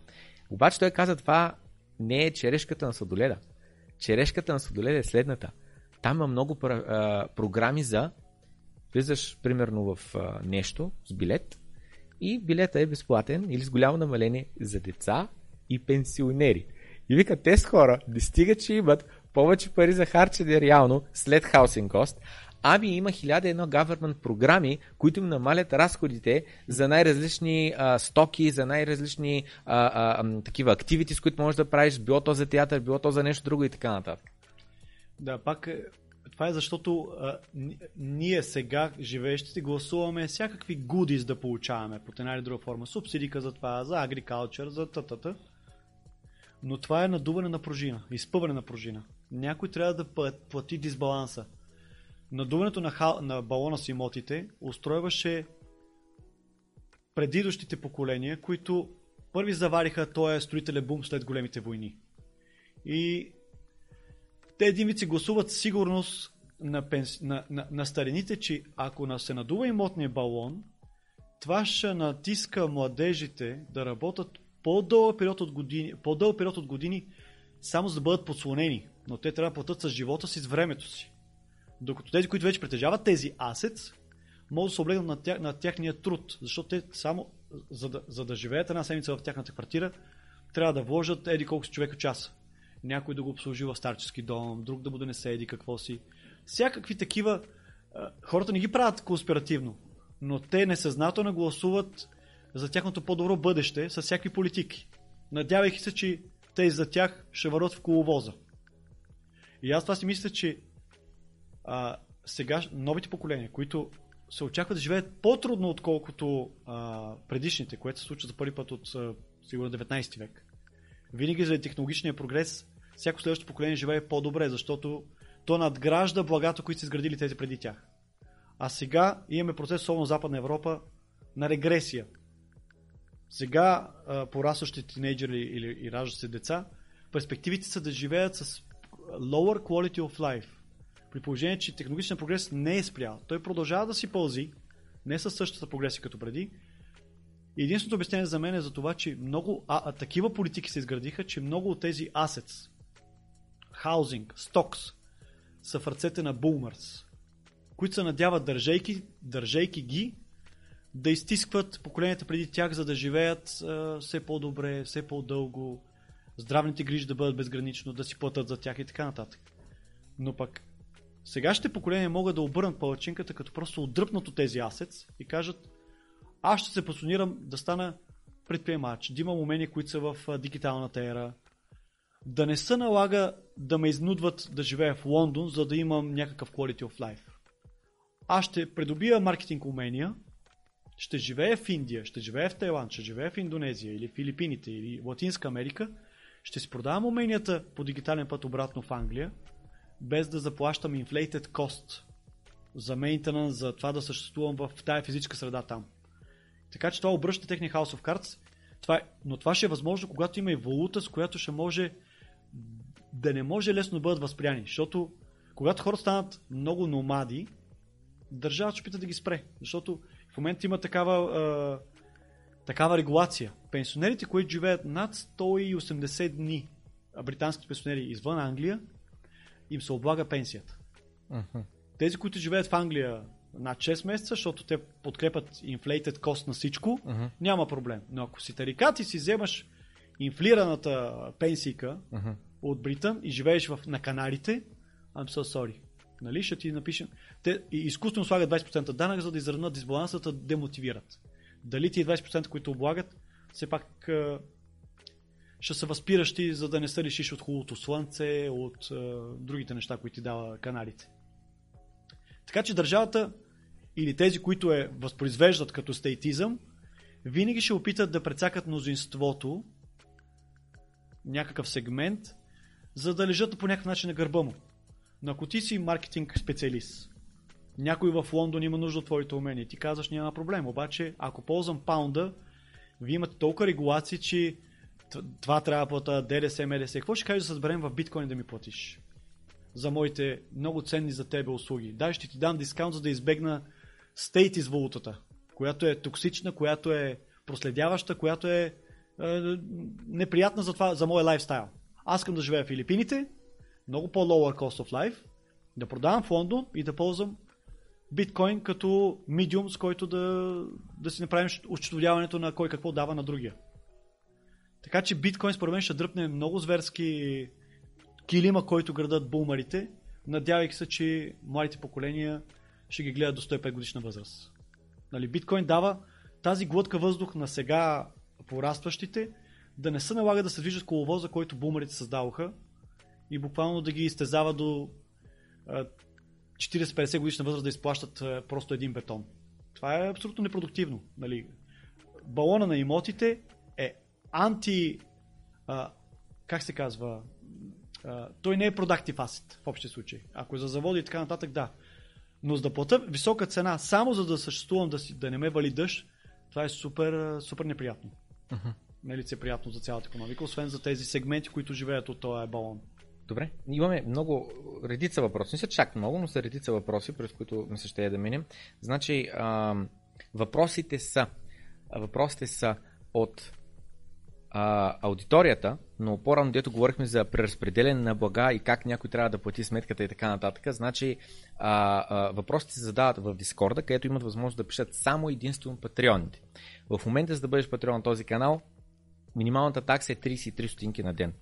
Обаче той каза, това не е черешката на сладоледа. Черешката на сладоледа е следната. Там има много а, програми за влизаш примерно в нещо с билет и билета е безплатен или с голямо намаление за деца и пенсионери. И вика, тези хора не стига, че имат повече пари за харчене реално след хаусинг кост, ами има хиляда едно government програми, които им намалят разходите за най-различни а, стоки, за най-различни а, а, такива активити, с които можеш да правиш, било то за театър, било то за нещо друго и така нататък. Да, пак е, това е защото а, ние сега, живеещите, гласуваме всякакви гудис да получаваме под една или друга форма. Субсидика за това, за агрикалчър, за татата. Но това е надуване на пружина, изпъване на пружина. Някой трябва да плати дисбаланса. Надуването на, хал, на балона с имотите устройваше предидущите поколения, които първи завариха този строителен бум след големите войни. И те един вид си гласуват сигурност на, пенс... на, на, на старините, че ако се надува имотния балон, това ще натиска младежите да работят по-дълъг период от години, по-дълъг период от години само за да бъдат подслонени. Но те трябва да платят с живота си, с времето си. Докато тези, които вече притежават тези асец, могат да се облегнат на, тях, на тяхния труд, защото те само, за да, за да живеят една седмица в тяхната квартира, трябва да вложат еди колко си човека часа. Някой да го обслужи в старчески дом, друг да му донесе еди какво си. Всякакви такива хората не ги правят конспиративно, но те несъзнателно гласуват за тяхното по-добро бъдеще с всякакви политики, надявайки се, че те за тях ще върват в коловоза. И аз това си мисля, че а, сега новите поколения, които се очаква да живеят по-трудно, отколкото а, предишните, което се случва за първи път от а, сигурно 19 век. Винаги заради технологичния прогрес, всяко следващо поколение живее по-добре, защото то надгражда благата, които са изградили тези преди тях. А сега имаме процес, особено в Западна Европа, на регресия. Сега порастващите тинейджери или и раждащи деца, перспективите са да живеят с lower quality of life. При положение, че технологичният прогрес не е спрял. Той продължава да си пълзи, не със същата прогресия като преди. Единственото обяснение за мен е за това, че много а, а, такива политики се изградиха, че много от тези assets, housing, stocks, са в ръцете на boomers, които се надяват, държейки, държейки ги, да изтискват поколенията преди тях, за да живеят а, все по-добре, все по-дълго, здравните грижи да бъдат безгранично, да си платят за тях и така нататък. Но пък сегашните поколения могат да обърнат палачинката, като просто отдръпнат от тези асец и кажат аз ще се пасонирам да стана предприемач, да имам умения, които са в дигиталната ера, да не се налага да ме изнудват да живея в Лондон, за да имам някакъв quality of life. Аз ще придобия маркетинг умения, ще живея в Индия, ще живея в Тайланд, ще живея в Индонезия или Филипините или Латинска Америка, ще си продавам уменията по дигитален път обратно в Англия, без да заплащам inflated cost за maintenance, за това да съществувам в тая физическа среда там. Така че това обръща техния House of Cards, това е, но това ще е възможно, когато има и валута, с която ще може да не може лесно да бъдат възприяни. Защото когато хората станат много номади, държавата ще пита да ги спре. Защото в момента има такава, а, такава регулация. Пенсионерите, които живеят над 180 дни, британските пенсионери извън Англия, им се облага пенсията. Uh-huh. Тези, които живеят в Англия над 6 месеца, защото те подкрепят inflated cost на всичко, uh-huh. няма проблем. Но ако си тарикат и си вземаш инфлираната пенсийка uh-huh. от Британ и живееш в, на каналите, I'm so sorry. Нали, ще ти напишем. Те изкуствено слагат 20% данък, за да изравнат дисбалансата, демотивират. Дали ти 20%, които облагат, все пак ще са възпиращи, за да не се лишиш от хубавото слънце, от другите неща, които ти дава каналите. Така че държавата или тези, които е възпроизвеждат като стейтизъм, винаги ще опитат да прецакат мнозинството, някакъв сегмент, за да лежат по някакъв начин на гърба му. Но ако ти си маркетинг специалист, някой в Лондон има нужда от твоите умения, ти казваш няма проблем. Обаче, ако ползвам паунда, вие имате толкова регулации, че това трябва да плата ДДС, МДС. Какво ще кажеш да се разберем в биткоин да ми платиш? За моите много ценни за тебе услуги. Дай ще ти дам дискаунт, за да избегна стейт из валутата, която е токсична, която е проследяваща, която е, е неприятна за, това, за моя лайфстайл. Аз искам да живея в Филипините, много по-lower cost of life, да продавам в Лондон и да ползвам биткоин като медиум, с който да, да си направим учетоводяването на кой какво дава на другия. Така че биткоин според мен ще дръпне много зверски килима, който градат бумарите, надявайки се, че младите поколения ще ги гледат до 105 годишна възраст. Нали, биткоин дава тази глътка въздух на сега порастващите, да не се налага да се движат коловоза, който бумарите създаваха и буквално да ги изтезава до 40-50 годишна възраст да изплащат а, просто един бетон. Това е абсолютно непродуктивно. Нали? Балона на имотите е анти... А, как се казва? А, той не е productive asset в общия случай. Ако е за заводи и така нататък, да. Но за да плата висока цена, само за да съществувам, да, си, да не ме вали дъжд, това е супер, супер неприятно. Uh-huh. Не е за цялата економика, освен за тези сегменти, които живеят от този балон. Добре, имаме много, редица въпроси. Не са чак много, но са редица въпроси, през които ми се ще е да минем. Значи, а, въпросите са, въпросите са от а, аудиторията, но по-рано дето говорихме за преразпределение на блага и как някой трябва да плати сметката и така нататък. Значи а, а, въпросите се задават в Дискорда, където имат възможност да пишат само единствено патреоните. В момента, за да бъдеш патреон на този канал, минималната такса е 33 стотинки на ден.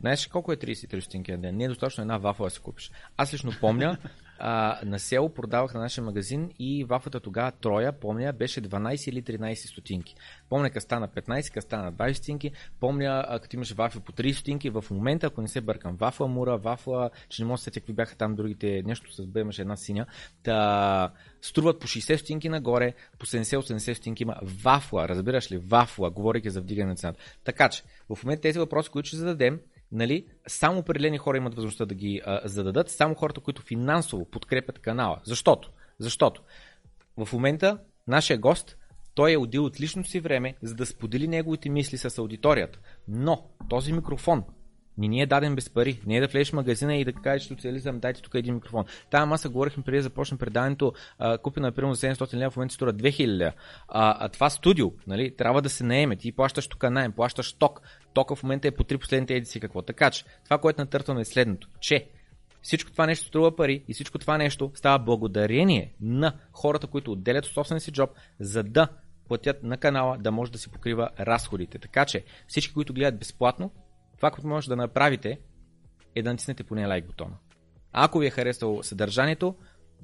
Знаеш колко е 33 стотинки на ден? Не е достатъчно една вафла да си купиш. Аз лично помня, а, на село продавах на нашия магазин и вафата тогава Троя, помня, беше 12 или 13 стотинки. Помня къста стана 15, къста стана 20 стотинки. Помня, като имаше вафи по 3 стотинки. В момента, ако не се бъркам, вафла Мура, вафла, че не мога да сетя какви бяха там другите, нещо с Б имаше една синя. Та, струват по 60 стотинки нагоре, по 70-80 стотинки има вафла, разбираш ли, вафла, говорейки за вдигане на цената. Така че, в момента тези въпроси, които ще зададем, нали, само определени хора имат възможността да ги а, зададат, само хората, които финансово подкрепят канала. Защото? Защото в момента нашия гост той е отдел от личното си време, за да сподели неговите мисли с аудиторията. Но този микрофон не ни е даден без пари. Не е да влезеш в магазина и да кажеш социализъм, дайте тук един микрофон. Тая маса говорихме преди да започнем предаването, купена примерно за 700 лева, в момента струва 2000 лева. А, а, това студио, нали, трябва да се наеме. Ти плащаш тук найем, плащаш ток. Тока в момента е по три последните едици какво. Така че, това, което натъртваме е следното, че всичко това нещо струва пари и всичко това нещо става благодарение на хората, които отделят от собствения си джоб, за да платят на канала да може да си покрива разходите. Така че всички, които гледат безплатно, това, което може да направите е да натиснете поне лайк бутона. Ако ви е харесало съдържанието,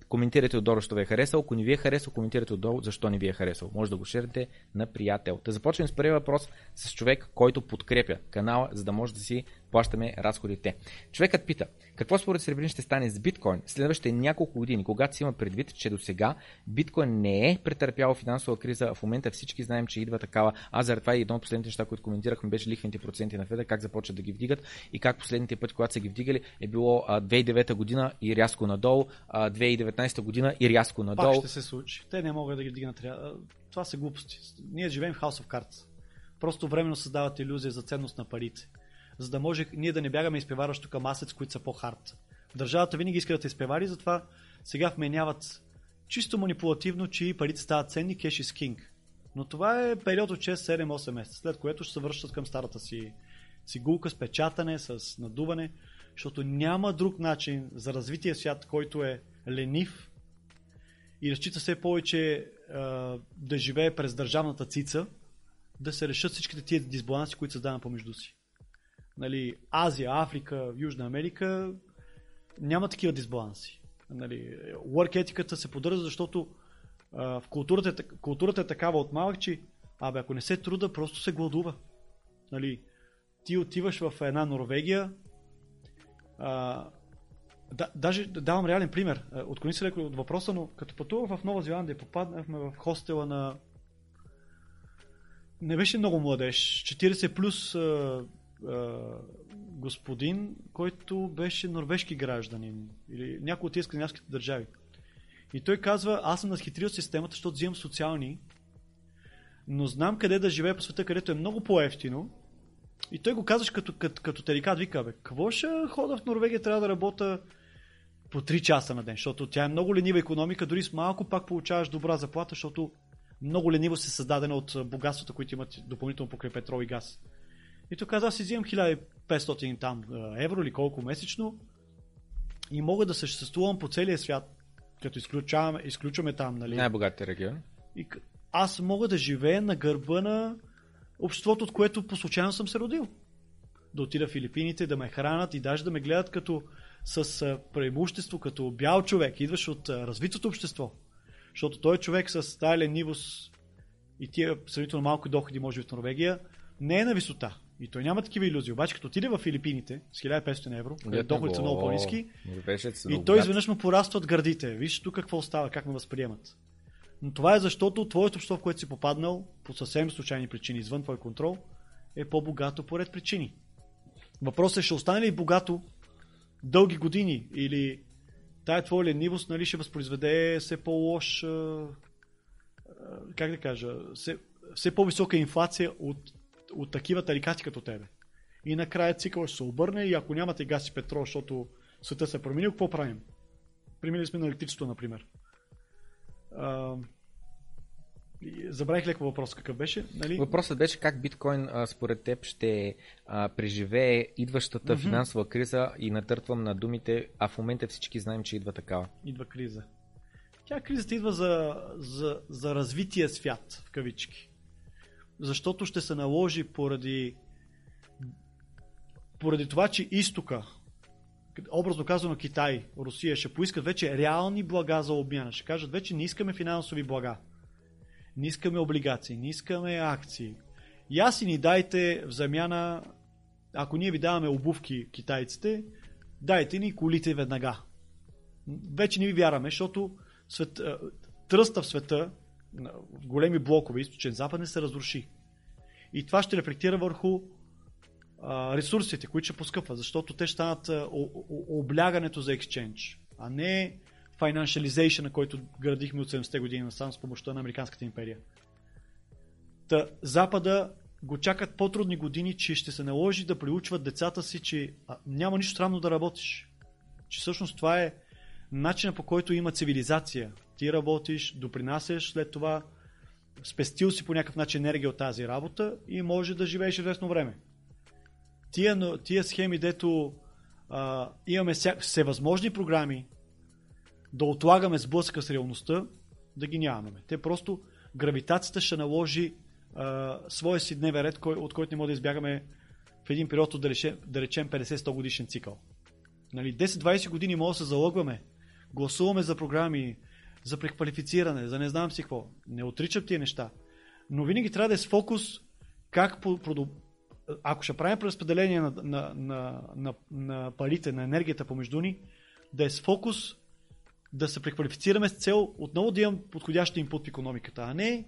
коментирайте отдолу, що ви е харесало. Ако не ви е харесало, коментирайте отдолу, защо не ви е харесало. Може да го шерите на приятел. Да започнем с първия въпрос с човек, който подкрепя канала, за да може да си плащаме разходите. Човекът пита, какво според Сребрин ще стане с биткоин следващите няколко години, когато си има предвид, че до сега биткоин не е претърпял финансова криза, в момента всички знаем, че идва такава. Аз заради това и едно от последните неща, които коментирахме, беше лихвените проценти на Феда, как започват да ги вдигат и как последните пъти, когато са ги вдигали, е било 2009 година и рязко надолу, 2019 година и рязко надолу. Пак ще се случи. Те не могат да ги вдигнат. Това са глупости. Ние живеем в House of Cards. Просто временно създават иллюзия за ценност на парите за да може ние да не бягаме изпреварващо към асец, които са по-хард. Държавата винаги иска да те изпревари, затова сега вменяват чисто манипулативно, че парите стават ценни, кеш is king. Но това е период от 6-7-8 месеца, след което ще се връщат към старата си цигулка с печатане, с надуване, защото няма друг начин за развитие свят, който е ленив и разчита все повече да живее през държавната цица, да се решат всичките тия дисбаланси, които създаваме помежду си нали, Азия, Африка, Южна Америка, няма такива дисбаланси. Нали, work етиката се поддържа, защото а, в културата, културата е такава от малък, че абе, ако не се труда, просто се гладува. Нали, ти отиваш в една Норвегия, а, да, даже давам реален пример. Отклони се леко от въпроса, но като пътувах в Нова Зеландия, попаднахме в хостела на не беше много младеж, 40 плюс господин, който беше норвежки гражданин или някой от тези държави. И той казва, аз съм насхитрил системата, защото взимам социални, но знам къде да живея по света, където е много по-ефтино. И той го казваш като, като, като терикат, вика, бе, какво ще хода в Норвегия, трябва да работя по 3 часа на ден, защото тя е много ленива економика, дори с малко пак получаваш добра заплата, защото много лениво се създадена от богатствата, които имат допълнително покрай петрол и газ. И тук каза, аз си взимам 1500 там евро или колко месечно и мога да съществувам по целия свят, като изключваме, изключваме там, нали? Най-богатите региони. И аз мога да живея на гърба на обществото, от което по случайно съм се родил. Да отида в Филипините, да ме хранат и даже да ме гледат като с преимущество, като бял човек, идваш от развитото общество. Защото той е човек с тая ленивост и тия сравнително малко доходи, може би в Норвегия, не е на висота. И той няма такива иллюзии. Обаче, като отиде в Филипините с 1500 евро, където доходите са много по-низки, и той изведнъж му порастват гърдите. Виж тук какво става, как ме възприемат. Но това е защото твоето общество, в което си попаднал, по съвсем случайни причини, извън твой контрол, е по-богато по ред причини. Въпросът е, ще остане ли богато дълги години или тая твоя ленивост нали, ще възпроизведе все по-лош, как да кажа, все, все по-висока инфлация от, от такива тарикати като тебе. И накрая цикъл ще се обърне и ако нямате газ и петрол, защото света се е променил, какво правим? Примили сме на електричество, например. Забравих леко въпрос какъв беше. Нали? Въпросът беше как биткоин а, според теб ще а, преживее идващата mm-hmm. финансова криза и натъртвам на думите, а в момента всички знаем, че идва такава. Идва криза. Тя кризата идва за, за, за развития свят, в кавички. Защото ще се наложи поради поради това, че изтока, образно казано Китай, Русия, ще поискат вече реални блага за обмяна. Ще кажат вече не искаме финансови блага не искаме облигации, не искаме акции. И аз и ни дайте в замяна, ако ние ви даваме обувки китайците, дайте ни колите веднага. Вече не ви вярваме, защото свет, тръста в света, големи блокове, източен запад, не се разруши. И това ще рефлектира върху а, ресурсите, които ще поскъпват, защото те ще станат облягането за екшенч, а не financialization, на който градихме от 70-те години насам с помощта на Американската империя. Та, Запада го чакат по-трудни години, че ще се наложи да приучват децата си, че а, няма нищо странно да работиш. Че всъщност това е начинът по който има цивилизация. Ти работиш, допринасяш след това, спестил си по някакъв начин енергия от тази работа и може да живееш известно време. Тия, тия схеми, дето а, имаме всевъзможни програми, да отлагаме сблъска с реалността, да ги нямаме. Те просто, гравитацията ще наложи а, своя си дневен ред, кой, от който не може да избягаме в един период от да, речем, да речем 50-100 годишен цикъл. Нали, 10-20 години може да се залъгваме, гласуваме за програми, за преквалифициране, за не знам си какво. Не отричам тия неща. Но винаги трябва да е с фокус как по, ако ще правим преразпределение на, на, на, на, на парите, на енергията помежду ни, да е с фокус да се преквалифицираме с цел отново да имам подходящ инпут в економиката, а не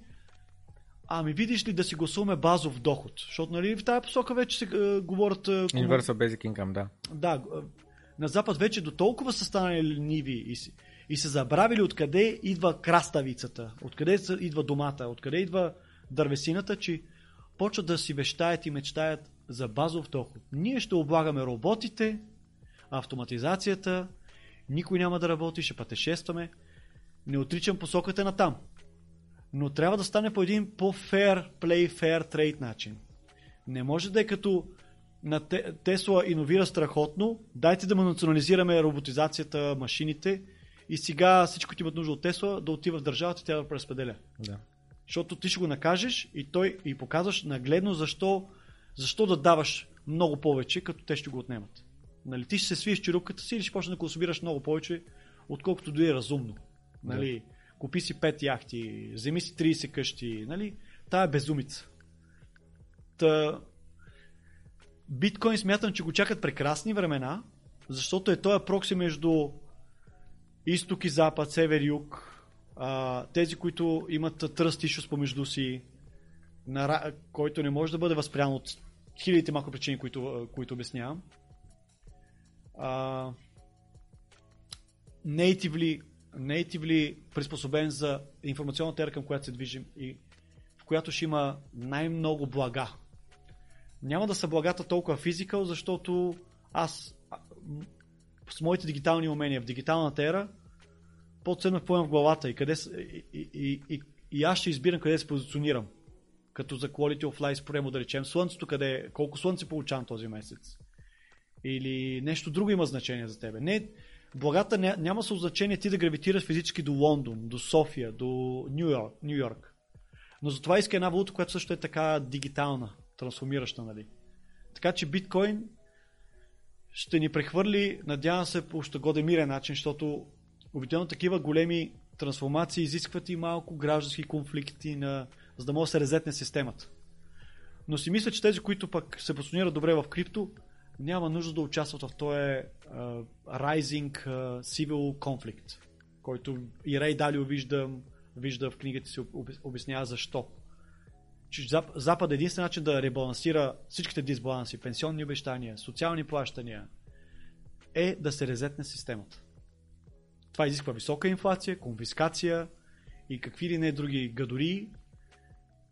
Ами видиш ли да си гласуваме базов доход? Защото нали, в тази посока вече се е, говорят... Е, Universal Basic Income, да. Да, е, на Запад вече до толкова са станали лениви и, и са забравили откъде идва краставицата, откъде идва домата, откъде идва дървесината, че почват да си вещаят и мечтаят за базов доход. Ние ще облагаме роботите, автоматизацията, никой няма да работи, ще пътешестваме. Не отричам посоката на там. Но трябва да стане по един по-fair play, fair trade начин. Не може да е като на Тесла иновира страхотно, дайте да му национализираме роботизацията, машините и сега всичко ти имат нужда от Тесла да отива в държавата и тя да преразпределя. Да. Защото ти ще го накажеш и той и показваш нагледно защо, защо да даваш много повече, като те ще го отнемат. Нали, ти ще се свиеш черупката си или ще почнеш да консумираш много повече, отколкото дойде разумно. Нали, да. Купи си 5 яхти, вземи си 30 къщи. Нали, тая е безумица. Та... Биткоин смятам, че го чакат прекрасни времена, защото е този прокси между изток и запад, север и юг. Тези, които имат тръст помежду си, който не може да бъде възпрян от хилядите малко причини, които, които обяснявам а, natively приспособен за информационната ера, към която се движим и в която ще има най-много блага. Няма да са благата толкова физикал, защото аз с моите дигитални умения в дигиталната ера по-ценно поемам в главата и, къде, и, и, и, и аз ще избирам къде се позиционирам. Като за Quality of Life, споремо да речем слънцето, къде, колко слънце получавам този месец или нещо друго има значение за тебе. Не, благата ня, няма със значение ти да гравитираш физически до Лондон, до София, до Нью Йорк. Нью Йорк. Но затова иска една валута, която също е така дигитална, трансформираща. Нали? Така че биткоин ще ни прехвърли, надявам се, по щогоден мирен начин, защото обикновено такива големи трансформации изискват и малко граждански конфликти, на, за да може да се резетне системата. Но си мисля, че тези, които пък се позиционират добре в крипто, няма нужда да участват в този uh, Rising uh, Civil Conflict, който и Рей Далио вижда, вижда в книгата си, обяснява защо. Че Запад е единствен начин да ребалансира всичките дисбаланси, пенсионни обещания, социални плащания, е да се резетне системата. Това изисква висока инфлация, конфискация и какви ли не други гадори.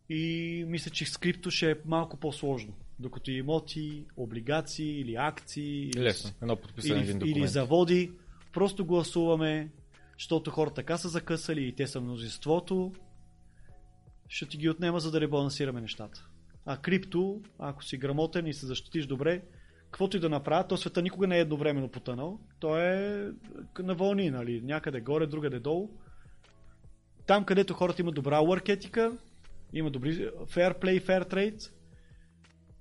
И мисля, че скрипто ще е малко по-сложно. Докато имоти, облигации или акции Лесно. Едно или, един документ. или заводи, просто гласуваме, защото хората така са закъсали и те са мнозинството, ще ти ги отнема, за да ребалансираме нещата. А крипто, ако си грамотен и се защитиш добре, каквото и да направят, то света никога не е едновременно потънал. То е на вълни, нали? някъде горе, другаде долу. Там, където хората имат добра work има добри fair play, fair trade,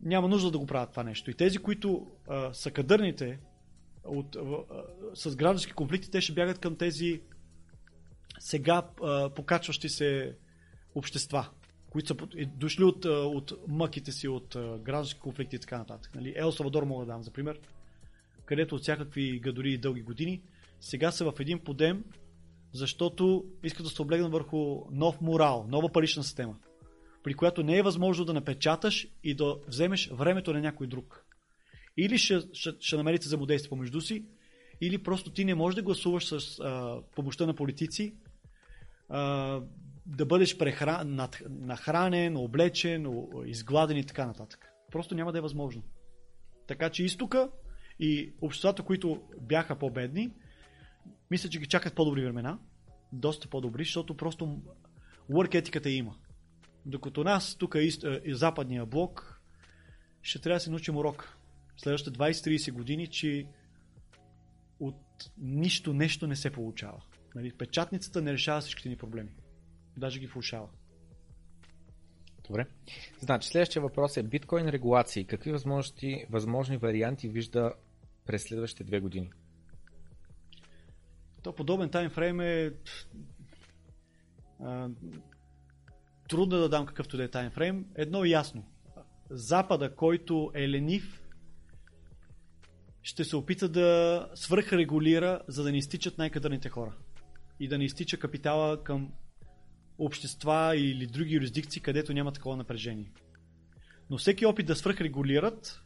няма нужда да го правят това нещо. И тези, които а, са кадърните от, а, с граждански конфликти, те ще бягат към тези сега а, покачващи се общества които са дошли от, от мъките си, от граждански конфликти и така нататък. Нали? Ел Салвадор мога да дам за пример, където от всякакви гадори и дълги години, сега са в един подем, защото искат да се облегнат върху нов морал, нова парична система, при която не е възможно да напечаташ и да вземеш времето на някой друг. Или ще, ще, ще намерите взаимодействие помежду си, или просто ти не можеш да гласуваш с а, помощта на политици, а, да бъдеш прехран, нахранен, облечен, изгладен и така нататък. Просто няма да е възможно. Така че изтока и обществата, които бяха по-бедни, мисля, че ги чакат по-добри времена, доста по-добри, защото просто work етиката има. Докато нас, тук е, е западния блок, ще трябва да се научим урок. Следващите 20-30 години, че от нищо нещо не се получава. Нали? Печатницата не решава всичките ни проблеми даже ги влушава. Добре. Значи, следващия въпрос е биткоин регулации. Какви възможности, възможни варианти вижда през следващите две години? То подобен таймфрейм е а, трудно да дам какъвто да е таймфрейм. Едно е ясно. Запада, който е ленив, ще се опита да свръхрегулира, за да не изтичат най-кадърните хора. И да не изтича капитала към общества или други юрисдикции, където няма такова напрежение. Но всеки опит да свръхрегулират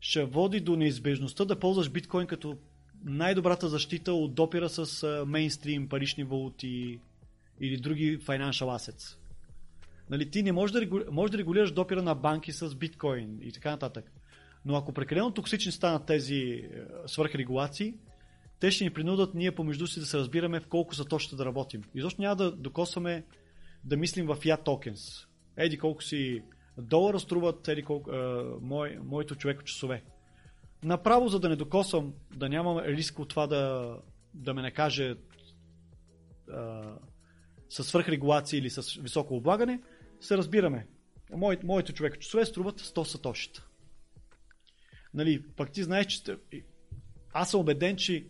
ще води до неизбежността да ползваш биткоин като най-добрата защита от допира с мейнстрим, парични валути или други financial assets. Нали, ти не можеш да, регу... можеш да регулираш допира на банки с биткоин и така нататък. Но ако прекалено токсични станат тези свръхрегулации, те ще ни принудат ние помежду си да се разбираме в колко са точно да работим. И защо няма да докосваме да мислим в fiat tokens. Еди колко си долара струват еди колко, е, мой, моето човеко часове. Направо, за да не докосвам, да нямам риск от това да, да ме накаже е, с свръхрегулация или с високо облагане, се разбираме. Мой, моето човеко часове струват 100 сатошита. Нали, пък ти знаеш, че аз съм убеден, че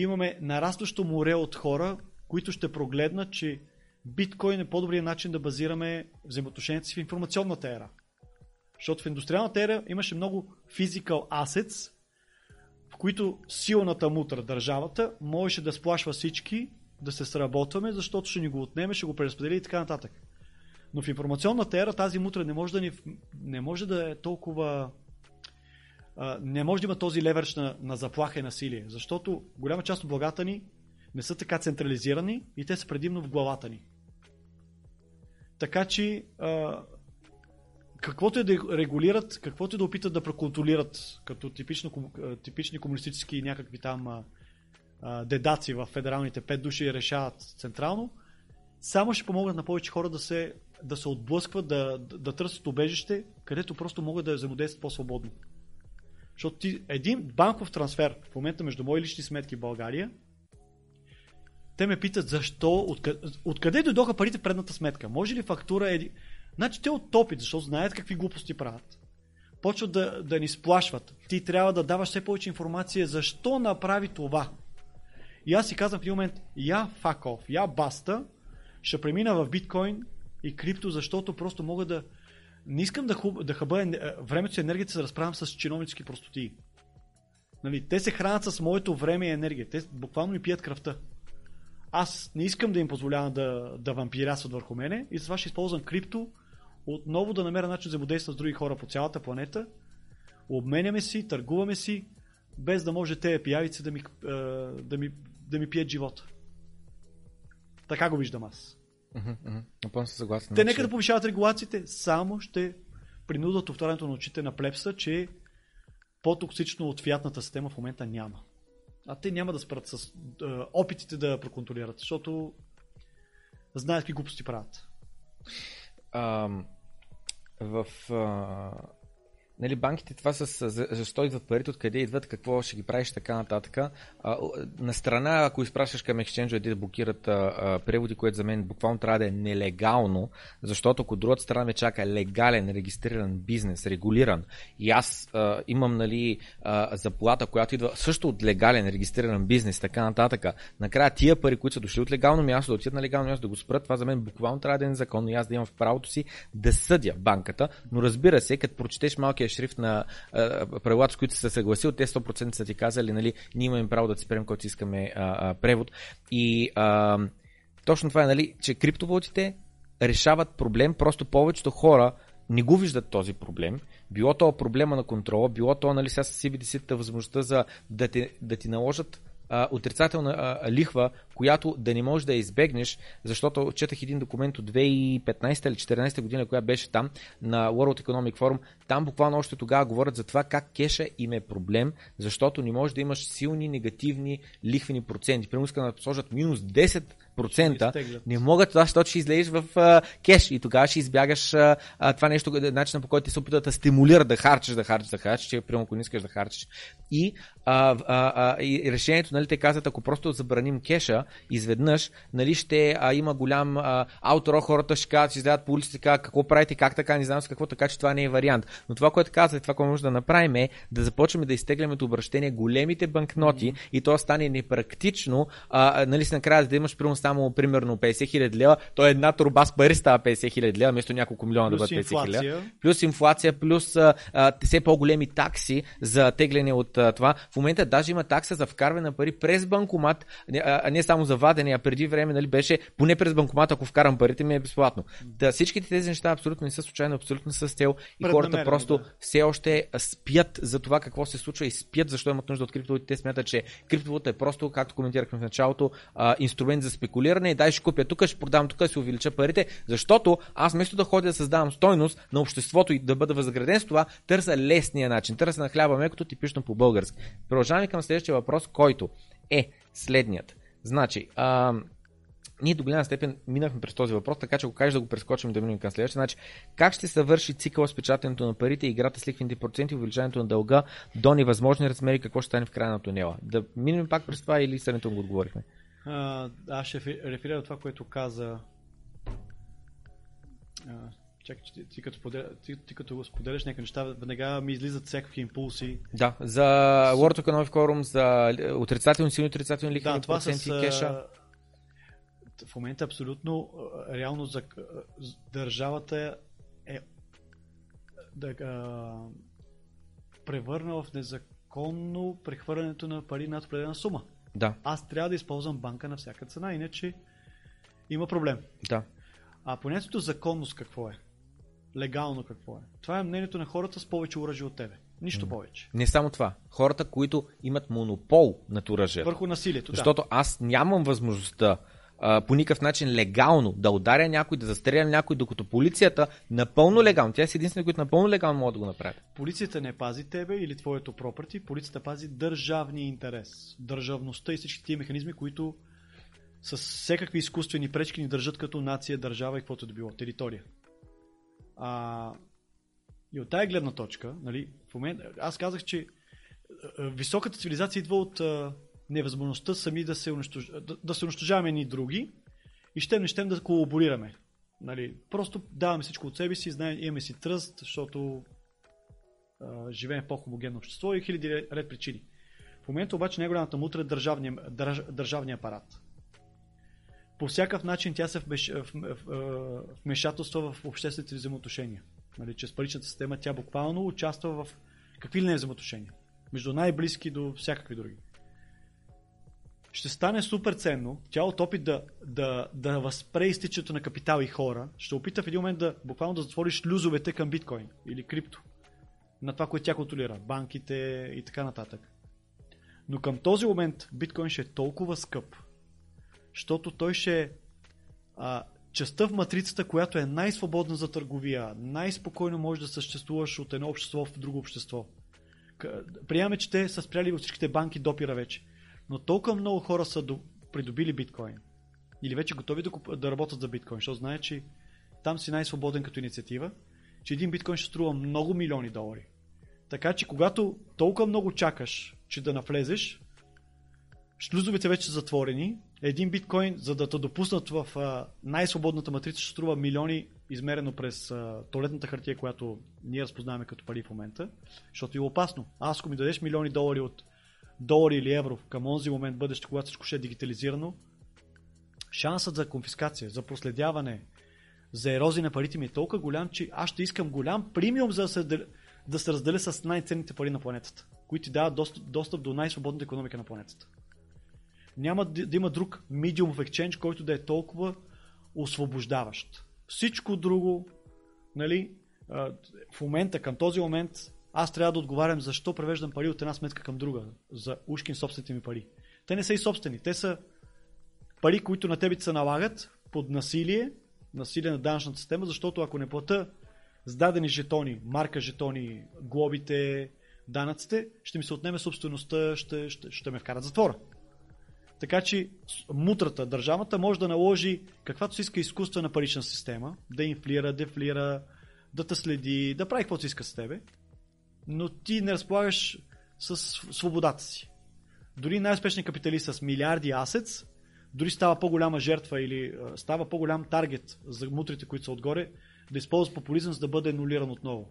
имаме нарастващо море от хора, които ще прогледнат, че биткоин е по-добрият начин да базираме взаимоотношенията си в информационната ера. Защото в индустриалната ера имаше много physical assets, в които силната мутра, държавата, можеше да сплашва всички, да се сработваме, защото ще ни го отнеме, ще го преразпредели и така нататък. Но в информационната ера тази мутра не може да, ни, не може да е толкова не може да има този леверч на, на заплаха и насилие, защото голяма част от благата ни не са така централизирани и те са предимно в главата ни. Така че, а, каквото е да регулират, каквото е да опитат да проконтролират, като типично, типични комунистически някакви там а, дедаци в федералните пет души решават централно, само ще помогнат на повече хора да се, да се отблъскват, да, да, да търсят убежище, където просто могат да взаимодействат по-свободно. Защото ти, един банков трансфер в момента между мои лични сметки в България, те ме питат защо, откъде, откъде дойдоха парите в предната сметка. Може ли фактура е... Значи те от топит, защото знаят какви глупости правят. Почват да, да ни сплашват. Ти трябва да даваш все повече информация защо направи това. И аз си казвам в един момент, я off, я баста, ще премина в биткоин и крипто, защото просто мога да, Не искам да, хуб, да хъба времето и енергията се разправям с чиновнически простоти. Нали, те се хранят с моето време и енергия. Те буквално ми пият кръвта. Аз не искам да им позволявам да, да вампирясват върху мене и затова ще използвам крипто отново да намеря начин да взаимодействам с други хора по цялата планета. Обменяме си, търгуваме си, без да може те пиявици да ми, да ми, да ми пият живота. Така го виждам аз. Напълно съм съгласен. Те Значи, нека да повишават регулациите, само ще принудат отварянето на очите на плепса, че по-токсично от фиатната система в момента няма. А те няма да спрат с е, опитите да проконтролират, защото знаят какви глупости правят. Ам, в а, нали, банките това с за- защо идват парите, откъде идват, какво ще ги правиш, така нататък. А, на страна, ако изпращаш към Exchange еди да блокират а, а, преводи, което за мен буквално трябва да е нелегално, защото ако другата страна ме чака легален, регистриран бизнес, регулиран, и аз а, имам нали, а, заплата, която идва също от легален, регистриран бизнес, така нататък, накрая тия пари, които са дошли от легално място, да отидат на легално място, да го спрат, това за мен буквално трябва да е незаконно и аз да имам в правото си да съдя банката, но разбира се, като прочетеш малкия шрифт на а, правилата, с които се съгласил, те 100% са ти казали, нали, ние имаме право да ти спрем, който си искаме а, а, превод. И а, точно това е, нали, че криптовалутите решават проблем, просто повечето хора не го виждат този проблем. Било то проблема на контрола, било то нали, сега с CBDC-та възможността за да, те, да ти наложат а, отрицателна а, лихва, която да не можеш да избегнеш, защото четах един документ от 2015 или 2014 година, която беше там на World Economic Forum. Там буквално още тогава говорят за това как кеша им е проблем, защото не можеш да имаш силни негативни лихвени проценти. Примерно искат да сложат минус 10%, изтеглят. не могат това, защото ще излезеш в а, кеш и тогава ще избягаш а, а, това нещо, начинът по който ти се опитат да стимулира да харчиш, да харчиш, да харчиш, че примерно ако не искаш да харчиш. И, а, а, а, и решението, нали, те казват, ако просто забраним кеша, изведнъж, нали, ще а, има голям а, аутро, хората ще кажат, ще излядат по улиците, кажат, какво правите, как така, не знам с какво, така че това не е вариант. Но това, което казвате, това, което може да направим е да започнем да изтегляме от обращение големите банкноти и то стане непрактично, а, нали, накрая да имаш примерно само примерно 50 хиляди лева, то е една турба с пари става 50 хиляди лева, вместо няколко милиона да Плюс бъдат 50 хиляди. Плюс инфлация, плюс а, а, все по-големи такси за тегляне от а, това. В момента даже има такса за вкарване на пари през банкомат, не- а, а не само за вадене, а преди време нали, беше поне през банкомат, ако вкарам парите ми е безплатно. Да, всичките тези неща абсолютно не са случайно, абсолютно са с цел и хората просто да. все още спят за това какво се случва и спят защо имат нужда от криптовалути. Те смятат, че криптовалута е просто, както коментирахме в началото, а, инструмент за спекулиране и дай ще купя тук, ще продам тук, си увелича парите, защото аз вместо да ходя да създавам стойност на обществото и да бъда възнаграден с това, търся лесния начин, търся на хляба мекото типично по български. Продължаваме към следващия въпрос, който е следният. Значи, а, ние до голяма степен минахме през този въпрос, така че ако кажеш да го прескочим да минем към следващия. Значи, как ще се върши цикъл с печатането на парите, играта с лихвените проценти, увеличаването на дълга до невъзможни размери, какво ще стане в края на тунела? Да минем пак през това или средното го отговорихме? А, аз ще реферирам това, което каза. А, чакай, ти, ти, като споделя, ти, ти като споделяш някакви неща, веднага ми излизат всякакви импулси. Да, за World Economic Forum, за отрицателни, силни отрицателни лихвени Да, това проценти, с... кеша. В момента абсолютно реално за, държавата е да а, превърна в незаконно прехвърлянето на пари над определена сума. Да, Аз трябва да използвам банка на всяка цена, иначе има проблем. да. А понятието законност какво е? Легално какво е? Това е мнението на хората с повече оръжие от тебе. Нищо повече. Не само това. Хората, които имат монопол над оръжието. Върху насилието. Защото аз нямам възможността по никакъв начин легално да ударя някой, да застреля някой, докато полицията напълно легално, тя е единствена, които напълно легално могат да го направят. Полицията не пази тебе или твоето пропърти, полицията пази държавния интерес. Държавността и всички тия механизми, които с всякакви изкуствени пречки ни държат като нация, държава и каквото да било, територия. А, и от тая гледна точка, нали, в момента, аз казах, че високата цивилизация идва от невъзможността сами да се, унищож... да, да се унищожаваме ни други и щем не щем да колаборираме. Нали, просто даваме всичко от себе си, знаем, имаме си тръст, защото а, живеем в по-хомогенно общество и хиляди ред- причини. В момента обаче най-голямата мутра е държавния, държ, държавния апарат. По всякакъв начин тя се вмеш, вмешателства в обществените взаимоотношения. Нали, чрез паричната система тя буквално участва в какви ли не взаимоотношения. Между най-близки до всякакви други. Ще стане супер ценно цялото опит да, да, да възпре изтичането на капитал и хора. Ще опита в един момент да буквално да затвориш люзовете към биткоин или крипто. На това, което тя контролира. Банките и така нататък. Но към този момент биткоин ще е толкова скъп, защото той ще е частта в матрицата, която е най-свободна за търговия, най-спокойно може да съществуваш от едно общество в друго общество. Приемаме, че те са спряли от всичките банки допира вече. Но толкова много хора са до, придобили биткоин. Или вече готови да, куп, да работят за биткоин, защото знае, че там си най-свободен като инициатива, че един биткоин ще струва много милиони долари. Така че когато толкова много чакаш, че да навлезеш, шлюзовете вече са затворени, един биткоин, за да те допуснат в а, най-свободната матрица, ще струва милиони, измерено през а, туалетната хартия, която ние разпознаваме като пари в момента, защото е опасно. Аз, ако ми дадеш милиони долари от долари или евро към онзи момент бъдеще, когато всичко ще е дигитализирано, шансът за конфискация, за проследяване, за ерозия на парите ми е толкова голям, че аз ще искам голям премиум, за да се, да се разделя с най-ценните пари на планетата, които ти дават достъп, достъп до най-свободната економика на планетата. Няма да, да има друг medium of exchange, който да е толкова освобождаващ. Всичко друго, нали, в момента, към този момент, аз трябва да отговарям защо превеждам пари от една сметка към друга, за ушкин собствените ми пари. Те не са и собствени, те са пари, които на тебе се налагат под насилие, насилие на данъчната система, защото ако не плата с дадени жетони, марка жетони, глобите, данъците, ще ми се отнеме собствеността, ще, ще, ще ме вкарат затвора. Така че мутрата, държавата може да наложи каквато си иска изкуствена парична система, да инфлира, дефлира, да те следи, да прави каквото си иска с тебе, но ти не разполагаш с свободата си. Дори най-успешният капиталист с милиарди асец, дори става по-голяма жертва или става по-голям таргет за мутрите, които са отгоре, да използва популизъм, за да бъде анулиран отново.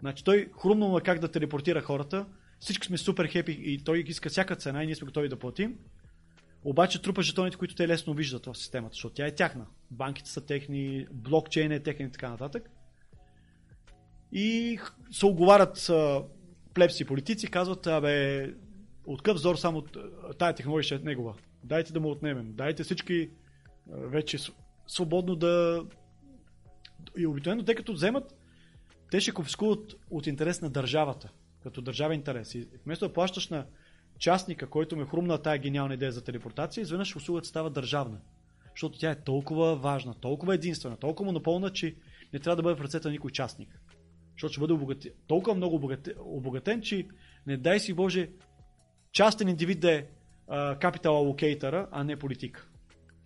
Значи той хрумно му е как да телепортира хората, всички сме супер хепи и той иска всяка цена и ние сме готови да платим. Обаче трупа жетоните, които те лесно виждат в системата, защото тя е тяхна. Банките са техни, блокчейн е техни и така нататък. И се оговарят плепси политици, казват, абе, от къв зор само тая технология ще е негова. Дайте да му отнемем. Дайте всички вече свободно да... И обикновено, тъй като вземат, те ще конфискуват от интерес на държавата, като държавен интерес. И вместо да плащаш на частника, който ме хрумна тази гениална идея за телепортация, изведнъж услугата става държавна. Защото тя е толкова важна, толкова единствена, толкова монополна, че не трябва да бъде в ръцете на никой частник. Защото ще бъде обогатен, толкова много обогатен, че не дай си Боже частен индивид да е капитал алокейтъра, а не политик.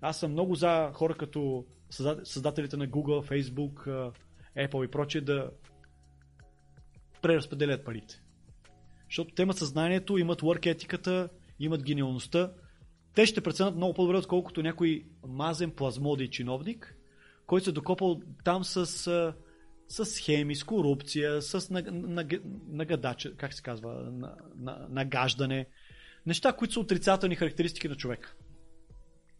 Аз съм много за хора като създателите на Google, Facebook, Apple и прочие да преразпределят парите. Защото те имат съзнанието, имат work етиката, имат гениалността. Те ще преценят много по-добре, отколкото някой мазен плазмодий чиновник, който се докопал там с, с схеми, с корупция, с нагадача, как се казва, нагаждане. Неща, които са отрицателни характеристики на човека.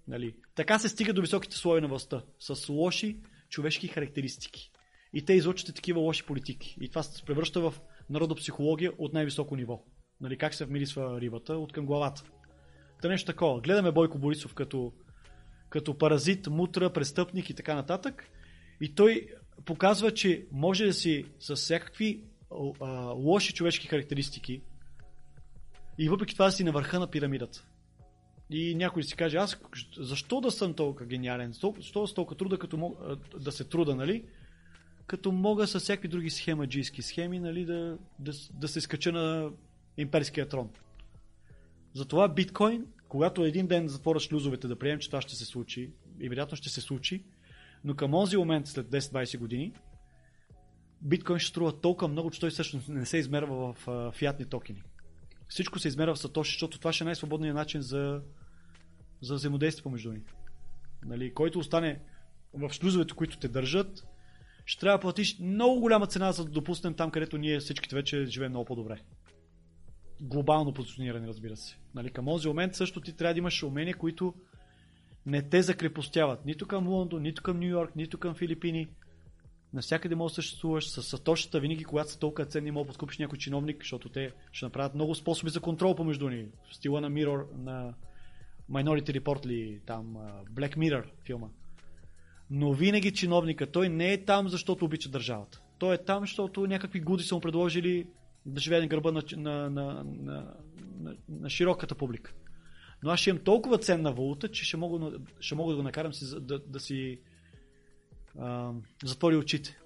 Нали? Така се стига до високите слои на властта, с лоши човешки характеристики. И те излъчват такива лоши политики. И това се превръща в народопсихология от най-високо ниво. Нали, как се вмирисва рибата от към главата. Та нещо такова. Гледаме Бойко Борисов като, като паразит, мутра, престъпник и така нататък. И той показва, че може да си с всякакви а, лоши човешки характеристики и въпреки това си на върха на пирамидата. И някой си каже, аз защо да съм толкова гениален? Защо да толкова труда, като мога, да се труда, нали? като мога с всякакви други схемаджийски схеми нали, да, да, да се скача на имперския трон. Затова биткоин, когато един ден затворят шлюзовете да приемем, че това ще се случи, и вероятно ще се случи, но към този момент, след 10-20 години, биткоин ще струва толкова много, че той всъщност не се измерва в фиатни токени. Всичко се измерва в сатоши, защото това ще е най-свободният начин за, за взаимодействие помежду ни. Нали, който остане в шлюзовете, които те държат, ще трябва да платиш много голяма цена, за да допуснем там, където ние всичките вече живеем много по-добре. Глобално позициониране, разбира се. Нали, към този момент също ти трябва да имаш умения, които не те закрепостяват. Нито към Лондон, нито към Нью Йорк, нито към Филипини. Навсякъде може да съществуваш с сатошата, винаги когато са толкова ценни, може да подкупиш някой чиновник, защото те ще направят много способи за контрол помежду ни. В стила на Mirror, на Minority Report ли, там Black Mirror филма. Но винаги чиновника, той не е там, защото обича държавата. Той е там, защото някакви гуди са му предложили да живее на гърба на, на, на, на, на, на широката публика. Но аз ще имам толкова ценна валута, че ще мога, ще мога да го накарам си, да, да си а, затвори очите.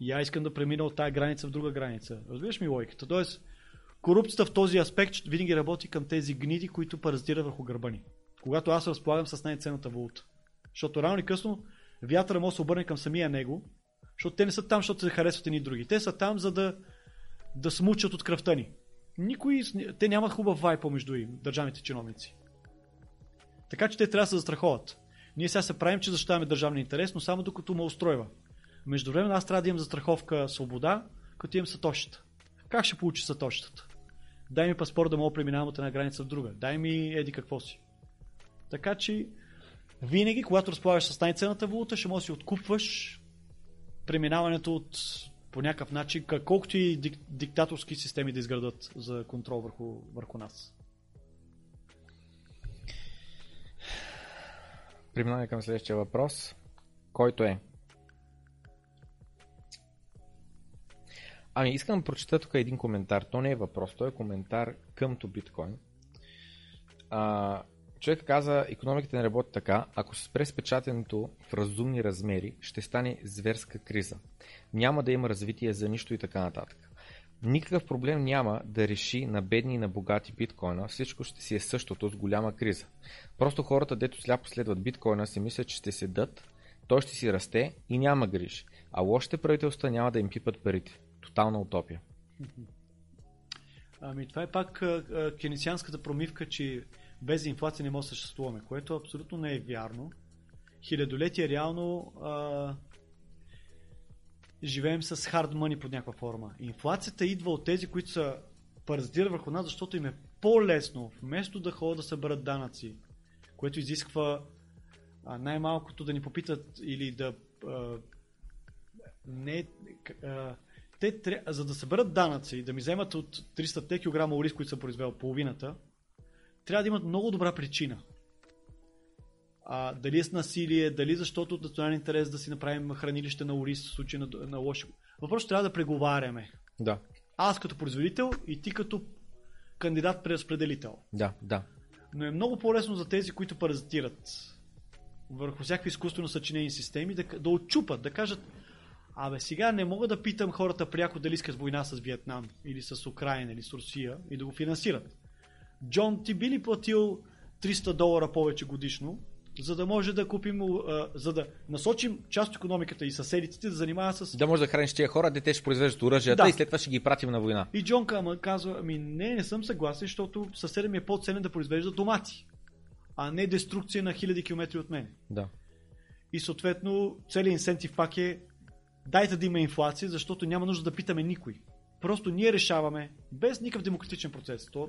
И аз искам да премина от тази граница в друга граница. Разбираш ми логиката? Тоест, корупцията в този аспект винаги работи към тези гниди, които паразитират върху гърба ни. Когато аз разполагам с най-ценната валута. Защото рано или късно вятъра може да се обърне към самия него, защото те не са там, защото се харесват едни други. Те са там, за да, да смучат от кръвта ни. Никой, те нямат хубав вай помежду им, държавните чиновници. Така че те трябва да се застраховат. Ние сега се правим, че защитаваме държавния интерес, но само докато ме устройва. Между време аз трябва да имам застраховка свобода, като имам сатощата. Как ще получи сатощата? Дай ми паспорт да мога преминавам от една граница в друга. Дай ми еди какво си. Така че винаги, когато разполагаш с най-ценната валута, ще можеш да си откупваш преминаването от по някакъв начин, колкото и дик, диктаторски системи да изградат за контрол върху, върху нас. Преминаваме към следващия въпрос, който е Ами искам да прочета тук един коментар. То не е въпрос, то е коментар къмто биткоин. А, човек каза, економиката не работи така, ако се спре с печатането в разумни размери, ще стане зверска криза. Няма да има развитие за нищо и така нататък. Никакъв проблем няма да реши на бедни и на богати биткоина, всичко ще си е същото с голяма криза. Просто хората, дето сляпо следват биткоина, си мислят, че ще седат, той ще си расте и няма грижи, а лошите правителства няма да им пипат парите. Тотална утопия. Ами това е пак кенесианската промивка, че без инфлация не може да съществуваме, което абсолютно не е вярно. Хилядолетия реално а, живеем с hard money под някаква форма. Инфлацията идва от тези, които са паразитират върху нас, защото им е по-лесно, вместо да ходят да съберат данъци, което изисква а, най-малкото да ни попитат или да а, не, а, те, за да съберат данъци да ми вземат от 300 кг ориз, които съм произвел половината, трябва да имат много добра причина. А, дали е с насилие, дали защото от национален интерес да си направим хранилище на ориз в случай на, на лошо. Въпросът трябва да преговаряме. Да. Аз като производител и ти като кандидат преразпределител. Да, да. Но е много по-лесно за тези, които паразитират върху всякакви изкуствено съчинени системи, да, да отчупат, да кажат Абе, сега не мога да питам хората пряко дали искат война с Виетнам или с Украина или с Русия и да го финансират. Джон, ти би ли платил 300 долара повече годишно, за да може да купим, а, за да насочим част от економиката и съседите да занимават с... Да може да храниш тия хора, дете ще произвеждат оръжията да. и след това ще ги пратим на война. И Джон Кама казва, ами не, не съм съгласен, защото съседът ми е по-ценен да произвежда домати, а не деструкция на хиляди километри от мен. Да. И съответно целият инсентив пак е дайте да има инфлация, защото няма нужда да питаме никой. Просто ние решаваме, без никакъв демократичен процес. То,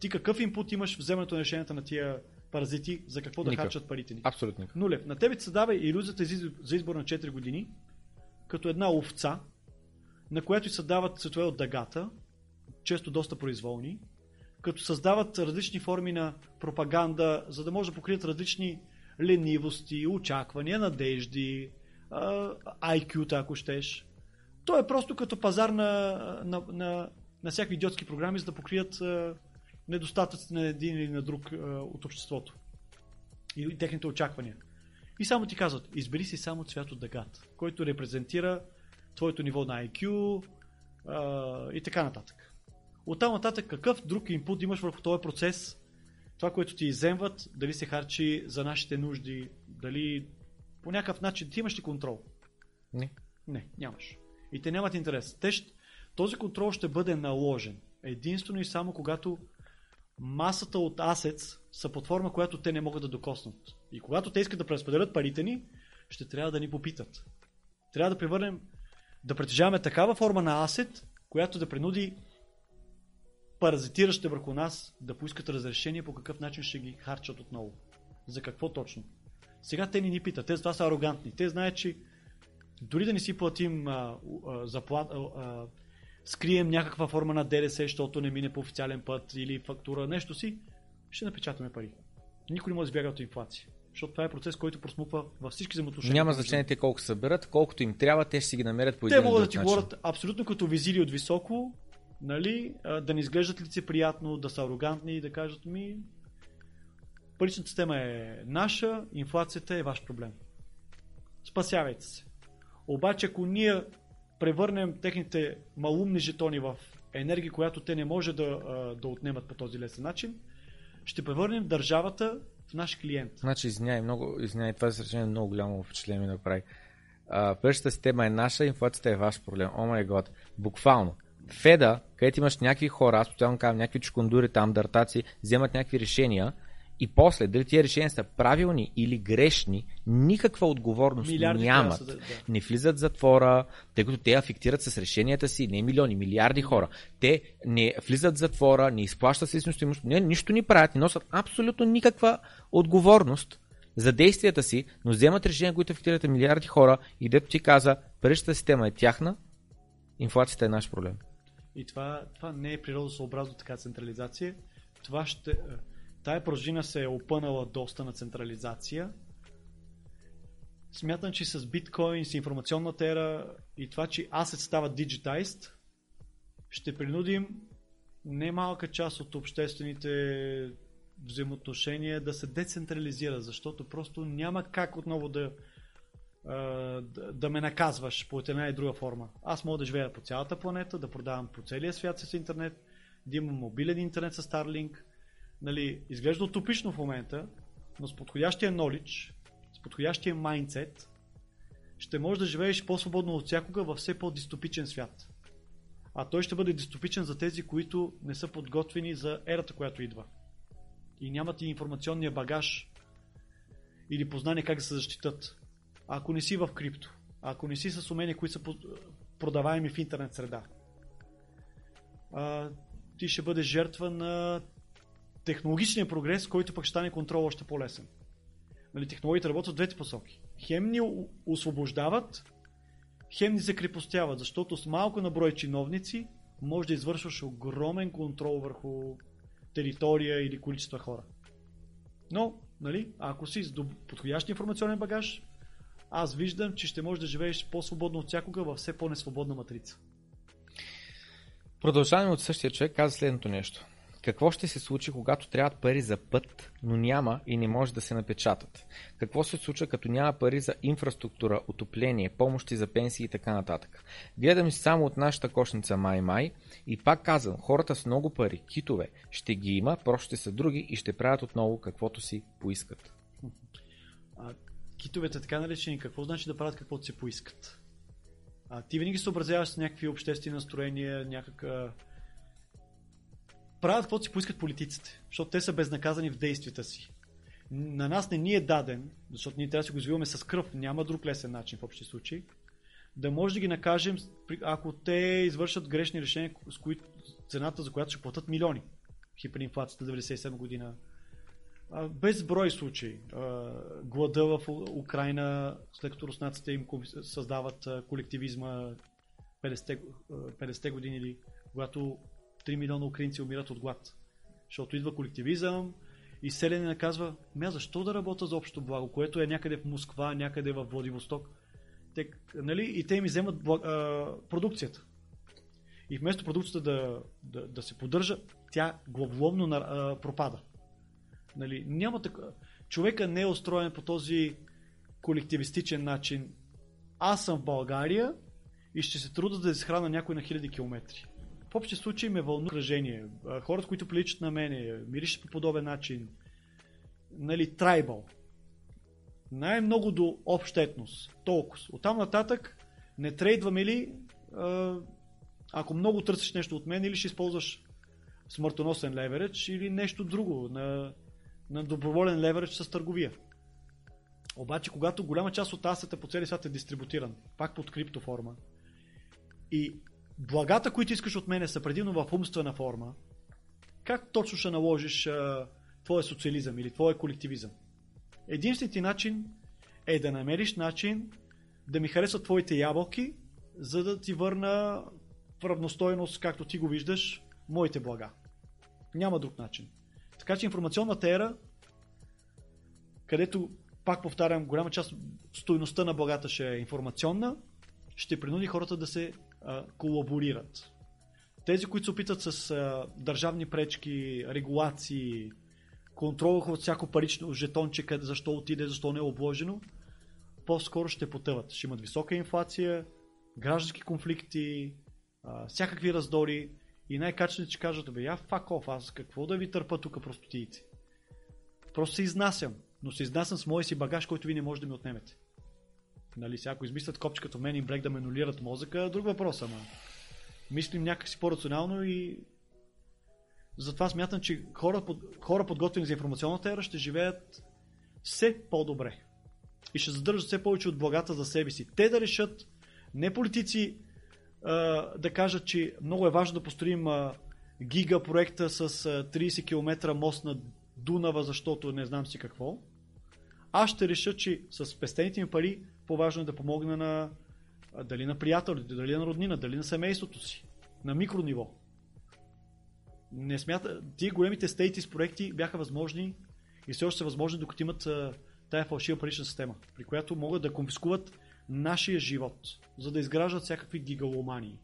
ти какъв инпут имаш в вземането на решенията на тия паразити, за какво да харчат парите ни? Абсолютно. Нулев. На тебе се дава иллюзията за избор на 4 години, като една овца, на която се дават цветове от дъгата, често доста произволни, като създават различни форми на пропаганда, за да може да покрият различни ленивости, очаквания, надежди, IQ-та, ако щеш. То е просто като пазар на, на, на, на всякакви идиотски програми, за да покрият недостатъците на един или на друг от обществото. И техните очаквания. И само ти казват, избери си само цвят от дъгата, който репрезентира твоето ниво на IQ а, и така нататък. Оттам нататък какъв друг инпут имаш върху този процес, това, което ти иземват, дали се харчи за нашите нужди, дали по някакъв начин ти имаш ли контрол? Не. Не, нямаш. И те нямат интерес. Те този контрол ще бъде наложен. Единствено и само когато масата от асец са под форма, която те не могат да докоснат. И когато те искат да преразпределят парите ни, ще трябва да ни попитат. Трябва да превърнем, да притежаваме такава форма на асет, която да принуди паразитиращите върху нас да поискат разрешение по какъв начин ще ги харчат отново. За какво точно? Сега те ни ни питат. Те това са арогантни. Те знаят, че Дори да не си платим а, а, заплат, а, а, скрием някаква форма на ДДС, защото не мине по официален път или фактура, нещо си, ще напечатаме пари. Никой не може да избяга от инфлация. Защото това е процес, който просмуква във всички взаимоотношения. Няма значение те колко съберат, колкото им трябва, те ще си ги намерят по Те един или могат да ти говорят абсолютно като визири от високо, нали, да не изглеждат лицеприятно, да са арогантни и да кажат ми паричната система е наша, инфлацията е ваш проблем. Спасявайте се. Обаче ако ние превърнем техните малумни жетони в енергия, която те не може да, да отнемат по този лесен начин, ще превърнем държавата в наш клиент. Значи, извиняй, много, извиняй, това изречение много голямо впечатление ми направи. А, Паричната система е наша, инфлацията е ваш проблем. О май гот. Буквално. Феда, където имаш някакви хора, аз постоянно казвам, някакви чукундури там, дъртаци, вземат някакви решения и после, дали тия решения са правилни или грешни, никаква отговорност Милиарди нямат. са, да. Не влизат в затвора, тъй като те афектират с решенията си, не милиони, милиарди хора. Те не влизат в затвора, не изплащат се имущество, не, нищо ни правят, не носят абсолютно никаква отговорност за действията си, но вземат решения, които афектират милиарди хора и дето ти каза, паричната система е тяхна, инфлацията е наш проблем. И това, това не е природосъобразно така централизация. Това ще, тая пружина се е опънала доста на централизация. Смятам, че с биткоин, с информационната ера и това, че асет става digitized, ще принудим немалка част от обществените взаимоотношения да се децентрализира, защото просто няма как отново да, да ме наказваш по една и друга форма. Аз мога да живея по цялата планета, да продавам по целия свят с интернет, да имам мобилен интернет с Starlink. Нали, изглежда утопично в момента, но с подходящия knowledge, с подходящия mindset, ще можеш да живееш по-свободно от всякога във все по-дистопичен свят. А той ще бъде дистопичен за тези, които не са подготвени за ерата, която идва. И нямат и информационния багаж или познание как да се защитат. Ако не си в крипто, ако не си с умения, които са продаваеми в интернет среда, ти ще бъдеш жертва на технологичния прогрес, който пък ще стане контрол още по-лесен. Нали, технологиите работят в двете посоки. Хем ни освобождават, хем ни се крепостяват, защото с малко на брой чиновници може да извършваш огромен контрол върху територия или количества хора. Но, нали, ако си с подходящ информационен багаж, аз виждам, че ще можеш да живееш по-свободно от всякога във все по-несвободна матрица. Продължаваме от същия човек, каза следното нещо. Какво ще се случи, когато трябват пари за път, но няма и не може да се напечатат? Какво се случва, като няма пари за инфраструктура, отопление, помощи за пенсии и така нататък? Гледам само от нашата кошница Май-Май и пак казвам, хората с много пари, китове, ще ги има, просто ще са други и ще правят отново каквото си поискат. А, китовете, така наречени, какво значи да правят каквото си поискат? А, ти винаги се съобразяваш с някакви обществени настроения, някакъв... Правят каквото си поискат политиците, защото те са безнаказани в действията си. На нас не ни е даден, защото ние трябва да си го извиваме с кръв, няма друг лесен начин в общи случаи, да може да ги накажем, ако те извършат грешни решения, с които цената за която ще платят милиони. Хиперинфлацията 97 година, безброй случаи. Глада в Украина, след като руснаците им създават колективизма 50-те, а, 50-те години или когато 3 милиона украинци умират от глад. Защото идва колективизъм и Селен наказва, ме защо да работя за общото благо, което е някъде в Москва, някъде в Владивосток. Те, нали, и те ми вземат бла- а, продукцията. И вместо продукцията да, да, да се поддържа, тя главоломно на- а, пропада. Нали, няма така. Човека не е устроен по този колективистичен начин. Аз съм в България и ще се труда да изхрана някой на хиляди километри. В общи случаи ме вълнува окръжение. А, Хората, които приличат на мене, миришат по подобен начин. Нали, трайбал. Най-много до обща. Толкова. Оттам нататък не трейдваме ли, ако много търсиш нещо от мен, или ще използваш смъртоносен леверидж, или нещо друго на, на доброволен леверидж с търговия. Обаче, когато голяма част от асета по целия свят е дистрибутиран, пак под криптоформа, и благата, които искаш от мене са предимно в умствена форма, как точно ще наложиш а, твоя социализъм или твоя колективизъм? Единственият ти начин е да намериш начин да ми харесват твоите ябълки, за да ти върна в равностойност, както ти го виждаш, моите блага. Няма друг начин. Така че информационната ера, където, пак повтарям, голяма част стойността на благата ще е информационна, ще принуди хората да се колаборират. Тези, които се опитат с а, държавни пречки, регулации, контрол от всяко парично жетонче, къде, защо отиде, защо не е обложено, по-скоро ще потъват. Ще имат висока инфлация, граждански конфликти, а, всякакви раздори и най-качените ще кажат, бе, я fuck off, аз какво да ви търпа тук простотиите. Просто се изнасям, но се изнасям с моя си багаж, който ви не може да ми отнемете. Нали, сега ако измислят копче като мен и Брек да ме нулират мозъка, друг въпрос, ама мислим някакси по-рационално и затова смятам, че хора, хора подготвени за информационната ера ще живеят все по-добре. И ще задържат все повече от благата за себе си. Те да решат, не политици да кажат, че много е важно да построим гига проекта с а, 30 км мост на Дунава, защото не знам си какво. Аз ще реша, че с пестените ми пари по-важно е да помогна на дали на приятелите, дали на роднина, дали на семейството си. На микро ниво. Не смята, тия големите стейтис проекти бяха възможни и все още са възможни, докато имат тая фалшива парична система, при която могат да конфискуват нашия живот, за да изграждат всякакви гигаломании.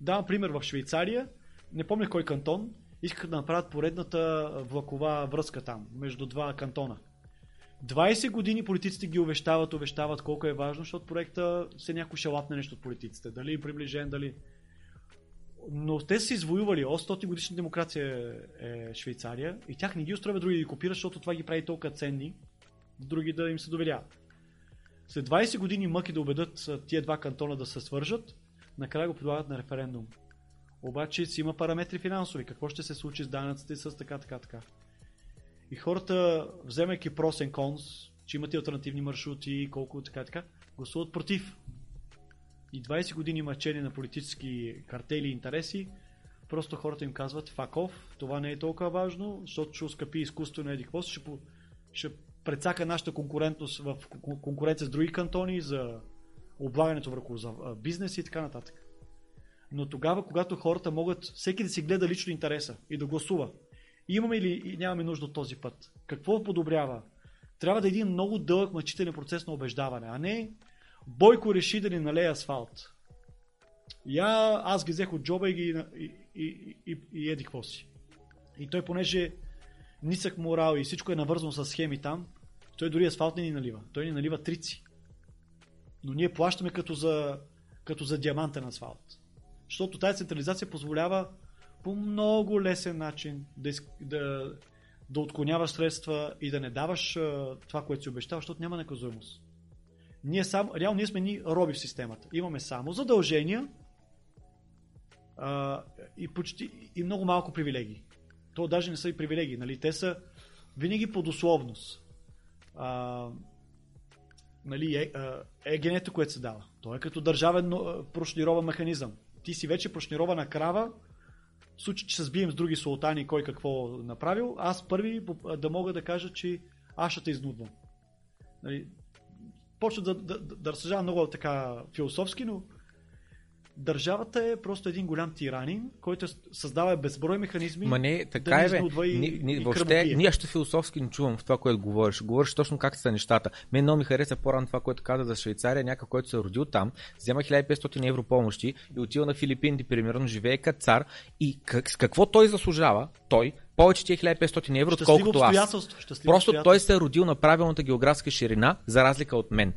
Давам пример в Швейцария, не помня кой кантон, искаха да направят поредната влакова връзка там, между два кантона. 20 години политиците ги увещават, увещават колко е важно, защото проекта се някой ще лапне нещо от политиците. Дали е приближен, дали... Но те са извоювали 800 годишна демокрация е Швейцария и тях не ги устроява други да ги копират, защото това ги прави толкова ценни, други да им се доверяват. След 20 години мъки да убедат тия два кантона да се свържат, накрая го предлагат на референдум. Обаче си има параметри финансови. Какво ще се случи с данъците с така, така, така. И хората, вземайки просен конс, че имат и альтернативни маршрути, колко така, така, гласуват против. И 20 години мъчение на политически картели и интереси, просто хората им казват факов, това не е толкова важно, защото ще ускъпи изкуствено еди какво, ще, ще прецака нашата конкурентност в конкуренция с други кантони за облагането върху за бизнес и така нататък. Но тогава, когато хората могат всеки да си гледа лично интереса и да гласува, Имаме или нямаме нужда от този път? Какво подобрява? Трябва да е един много дълъг мъчителен процес на убеждаване, а не Бойко реши да ни налее асфалт. Я, аз ги взех от джоба и, ги, и, и, и, и еди какво си. И той, понеже нисък морал и всичко е навързано с схеми там, той дори асфалт не ни налива. Той ни налива трици. Но ние плащаме като за, като за диамантен асфалт. Защото тази централизация позволява по много лесен начин да, да, да отклоняваш средства и да не даваш а, това, което си обещава, защото няма наказуемост. Ние сам, реално ние сме ни роби в системата. Имаме само задължения а, и, почти, и много малко привилегии. То даже не са и привилегии, нали? те са винаги под условност. А, нали, е, е генето, което се дава. То е като държавен прошнирован механизъм. Ти си вече прошнирована крава, в случай, че се сбием с други султани, кой какво направил, аз първи да мога да кажа, че аз ще те изнудвам. Нали, почва да, да, да, да разсъждавам много така философски, но държавата е просто един голям тиранин, който създава безброй механизми. Ма не, така да е, бе. И, ни, ни, и въобще, ние ще философски не чувам в това, което говориш. Говориш точно как са нещата. Мен много ми хареса по-рано това, което каза за Швейцария. Някой, който се е родил там, взема 1500 евро помощи и отива на Филипинди, примерно, живее като цар. И как, с какво той заслужава? Той, повече ти е 1500 евро, отколкото аз. Просто той се е родил на правилната географска ширина, за разлика от мен.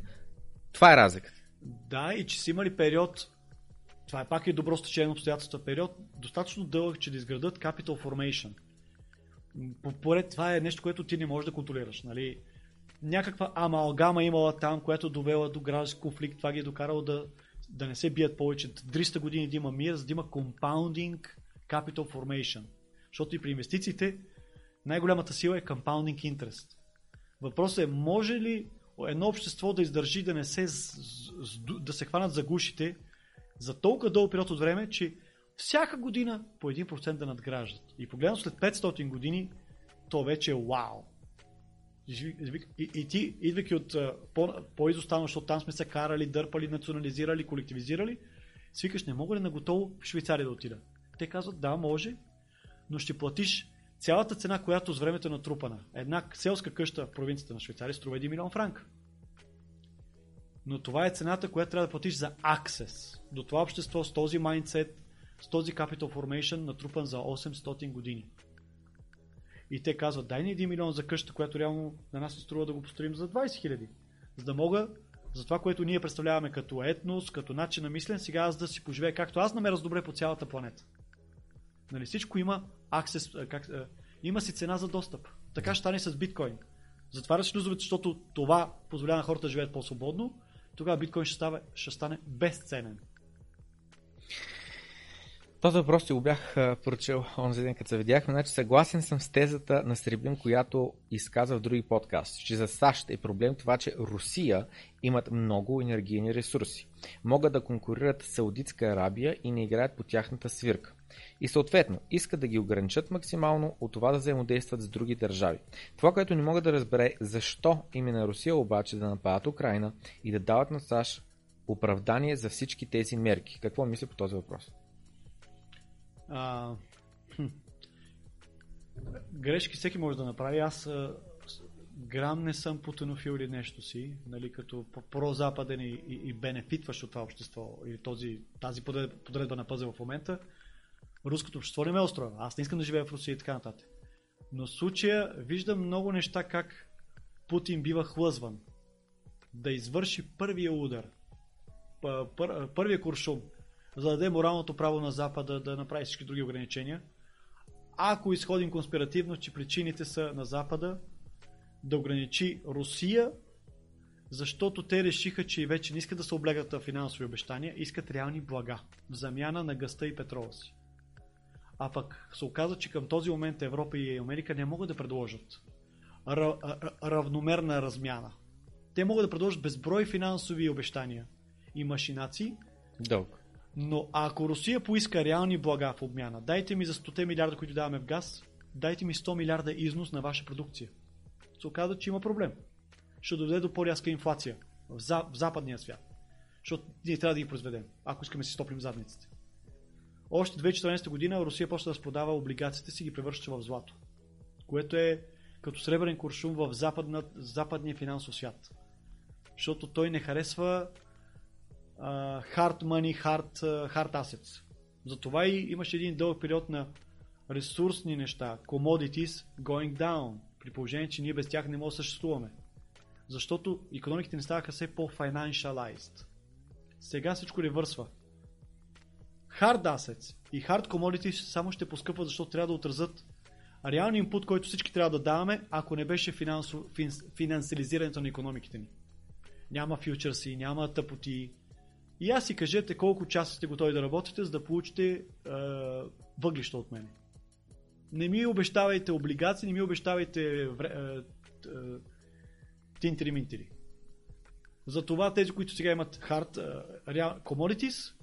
Това е разликата. Да, и че си имали период това е пак и добро стечение на обстоятелства период, достатъчно дълъг, че да изградат capital formation. Поред това е нещо, което ти не можеш да контролираш. Нали? Някаква амалгама имала там, която довела до граждански конфликт, това ги е докарало да, да не се бият повече. 300 години да има мир, за да има compounding capital formation. Защото и при инвестициите най-голямата сила е compounding interest. Въпросът е, може ли едно общество да издържи да не се, да се хванат за гушите за толкова дълъг период от време, че всяка година по 1% да надграждат. И погледно след 500 години, то вече е вау. И, и, ти, идвайки от по, по-изостанало, защото там сме се карали, дърпали, национализирали, колективизирали, свикаш, не мога ли на готово в Швейцария да отида? Те казват, да, може, но ще платиш цялата цена, която с времето е натрупана. Една селска къща в провинцията на Швейцария струва 1 милион франк. Но това е цената, която трябва да платиш за аксес до това общество с този майндсет, с този capital formation, натрупан за 800 години. И те казват, дай ни 1 милион за къща, която реално на нас се струва да го построим за 20 хиляди. За да мога за това, което ние представляваме като етнос, като начин на мислене, сега аз да си поживея както аз намеря добре по цялата планета. Нали, всичко има аксес, как, има си цена за достъп. Така ще стане с биткоин. Затваряш шлюзовете, защото това позволява на хората да живеят по-свободно, тогава биткоин ще, става, ще стане безценен. Този въпрос си го бях прочел онзи ден, като се видяхме. Значи съгласен съм с тезата на Среблин, която изказа в други подкасти, че за САЩ е проблем това, че Русия имат много енергийни ресурси. Могат да конкурират Саудитска Арабия и не играят по тяхната свирка. И съответно, искат да ги ограничат максимално от това да взаимодействат с други държави. Това, което не мога да разбере, защо именно Русия обаче да нападат Украина и да дават на САЩ оправдание за всички тези мерки. Какво мисля по този въпрос? А. Грешки всеки може да направи. Аз а, грам не съм путинофил или нещо си, нали, като прозападен и, и, и бенефитващ от това общество или този, тази подредба на пъзел в момента. Руското общество не ме устроява. Аз не искам да живея в Русия и така нататък. Но в случая виждам много неща как Путин бива хлъзван да извърши първия удар, първия куршум, за да даде моралното право на Запада да направи всички други ограничения. Ако изходим конспиративно, че причините са на Запада да ограничи Русия, защото те решиха, че вече не искат да се облегат финансови обещания, искат реални блага в замяна на гъста и петрола си. А пък се оказа, че към този момент Европа и Америка не могат да предложат равномерна размяна. Те могат да предложат безброй финансови обещания и машинации. Дълг. Но ако Русия поиска реални блага в обмяна, дайте ми за 100 милиарда, които даваме в газ, дайте ми 100 милиарда износ на ваша продукция. Се оказа, че има проблем. Ще доведе до по-рязка инфлация в, за, в западния свят. Защото ние трябва да ги произведем, ако искаме да си стоплим задниците. Още 2014 година Русия почна да разпродава облигациите си и ги превръща в злато. Което е като сребърен куршум в западна, западния финансов свят. Защото той не харесва hard money, hard, hard assets. Затова и имаше един дълъг период на ресурсни неща, commodities going down, при положение, че ние без тях не можем да съществуваме. Защото економиките не ставаха все по-financialized. Сега всичко ревърсва. Hard assets и hard commodities само ще поскъпват, защото трябва да отразят реалния инпут, който всички трябва да даваме, ако не беше финансо, фин, финансализирането на економиките ни. Няма фьючерси, няма тъпоти, и аз си кажете колко часа сте готови да работите, за да получите е, въглища от мене. Не ми обещавайте облигации, не ми обещавайте е, е, тинтери-минтери. Затова тези, които сега имат hard uh, commodities,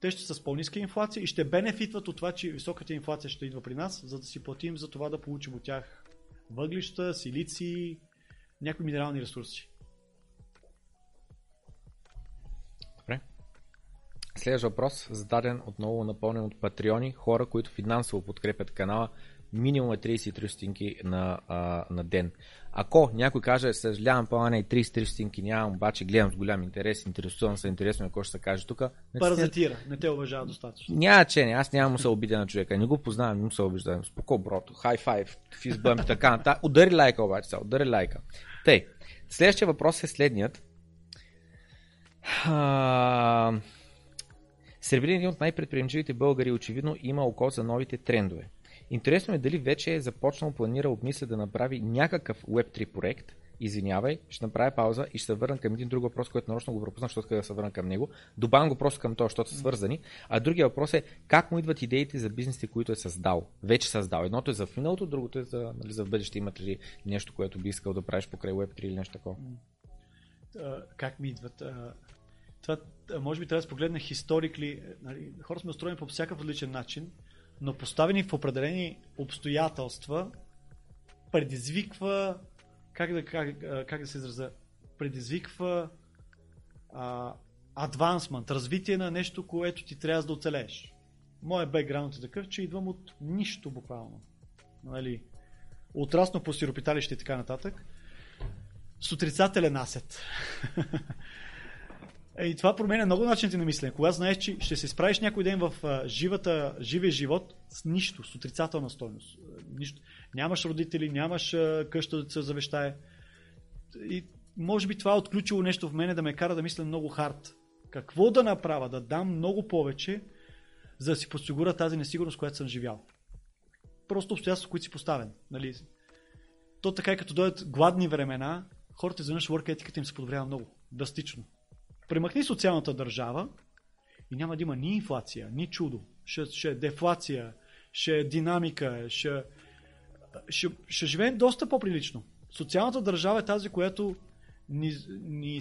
те ще са с по-ниска инфлация и ще бенефитват от това, че високата инфлация ще идва при нас, за да си платим за това да получим от тях въглища, силици, някои минерални ресурси. Следващ въпрос, зададен отново напълнен от патреони, хора, които финансово подкрепят канала, минимум е 33 стотинки на, а, на ден. Ако някой каже, съжалявам, плана и 33 стотинки нямам, обаче гледам с голям интерес, интересувам се, интересно какво ще се каже тук. Паразитира, не те уважава достатъчно. Няма че не, аз нямам се обидя на човека, не го познавам, не му се обиждам. Споко, брото, хай файв, физбъмп, така нататък. Удари лайка обаче, сега, удари лайка. Тъй, следващия въпрос е следният. А... Сърбилин е един от най-предприемчивите българи очевидно има око за новите трендове. Интересно е дали вече е започнал, планира, обмисля да направи някакъв Web3 проект. Извинявай, ще направя пауза и ще се върна към един друг въпрос, който нарочно го пропуснах, защото да се върна към него. Добавям го просто към това, защото са свързани. А другия въпрос е как му идват идеите за бизнесите, които е създал. Вече създал. Едното е за в миналото, другото е за, нали, за в бъдеще. Имате ли нещо, което би искал да правиш покрай Web3 или нещо такова? как ми идват? Това може би трябва да се погледне историкли. Нали, хората сме устроени по всякакъв различен начин, но поставени в определени обстоятелства, предизвиква как да, как, как да се израза, предизвиква адвансмент, развитие на нещо, което ти трябва да оцелееш. Моят бекграунд е такъв, че идвам от нищо буквално. Нали? Отрасно по сиропиталище и така нататък. С отрицателен асет. И това променя много начините на мислене. Кога знаеш, че ще се справиш някой ден в живата, живия живот с нищо, с отрицателна стойност. Нищо. Нямаш родители, нямаш къща да се завещае. И може би това е отключило нещо в мене да ме кара да мисля много хард. Какво да направя? Да дам много повече, за да си подсигуря тази несигурност, която съм живял. Просто обстоятелства, които си поставен. Нали? То така, като дойдат гладни времена, хората изведнъж work етиката им се подобрява много. Драстично. Премахни социалната държава и няма да има ни инфлация, ни чудо. Ще, ще е дефлация, ще е динамика, ще, ще, ще живеем доста по-прилично. Социалната държава е тази, която ни, ни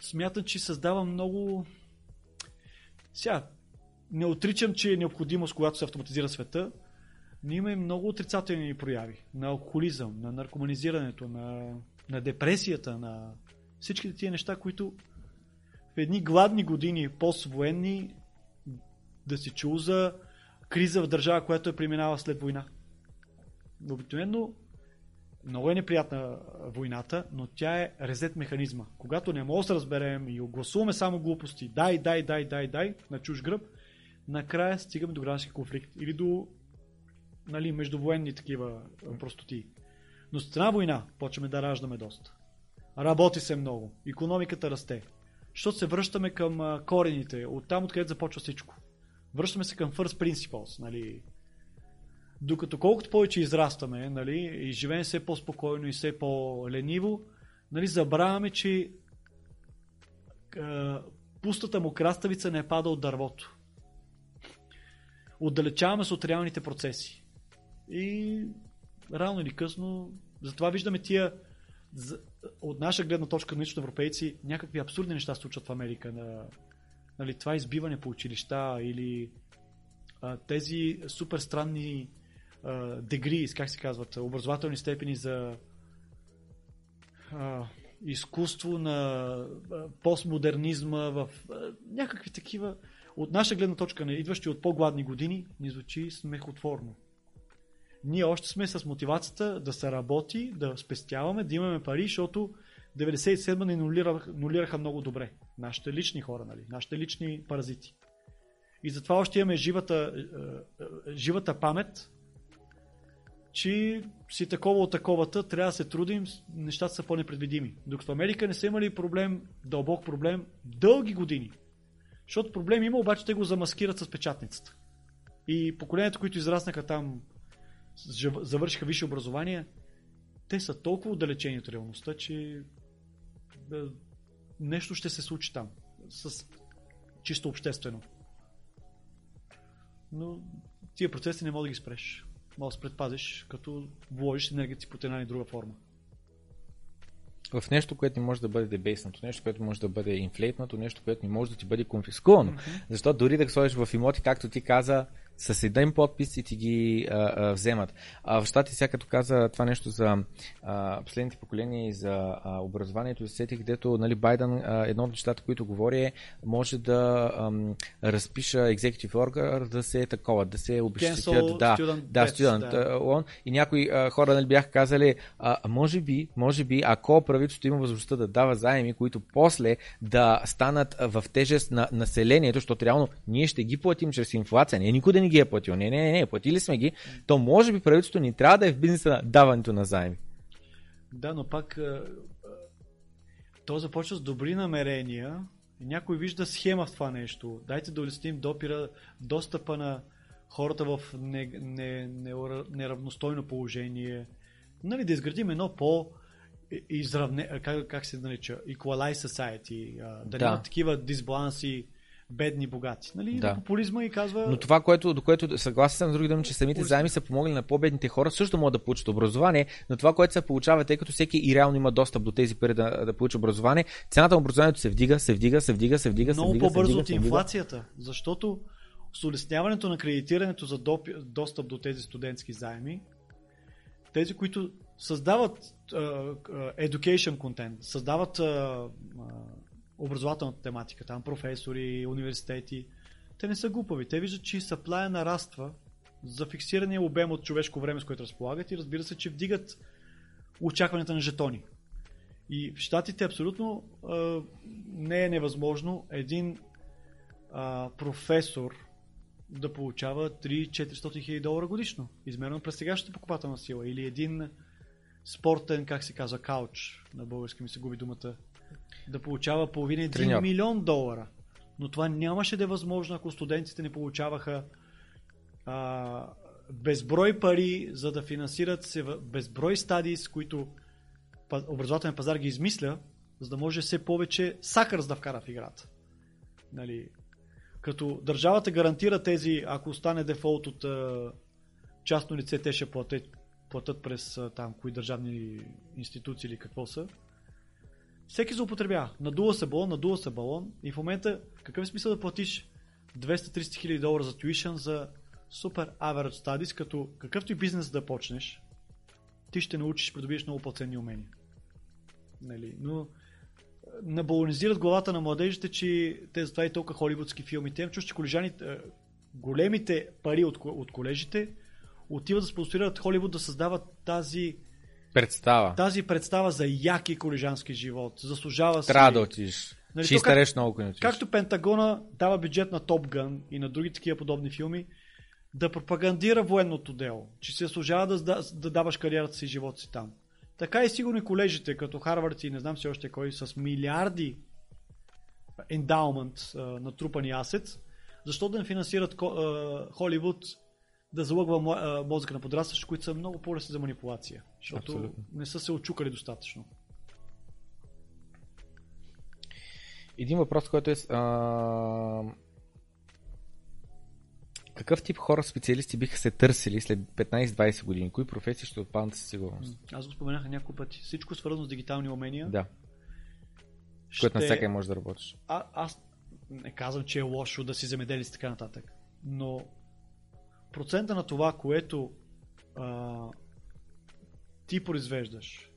смятам, че създава много... Сега, не отричам, че е необходимост, когато се автоматизира света, но има и много отрицателни прояви на алкохолизъм, на наркоманизирането, на, на депресията, на всичките тия неща, които в едни гладни години, поствоенни, да се чул за криза в държава, която е преминала след война. Обикновено много е неприятна войната, но тя е резет механизма. Когато не можем да се разберем и огласуваме само глупости, дай, дай, дай, дай, дай, на чуж гръб, накрая стигаме до граждански конфликт или до нали, междувоенни такива простоти. Но с една война почваме да раждаме доста. Работи се много. Економиката расте. Защото се връщаме към корените, от там откъдето започва всичко. Връщаме се към first principles. Нали? Докато колкото повече израстваме нали, и живеем все по-спокойно и все по-лениво, нали, забравяме, че а, пустата му краставица не пада от дървото. Отдалечаваме се от реалните процеси. И рано или късно, затова виждаме тия от наша гледна точка на европейци, някакви абсурдни неща случват в Америка. На, нали, това избиване по училища или а, тези супер странни дегри, как се казват, образователни степени за а, изкуство на постмодернизма в а, някакви такива от наша гледна точка, не идващи от по-гладни години, ни звучи смехотворно. Ние още сме с мотивацията да се работи, да спестяваме, да имаме пари, защото 97 ни нулираха, нулираха много добре. Нашите лични хора, нали? нашите лични паразити. И затова още имаме живата, живата памет, че си такова от таковата, трябва да се трудим, нещата са по-непредвидими. Докато в Америка не са имали проблем, дълбок проблем, дълги години. Защото проблем има, обаче те го замаскират с печатницата. И поколението, които израснаха там завършиха висше образование, те са толкова отдалечени от реалността, че нещо ще се случи там. С чисто обществено. Но тия процеси не мога да ги спреш. Мога да се предпазиш, като вложиш енергията си по една или друга форма. В нещо, което не може да бъде дебейснато, нещо, което може да бъде инфлейтнато, нещо, което не може да ти бъде конфискувано. Mm-hmm. Защото дори да сложиш в имоти, както ти каза, с един подпис и ти ги а, а, вземат. А в щати сега като каза това нещо за а, последните поколения и за а, образованието, се сетих, където нали, Байден, а, едно от нещата, които говори е, може да ам, разпиша executive order да се е такова, да се обещатят. Да, student да, student да. loan. И някои а, хора нали, бяха казали, а, може би, може би, ако правителството има възможността да дава заеми, които после да станат в тежест на населението, защото реално ние ще ги платим чрез инфлация. Не, никой да ни ги е платил. Не, не, не, не, платили сме ги. То може би правителството ни трябва да е в бизнеса на даването на заеми. Да, но пак то започва с добри намерения. Някой вижда схема в това нещо. Дайте да улесним допира достъпа на хората в неравностойно положение. Нали, да изградим едно по изравне, как, как се нарича, equalize society, да, да. няма такива дисбаланси бедни, богати. Нали? Да. Популизма и казва... Но това, което, до което съгласен съм с други думи, че самите заеми са помогли на по-бедните хора, също могат да получат образование, но това, което се получава, тъй като всеки и реално има достъп до тези пари да, да получи образование, цената на образованието се вдига, се вдига, се вдига, се вдига, Много се вдига. По-бързо от инфлацията, защото с улесняването на кредитирането за достъп до тези студентски заеми, тези, които създават uh, education content, създават uh, образователната тематика, там професори, университети, те не са глупави. Те виждат, че съплая нараства за фиксирания обем от човешко време, с което разполагат и разбира се, че вдигат очакването на жетони. И в Штатите абсолютно а, не е невъзможно един а, професор да получава 3-400 хиляди долара годишно, измерено през сегашната покупателна сила. Или един спортен, как се казва, кауч, на български ми се губи думата, да получава половина 1 милион долара. Но това нямаше да е възможно, ако студентите не получаваха а, безброй пари, за да финансират се безброй стадии, с които образователен пазар ги измисля, за да може все повече сакърс да вкара в играта. Нали, като държавата гарантира тези, ако остане дефолт от а, частно лице, те ще платят, платят през а, там кои държавни институции или какво са. Всеки злоупотребява. Надува се балон, надува се балон и в момента какъв е смисъл да платиш 200-300 хиляди долара за tuition за супер average studies, като какъвто и бизнес да почнеш, ти ще научиш, придобиеш много по-ценни умения. Нали? Но набалонизират главата на младежите, че те затова и толкова холивудски филми. Те чуш, че колежаните, големите пари от, от колежите отиват да спонсорират Холивуд да създават тази представа. Тази представа за яки колежански живот. Заслужава се. Трябва да отидеш. Нали, ще изтареш много, ако Както Пентагона дава бюджет на Топ Гън и на други такива подобни филми, да пропагандира военното дело, че се служава да, да, да даваш кариерата си и живота си там. Така и сигурно и колежите, като Харвард и не знам си още кой, с милиарди ендаумент, натрупани асет, защо да не финансират Холивуд да залъгва мозъка на подрастващи, които са много по-лесни за манипулация, защото Абсолютно. не са се очукали достатъчно. Един въпрос, който е а, какъв тип хора специалисти биха се търсили след 15-20 години? Кои професии ще отпаднат със сигурност? Аз го споменах няколко пъти. Всичко свързано с дигитални умения. Да. Ще... Което на всяка може да работиш. А, аз не казвам, че е лошо да си земеделец и така нататък. Но процента на това, което а, ти произвеждаш,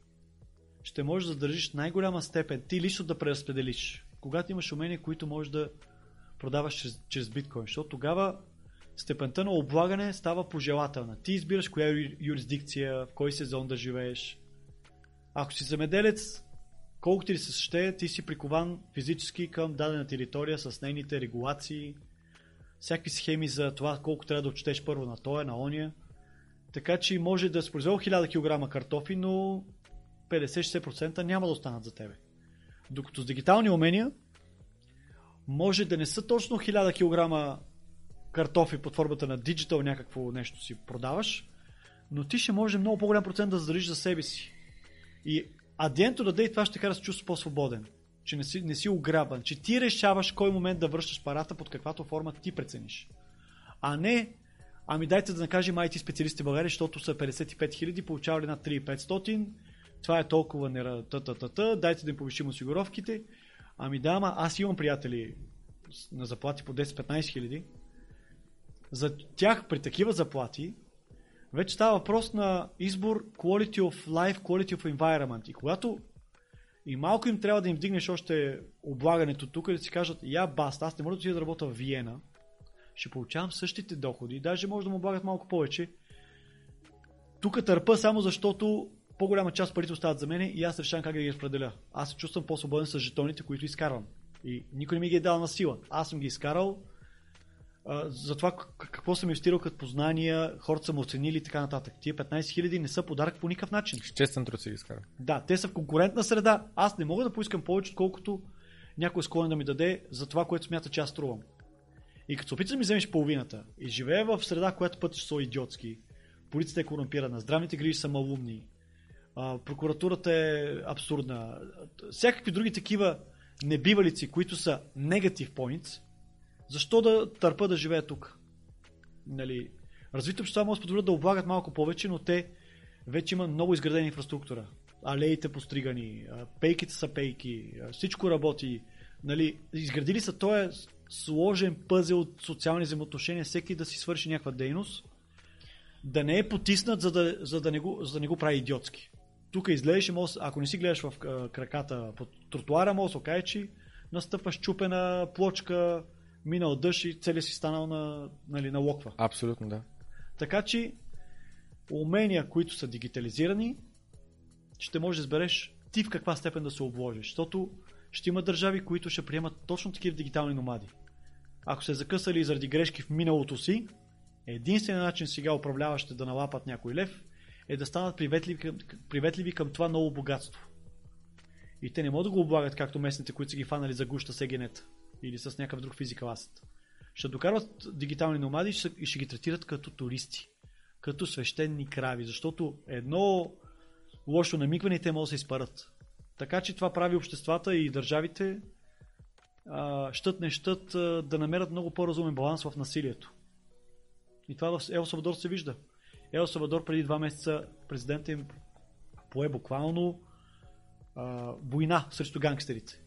ще можеш да държиш най-голяма степен, ти лично да преразпределиш. Когато имаш умения, които можеш да продаваш чрез, чрез биткоин. Защото тогава степента на облагане става пожелателна. Ти избираш коя юрисдикция, в кой сезон да живееш. Ако си земеделец, колкото ти се ще, ти си прикован физически към дадена територия с нейните регулации, всякакви схеми за това колко трябва да отчетеш първо на тоя, на ония. Така че може да си произвел 1000 кг картофи, но 50-60% няма да останат за тебе. Докато с дигитални умения може да не са точно 1000 кг картофи под формата на диджитал някакво нещо си продаваш, но ти ще може много по-голям процент да задържиш за себе си. И адиенто да дай това ще кара да се чувства по-свободен. Че не си, не си ограбан. Че ти решаваш кой момент да връщаш парата под каквато форма ти прецениш. А не, ами дайте да накажем IT специалисти в България, защото са 55 хиляди, получавали над 3500, това е толкова та, та, дайте да им повишим осигуровките. Ами да, ама аз имам приятели на заплати по 10-15 хиляди, за тях при такива заплати вече става въпрос на избор quality of life, quality of environment. И когато и малко им трябва да им вдигнеш още облагането тук и да си кажат, я баст, аз не мога да отида да работя в Виена, ще получавам същите доходи, даже може да му облагат малко повече. Тук търпа само защото по-голяма част парите остават за мен и аз решавам как да ги разпределя. Аз се чувствам по-свободен с жетоните, които изкарвам. И никой не ми ги е дал на сила. Аз съм ги изкарал, за това какво съм инвестирал като познания, хората са му оценили и така нататък. Тия 15 хиляди не са подарък по никакъв начин. Честен труд си ги изкара. Да, те са в конкурентна среда. Аз не мога да поискам повече, отколкото някой е склонен да ми даде за това, което смята, че аз струвам. И като се опиташ да ми вземеш половината и живее в среда, която пътиш са идиотски, полицията е корумпирана, здравните грижи са малумни, прокуратурата е абсурдна, всякакви други такива небивалици, които са негатив points, защо да търпа да живея тук? Нали, развитите общества могат да позволят да облагат малко повече, но те вече има много изградена инфраструктура. Алеите постригани, пейките са пейки, всичко работи. Нали, изградили са този сложен пъзел от социални взаимоотношения, всеки да си свърши някаква дейност. да не е потиснат, за да, за да, не, го, за да не го прави идиотски. Тук изглеждаш, може, ако не си гледаш в краката по тротуара, може да окаже, че настъпваш чупена плочка, минал дъжд и целият си станал на, нали, на локва. Абсолютно, да. Така че умения, които са дигитализирани, ще можеш да избереш ти в каква степен да се обложиш. Защото ще има държави, които ще приемат точно такива дигитални номади. Ако се закъсали заради грешки в миналото си, единственият начин сега управляващите да налапат някой лев е да станат приветливи към, приветливи към това ново богатство. И те не могат да го облагат както местните, които са ги фанали за гуща сегенета или с някакъв друг физикал асет. Ще докарват дигитални номади и ще, ще ги третират като туристи, като свещени крави, защото едно лошо намигване и те могат да се изпарат. Така че това прави обществата и държавите а, щът не щът а, да намерят много по-разумен баланс в насилието. И това в Ел Савадор се вижда. Ел Савадор преди два месеца президента им пое буквално а, война срещу гангстерите.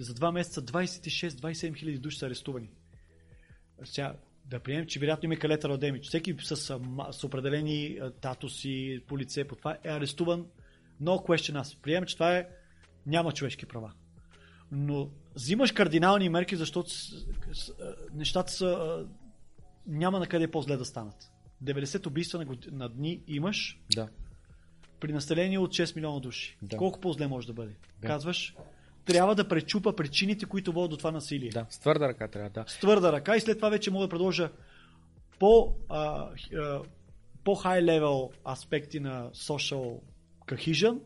За два месеца 26-27 хиляди души са арестувани. Сега, да приемем, че вероятно има калетър демидж. Всеки с, с, с определени татуси, по лице, по това е арестуван. No question аз. Приемем, че това е няма човешки права. Но взимаш кардинални мерки, защото нещата са няма на къде по-зле да станат. 90 убийства на, год... на дни имаш Да. при население от 6 милиона души. Да. Колко по-зле може да бъде? Да. Казваш, трябва да пречупа причините, които водят до това насилие. Да, с твърда ръка трябва, да. С твърда ръка и след това вече мога да предложа по, а, а, по high level аспекти на social cohesion,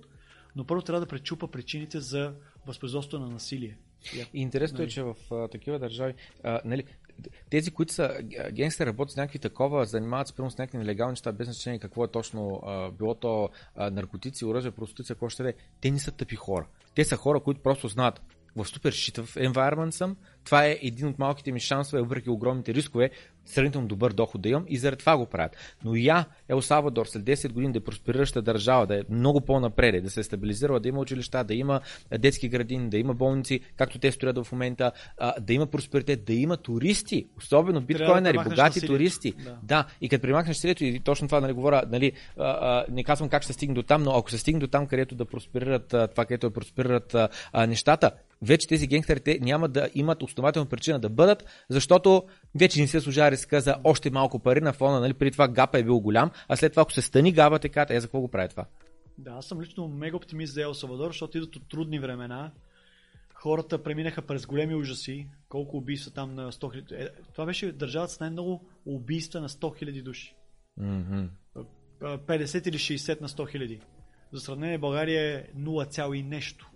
но първо трябва да пречупа причините за възпроизводство на насилие. Интересно Нали? е, че в а, такива държави, а, нали, тези, които са а, генгстери, работят с някакви такова, занимават се примерно с някакви нелегални неща, без значение какво е точно, а, било то а, наркотици, оръжие, проституция, какво ще е, те не са тъпи хора. Те са хора, които просто знаят в супер шитъв environment съм, това е един от малките ми шансове, въпреки огромните рискове, сравнително добър доход да имам и заради това го правят. Но я, Ел Савадор, след 10 години да е просперираща държава, да е много по-напред, да се е стабилизирала, да има училища, да има детски градини, да има болници, както те строят в момента, да има просперитет, да има туристи, особено биткоинери, премахнеш богати насилието. туристи. Да. Да, и като примахнеш насилието, и точно това нали, говоря, нали, не казвам как ще стигне до там, но ако се стигне до там, където да просперират това, където да просперират нещата, вече тези генгстери те няма да имат основателна причина да бъдат, защото вече не се служа риска за още малко пари на фона, нали, преди това гапа е бил голям, а след това ако се стани габа, казват, е за какво го прави това? Да, аз съм лично мега оптимист за Ел Салвадор, защото идват от трудни времена. Хората преминаха през големи ужаси. Колко убийства там на 100 000. Е, това беше държавата с най-много убийства на 100 000 души. А, 50 или 60 на 100 000. За сравнение България е 0, и нещо.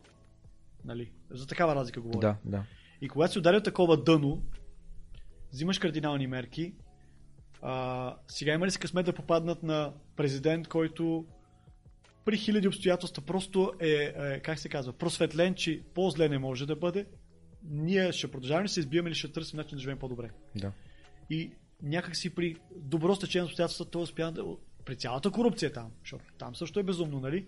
Нали? За такава разлика говоря. Да, да. И когато си ударил такова дъно, взимаш кардинални мерки. А, сега има ли си късмет да попаднат на президент, който при хиляди обстоятелства просто е, е, как се казва, просветлен, че по-зле не може да бъде. Ние ще продължаваме ли да се избиваме или ще търсим начин да живеем по-добре. да. И някакси при добро стечение на обстоятелства той успя да... При цялата корупция там, защото там също е безумно, нали?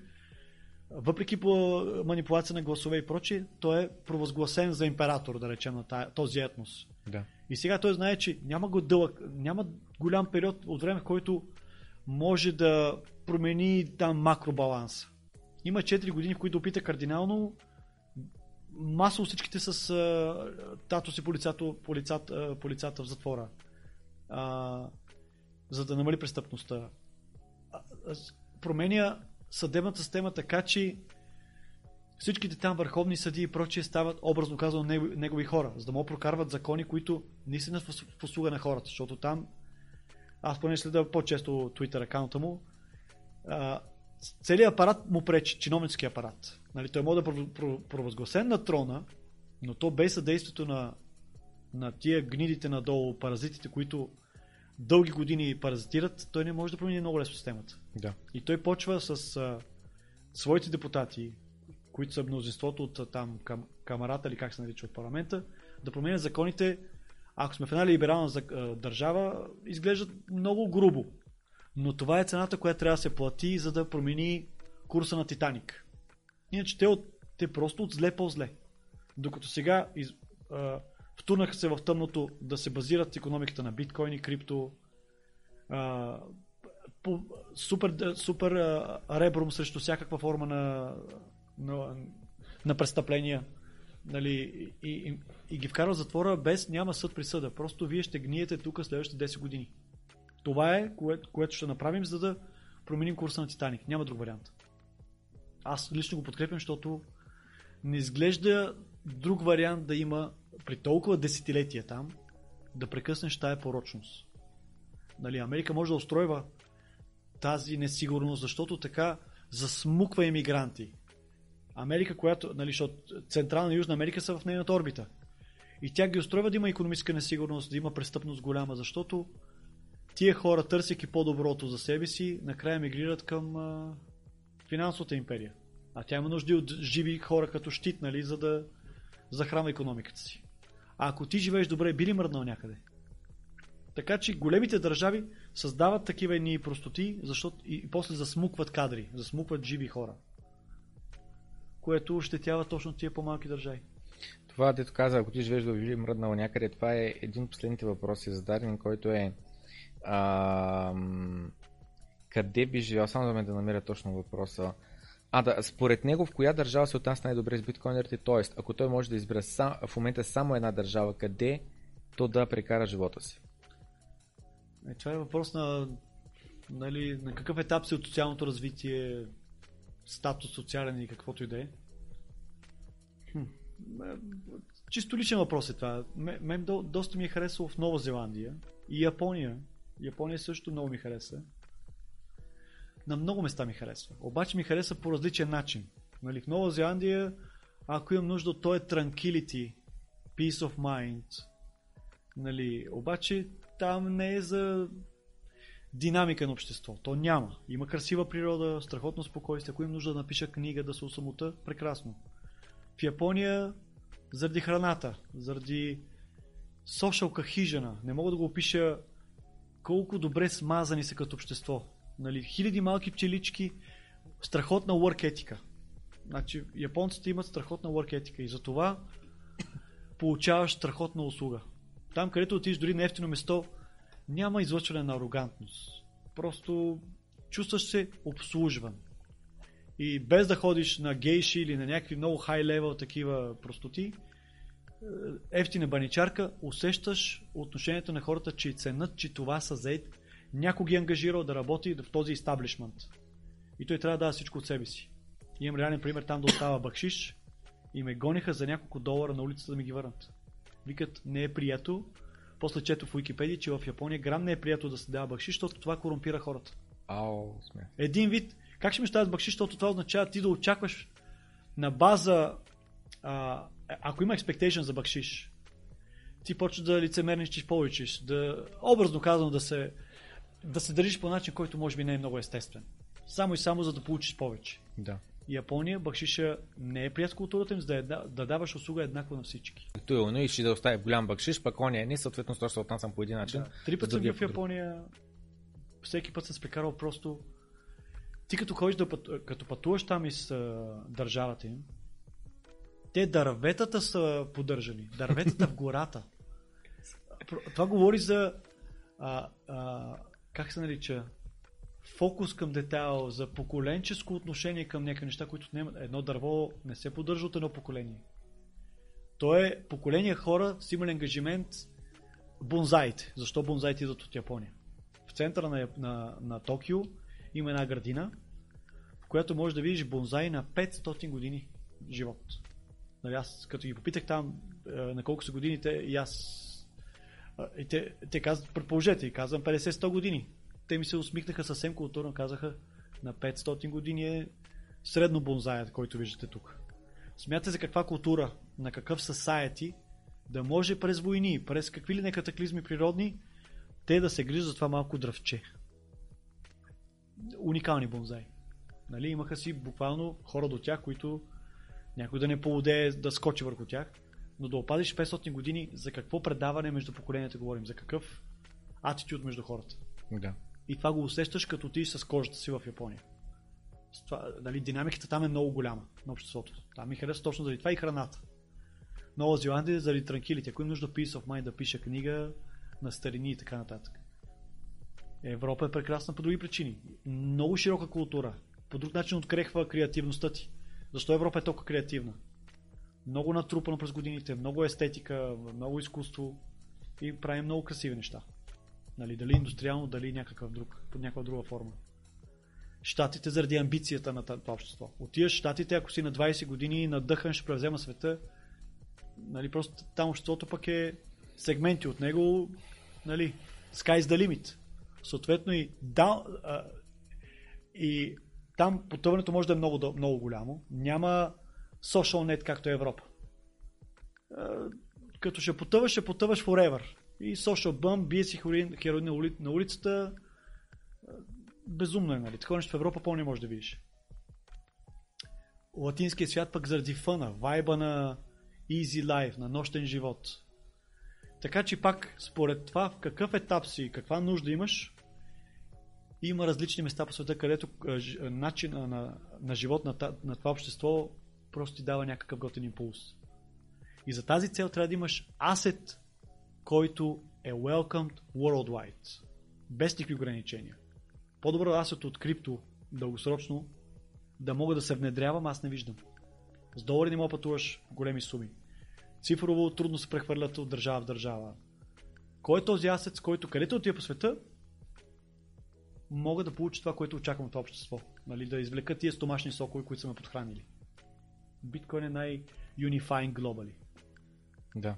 Въпреки по манипулация на гласове и прочие, той е провъзгласен за император, да речем, на тая- този етнос. да. И сега той знае, че няма го дълъг, няма голям период от време, в който може да промени там макробаланс. Има 4 години, в които опита кардинално масово всичките с а, тато си по лицата, по, лицата, по лицата в затвора. А, за да намали престъпността. А, променя съдебната система така, че всичките там върховни съди и прочие стават, образно казано, негови, хора, за да могат прокарват закони, които са в услуга на хората, защото там, аз поне следа по-често Twitter акаунта му, целият апарат му пречи, чиновнически апарат. Нали, той може да пров- пров- провъзгласен на трона, но то без съдействието на, на тия гнидите надолу, паразитите, които дълги години паразитират, той не може да промени много лесно системата. Да. И той почва с а, своите депутати, които са мнозинството от там кам, камарата или как се нарича от парламента, да променят законите. Ако сме в една либерална а, държава, изглеждат много грубо. Но това е цената, която трябва да се плати, за да промени курса на Титаник. Иначе те, от, те просто от зле по-зле. Докато сега из, а, втурнаха се в тъмното да се базират економиката на биткоини, крипто, а, по, супер, супер а, ребром срещу всякаква форма на, на, на престъпления. Нали, и, и, и ги вкарва в затвора без няма съд присъда. Просто вие ще гниете тук следващите 10 години. Това е, кое, което ще направим, за да променим курса на Титаник. Няма друг вариант. Аз лично го подкрепям, защото не изглежда друг вариант да има при толкова десетилетия там да прекъснеш тая порочност. Нали, Америка може да устройва тази несигурност, защото така засмуква емигранти. Америка, която, нали, защото Централна и Южна Америка са в нейната орбита. И тя ги устройва да има економическа несигурност, да има престъпност голяма, защото тия хора, търсейки по-доброто за себе си, накрая мигрират към а, финансовата империя. А тя има нужди от живи хора като щит, нали, за да захранва економиката си. А ако ти живееш добре, би ли мръднал някъде? Така че големите държави създават такива едни простоти, защото и, после засмукват кадри, засмукват живи хора. Което ощетява точно тия по-малки държави. Това, дето каза, ако ти живееш да би мръднал някъде, това е един от последните въпроси зададен, който е а, къде би живял, само да ме да намеря точно въпроса. А да, според него в коя държава се отнася най-добре с биткоинерите, т.е. ако той може да избере в момента само една държава, къде то да прекара живота си? Е, това е въпрос на, нали, на какъв етап си от социалното развитие, статус социален и каквото и да е. Хм. Е, чисто личен въпрос е това. Мен до, доста ми е харесало в Нова Зеландия и Япония. Япония също много ми хареса. На много места ми харесва. Обаче ми хареса по различен начин. Нали, в Нова Зеландия, ако имам нужда от този tranquility, peace of mind, нали, обаче там не е за динамика на общество. То няма. Има красива природа, страхотно спокойствие. Ако имам нужда да напиша книга, да се усамота, прекрасно. В Япония заради храната, заради social cohesion, не мога да го опиша колко добре смазани са като общество. Нали, хиляди малки пчелички, страхотна work етика. Значи, японците имат страхотна work етика и затова получаваш страхотна услуга. Там, където отидеш дори на ефтино место, няма излъчване на арогантност. Просто чувстваш се обслужван. И без да ходиш на гейши или на някакви много хай левел такива простоти, е, ефтина баничарка, усещаш отношението на хората, че ценят, че това са заед, някой ги е ангажирал да работи в този истаблишмент. И той трябва да дава всичко от себе си. Имам реален пример там да остава бакшиш и ме гониха за няколко долара на улицата да ми ги върнат. Викат, не е прието. После чето в Уикипедия, че в Япония грам не е прието да се дава бакшиш, защото това корумпира хората. Ау, сме. Един вид, как ще ми ще бакшиш, защото това означава ти да очакваш на база, а, ако има expectation за бакшиш, ти почваш да лицемерничиш повече, да, образно казано да се, да се държиш по начин, който може би не е много естествен. Само и само за да получиш повече. Да. Япония бакшиша не е прият културата им, за да, е, да даваш услуга еднакво на всички. Той е и ще да остави голям бакшиш, пък он е не, съответно ще се отнасям по един начин. Да. Три пъти съм бил в Япония, всеки път съм спекарал просто ти като ходиш да път, като пътуваш там из а, държавата им, те дърветата са поддържани. Дърветата в гората. Това говори за а, а, как се нарича фокус към детайл, за поколенческо отношение към някакви неща, които не, едно дърво не се поддържа от едно поколение. То е поколение хора с имали ангажимент бонзаите. Защо бонзаите идват от Япония? В центъра на, на, на Токио има една градина, в която можеш да видиш бонзай на 500 години живот. Нали, аз като ги попитах там е, на колко са годините и аз и те, те казват, предположете, казвам 50-100 години те ми се усмихнаха съвсем културно, казаха на 500 години е средно бонзаят, който виждате тук. Смятате за каква култура, на какъв society, да може през войни, през какви ли не катаклизми природни, те да се грижат за това малко дръвче. Уникални бонзаи. Нали, имаха си буквално хора до тях, които някой да не поводее да скочи върху тях, но да опазиш 500 години, за какво предаване между поколенията говорим, за какъв атитюд между хората. Да. И това го усещаш като ти с кожата си в Япония. Това, дали, динамиката там е много голяма на обществото. Там ми харесва точно заради това и храната. Нова Зеландия заради транкилите. Ако им нужда Peace of Mind да пише книга на старини и така нататък. Европа е прекрасна по други причини. Много широка култура. По друг начин открехва креативността ти. Защо Европа е толкова креативна? Много натрупано през годините, много естетика, много изкуство и прави много красиви неща. Нали, дали индустриално, дали някакъв друг, под някаква друга форма. Штатите заради амбицията на това общество. Отиваш Штатите, ако си на 20 години надъхан, ще превзема света, нали, просто там обществото пък е сегменти от него, нали, sky's the limit. Съответно и, да, и там потъването може да е много, много голямо. Няма social net, както е Европа. Като ще потъваш, ще потъваш forever. И social bump, бие си хероин, хероин на, ули, на улицата. Безумно е, нали? Такова нещо в Европа по не можеш да видиш. Латинския свят пък заради фъна, вайба на easy life, на нощен живот. Така че пак, според това в какъв етап си, каква нужда имаш, има различни места по света, където начин на, на живот на, на това общество просто ти дава някакъв готен импулс. И за тази цел трябва да имаш асет, който е welcomed worldwide. Без никакви ограничения. По-добро асет от крипто дългосрочно да мога да се внедрявам, аз не виждам. С долари не мога пътуваш големи суми. Цифрово трудно се прехвърлят от държава в държава. Кой е този асет, с който където отива по света, мога да получа това, което очаквам от общество. Нали, да извлека тия стомашни сокови, които са ме подхранили. Биткоин е най-unifying globally. Да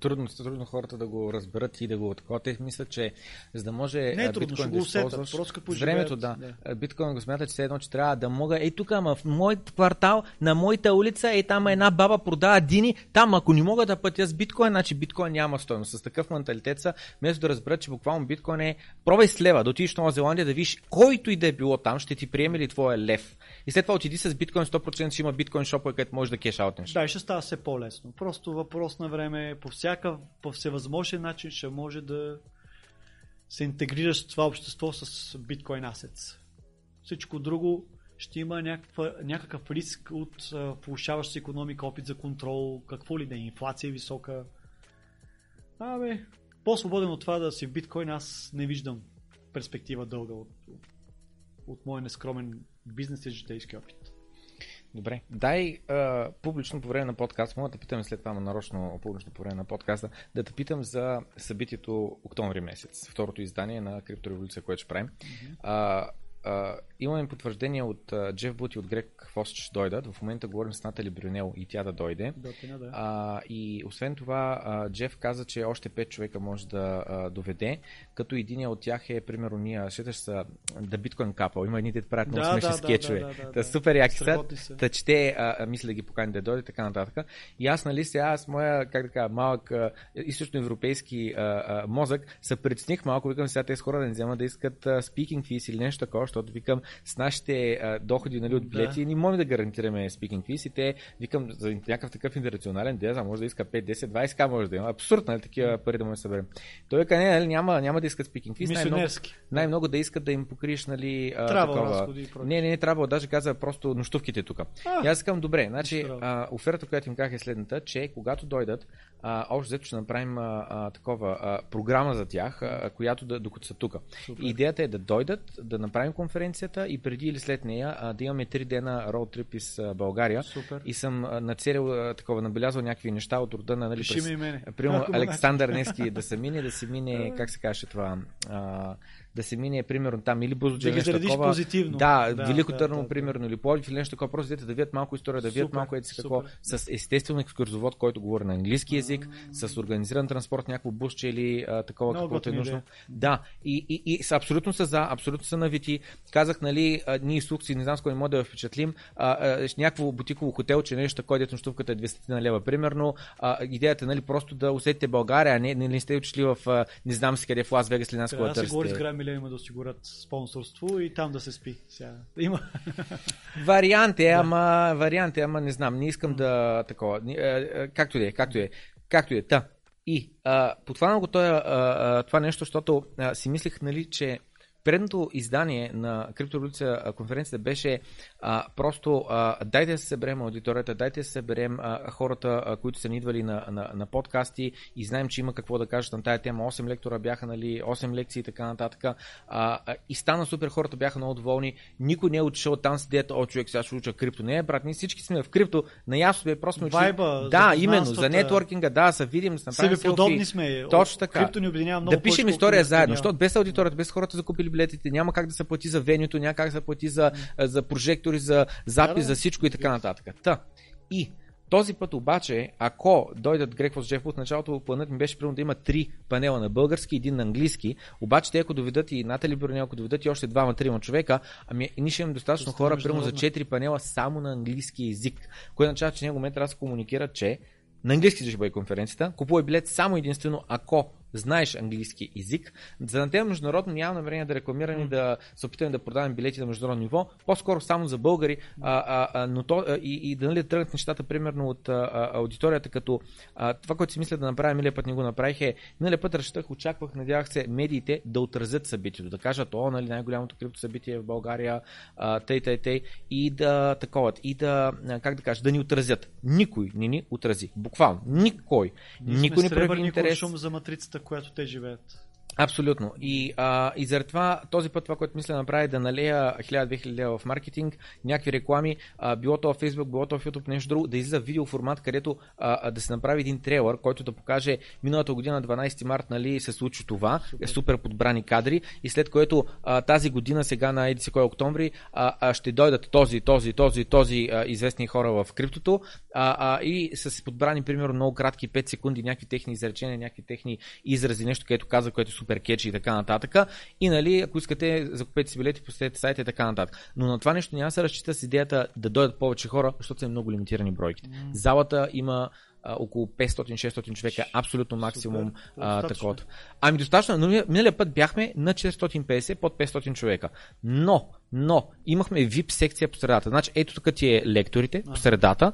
трудно, трудно хората да го разберат и да го такова. Те мислят, че за да може не е трудно, биткоин да го усетят, просто времето, да. да. Биткоин го смята, че все едно, че трябва да мога. Ей тук, ама в мой квартал, на моята улица, ей там една баба продава дини, там ако не мога да пътя с биткоин, значи биткоин няма стойност. С такъв менталитет са, вместо да разберат, че буквално биткоин е, пробай с лева, да отидеш в Нова Зеландия, да видиш който и да е било там, ще ти приеме ли твоя лев. И след това отиди с биткоин 100% ще има биткоин шопове, където можеш да кеш аутнеш. Да, ще става все по-лесно. Просто въпрос на време, по всякакъв, по всевъзможен начин ще може да се интегрираш в това общество с биткоин асец. Всичко друго ще има някаква, някакъв риск от влушаваща се економика, опит за контрол, какво ли да е, инфлация е висока. Абе, по-свободен от това да си в биткоин, аз не виждам перспектива дълга от, от моя нескромен бизнес и житейски опит. Добре. Дай а, публично по време на подкаст, мога да питам след това нарочно публично по време на подкаста, да те питам за събитието октомври месец, второто издание на Криптореволюция, което ще правим. Mm-hmm. А, а, имаме потвърждение от Джеф Бут и от Грег Фост, че ще дойдат. В момента говорим с Натали Брюнел и тя да дойде. Дотина, да. А, и освен това, а, Джеф каза, че още 5 човека може да а, доведе, като един от тях е, примерно, ние ще са The Bitcoin Couple. Има едни, те правят много да, смешни да, скетчове. Да, да, да, да, супер яки са. Та, че те а, мисля да ги покани да дойде, така нататък. И аз, нали, сега, аз моя, как да кажа, малък а, източноевропейски а, а, мозък, се предсних малко, викам сега тези хора да не вземат да искат а, speaking fees или нещо такова, защото викам с нашите а, доходи нали, от билети, да. ние можем да гарантираме speaking fees и те, викам, за някакъв такъв интернационален дез, а може да иска 5, 10, 20 к може да има. Абсурд, нали, такива пари да му съберем. Той вика, не, нали, няма, няма да искат speaking fees, най-много, най-много да искат да им покриеш, нали, трябва такова. Не, не, не, трябва, даже каза просто нощувките тук. И аз искам, добре, значи, а, оферата, която им казах е следната, че когато дойдат, а, общо взето ще направим а, а, такова а, програма за тях, а, която да, докато са тук. Идеята е да дойдат, да направим конференцията и преди или след нея а, да имаме 3 дена роуд трип из България. Супер. И съм а, нацелил а, такова, набелязал някакви неща от рода на нали, през, и мене. Примерно Александър Нески да се мине, да се мине, как се каже това, а, да се мине, примерно, там или Бузлуджа, да нещо такова. позитивно. Да, да Велико да, Търново, да, примерно, да. или Пловдив или нещо такова, просто да видят малко история, да видят малко еди какво, с естествено екскурзовод, който говори на английски язик, mm-hmm. с организиран транспорт, някакво бусче или а, такова, Много каквото е нужно. Да, и, и, и, са абсолютно са за, абсолютно са навити. Казах, нали, а, ние инструкции, не знам с кой може да я впечатлим, а, а, някакво бутиково хотелче, нещо такова, дето нощувката е 200 на лева, примерно. А, идеята, нали, просто да усетите България, а не, не, не сте отишли в, а, не знам си къде, в Лас Вегас или нас, да, да има да осигурят спонсорство и там да се спи. Сега. Има. Вариант е, ама, вариант е, ама не знам, не искам да такова. Е, е, както и да е, както е. Както и е. Та. И а, го това, а, това нещо, защото а, си мислих, нали, че предното издание на Криптореволюция конференцията беше а, просто а, дайте да се съберем аудиторията, дайте да се съберем а, хората, а, които са ни идвали на, на, на подкасти и знаем, че има какво да кажат на тая тема. 8 лектора бяха, нали, 8 лекции и така нататък. А, а, и стана супер, хората бяха много доволни. Никой не е отишъл там с идеята, о, човек, сега ще уча крипто. Не, брат, ние всички сме в крипто. Наясно бе, просто сме Вайба, Да, именно, за нетворкинга, да, се видим, да направим подобни сме. Точно така. Крипто ни обединява много Да пишем история заедно, защото без аудиторията, без хората закупили билетите, няма как да се плати за венюто, няма как да се плати за, за прожектори, за запис, да, за всичко и така нататък. Та. И този път обаче, ако дойдат Грекфос Джеф от началото планът ми беше примерно да има три панела на български, един на английски, обаче те ако доведат и Натали Бюрнел, ако доведат и още двама-трима човека, ами ние ще имаме достатъчно хора, примерно за четири панела само на английски язик, което означава, че него момент трябва да се комуникира, че на английски ще бъде конференцията. Купувай билет само единствено ако знаеш английски язик. За на тема международно нямам намерение да рекламираме, mm. да се опитаме да продаваме билети на международно ниво, по-скоро само за българи, а, а, а, но то, а, и, и да нали, тръгнат нещата примерно от а, а, аудиторията, като а, това, което си мисля да направя, миналия път не го направих е, миналия път разчитах, очаквах, надявах се медиите да отразят събитието, да кажат, о, нали, най-голямото крипто събитие в България, а, тъй, тъй, тъй, и да таковат, и да, как да кажа, да ни отразят. Никой не ни отрази. Буквално. Никой. Никой не прояви интерес. шум за матрицата, която те живеят. Абсолютно. И, а, и заради това, този път това, което мисля да направя е да налея 1000-2000 лева в маркетинг, някакви реклами, а, било то в Facebook, било то в YouTube, нещо друго, да излиза видео формат, където а, да се направи един трейлър, който да покаже миналата година, 12 март, нали, се случи това, супер, супер подбрани кадри и след което а, тази година, сега на Едиси кой октомври, а, а, ще дойдат този, този, този, този а, известни хора в криптото а, а, и с подбрани, примерно, много кратки 5 секунди, някакви техни изречения, някакви техни изрази, нещо, което каза, което е супер кетчи и така нататък. И нали, ако искате, закупете си билети, посетете сайта и така нататък. Но на това нещо няма се разчита с идеята да дойдат повече хора, защото са много лимитирани бройките. Mm. Залата има а, около 500-600 човека, абсолютно максимум а, такова. Ами достатъчно, но миналия път бяхме на 450 под 500 човека. Но, но, имахме VIP секция по средата. Значи, ето тук ти е лекторите по средата,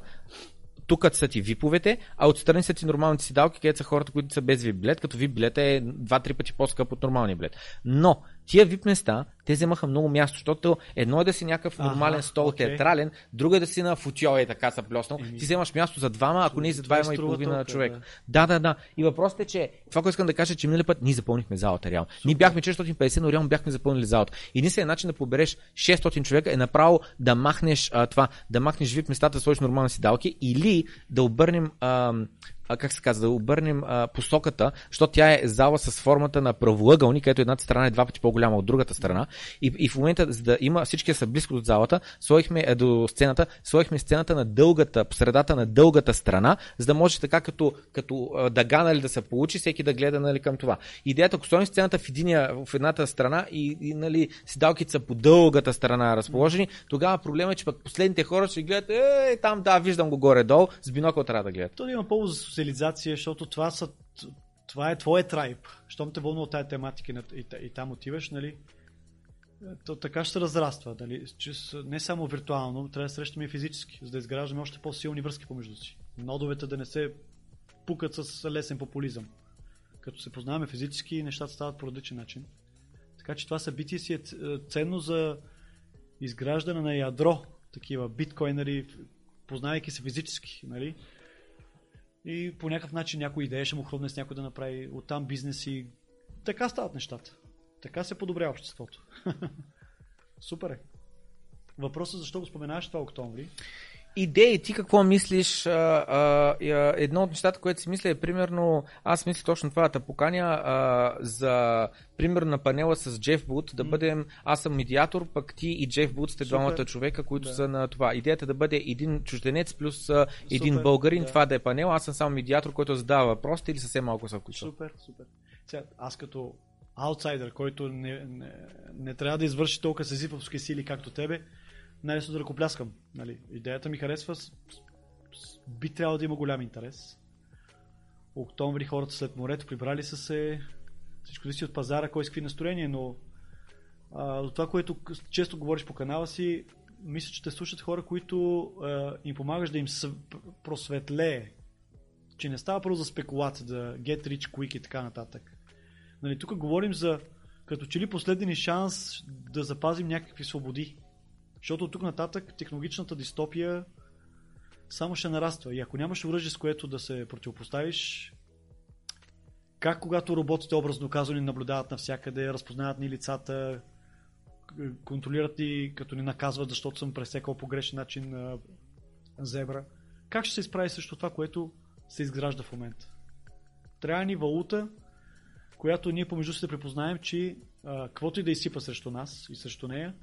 тук са ти виповете, а отстрани са ти нормалните седалки, където са хората, които са без вип билет, като вип билет е 2-3 пъти по-скъп от нормалния билет. Но тия вип места, те вземаха много място, защото едно е да си някакъв нормален стол, okay. театрален, друго е да си на футио и така са плеснал. Ти вземаш място за двама, ако не и за двама и половина човек. Да. да, да, да. И въпросът е, че това, което искам да кажа, че минали път ние запълнихме залата реално. Ние бяхме 450, но реално бяхме запълнили залата. Единственият начин да побереш 600 човека е направо да махнеш а, това, да махнеш вип местата, да сложиш нормални седалки или да обърнем а, как се казва, да обърнем а, посоката, защото тя е зала с формата на правоъгълник, където едната страна е два пъти по-голяма от другата страна. И, и в момента, за да има всички са близко до залата, сложихме е, до сцената, сложихме сцената на дългата, по средата на дългата страна, за да може така като, като дъга нали, да се получи, всеки да гледа нали, към това. Идеята, ако сложим сцената в, единия, в едната страна и, и нали, седалките са по дългата страна разположени, тогава проблема е, че пък последните хора ще гледат, е, там да, виждам го горе-долу, с бинокъл трябва да гледат. То има полза социализация, защото това, са, това е твоя трайб. Щом те вълнува тази тематика и, и, там отиваш, нали? То така ще се разраства. Нали? Не само виртуално, трябва да срещаме и физически, за да изграждаме още по-силни връзки помежду си. Нодовете да не се пукат с лесен популизъм. Като се познаваме физически, нещата стават по различен начин. Така че това събитие си е ценно за изграждане на ядро, такива биткоинери, познавайки се физически. Нали? И по някакъв начин някой идея ще му хрумне с някой да направи оттам бизнес и така стават нещата. Така се подобрява обществото. Супер е. Въпросът защо го споменаваш това октомври? Идеи, ти какво мислиш? А, а, едно от нещата, което си мисля е примерно, аз мисля точно това, да поканя а, за примерно на панела с Джеф Бут, да бъдем, аз съм медиатор, пък ти и Джеф Бут сте двамата човека, които да. са на това. Идеята е да бъде един чужденец плюс един супер, българин, да. това да е панел, аз съм само медиатор, който задава въпросите или съвсем малко се включва. Супер, супер. Сега, аз като аутсайдер, който не, не, не трябва да извърши толкова сезифовски сили както тебе, най-лесно да ръкопляскам. Нали. Идеята ми харесва. Би трябвало да има голям интерес. Октомври хората след морето прибрали са се. Всичко зависи от пазара, кой с какви настроения, но а, от това, което често говориш по канала си, мисля, че те слушат хора, които а, им помагаш да им просветлее. Че не става просто за спекулация, за get rich quick и така нататък. Нали, тук говорим за като че ли последен шанс да запазим някакви свободи. Защото от тук нататък технологичната дистопия само ще нараства. И ако нямаш оръжие, с което да се противопоставиш, как когато роботите образно казано наблюдават навсякъде, разпознават ни лицата, контролират ни, като ни наказват, защото съм пресекал по грешен начин на зебра. Как ще се изправи също това, което се изгражда в момента? Трябва ни валута, която ние помежду си да препознаем, че а, каквото и да изсипа срещу нас и срещу нея,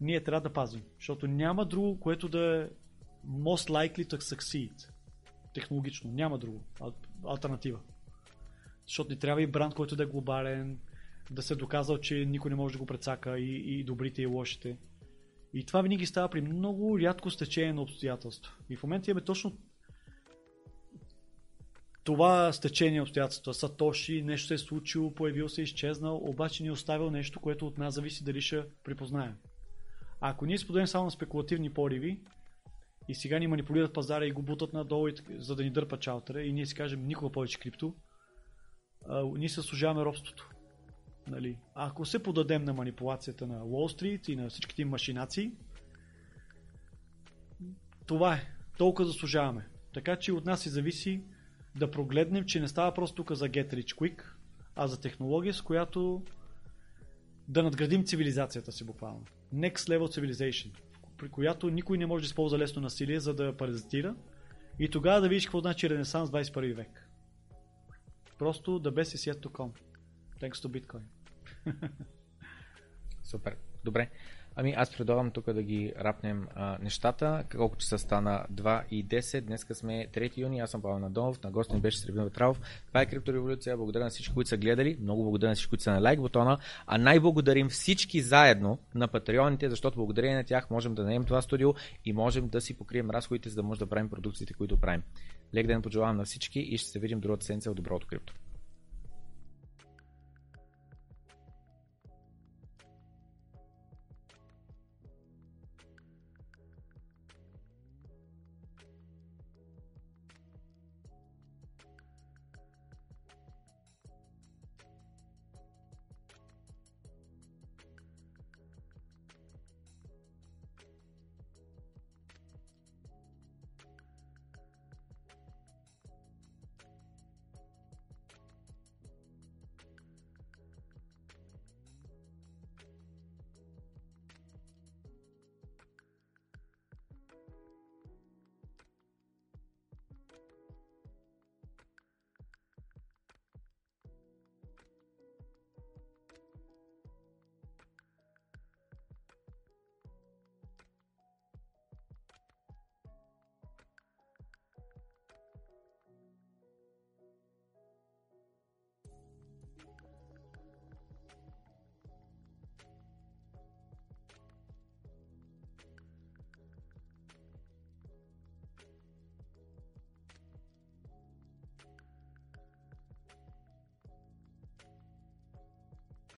ние трябва да пазим. Защото няма друго, което да е most likely to succeed. Технологично. Няма друго. Альтернатива. Защото ни трябва и бранд, който да е глобален, да се е доказал, че никой не може да го прецака и, и добрите и лошите. И това винаги става при много рядко стечение на обстоятелства. И в момента имаме точно това стечение обстоятелства. Сатоши, нещо се е случило, появил се, изчезнал, обаче ни е оставил нещо, което от нас зависи дали ще припознаем. Ако ние споделим само на спекулативни пориви и сега ни манипулират пазара и го бутат надолу, за да ни дърпат чалтера и ние си кажем никога повече крипто, а, ние се служаваме робството. Нали? Ако се подадем на манипулацията на Уолл Стрит и на всичките им машинации, това е. Толкова заслужаваме. Така че от нас се зависи да прогледнем, че не става просто тук за Get Rich Quick, а за технология, с която да надградим цивилизацията си буквално. Next Level Civilization, при която никой не може да използва лесно насилие, за да паразитира и тогава да видиш какво значи Ренесанс 21 век. Просто the best is yet to come. Thanks to Bitcoin. Супер. Добре. Ами аз предлагам тук да ги рапнем а, нещата. Колко часа стана 2 и 10. Днеска сме 3 юни. Аз съм Павел Надолов. На гост беше Сребин Ветралов. Това е Криптореволюция. Благодаря на всички, които са гледали. Много благодаря на всички, които са на лайк бутона. А най-благодарим всички заедно на патреоните, защото благодарение на тях можем да наем това студио и можем да си покрием разходите, за да може да правим продукциите, които правим. Лек ден пожелавам на всички и ще се видим другата седмица в Доброто крипто.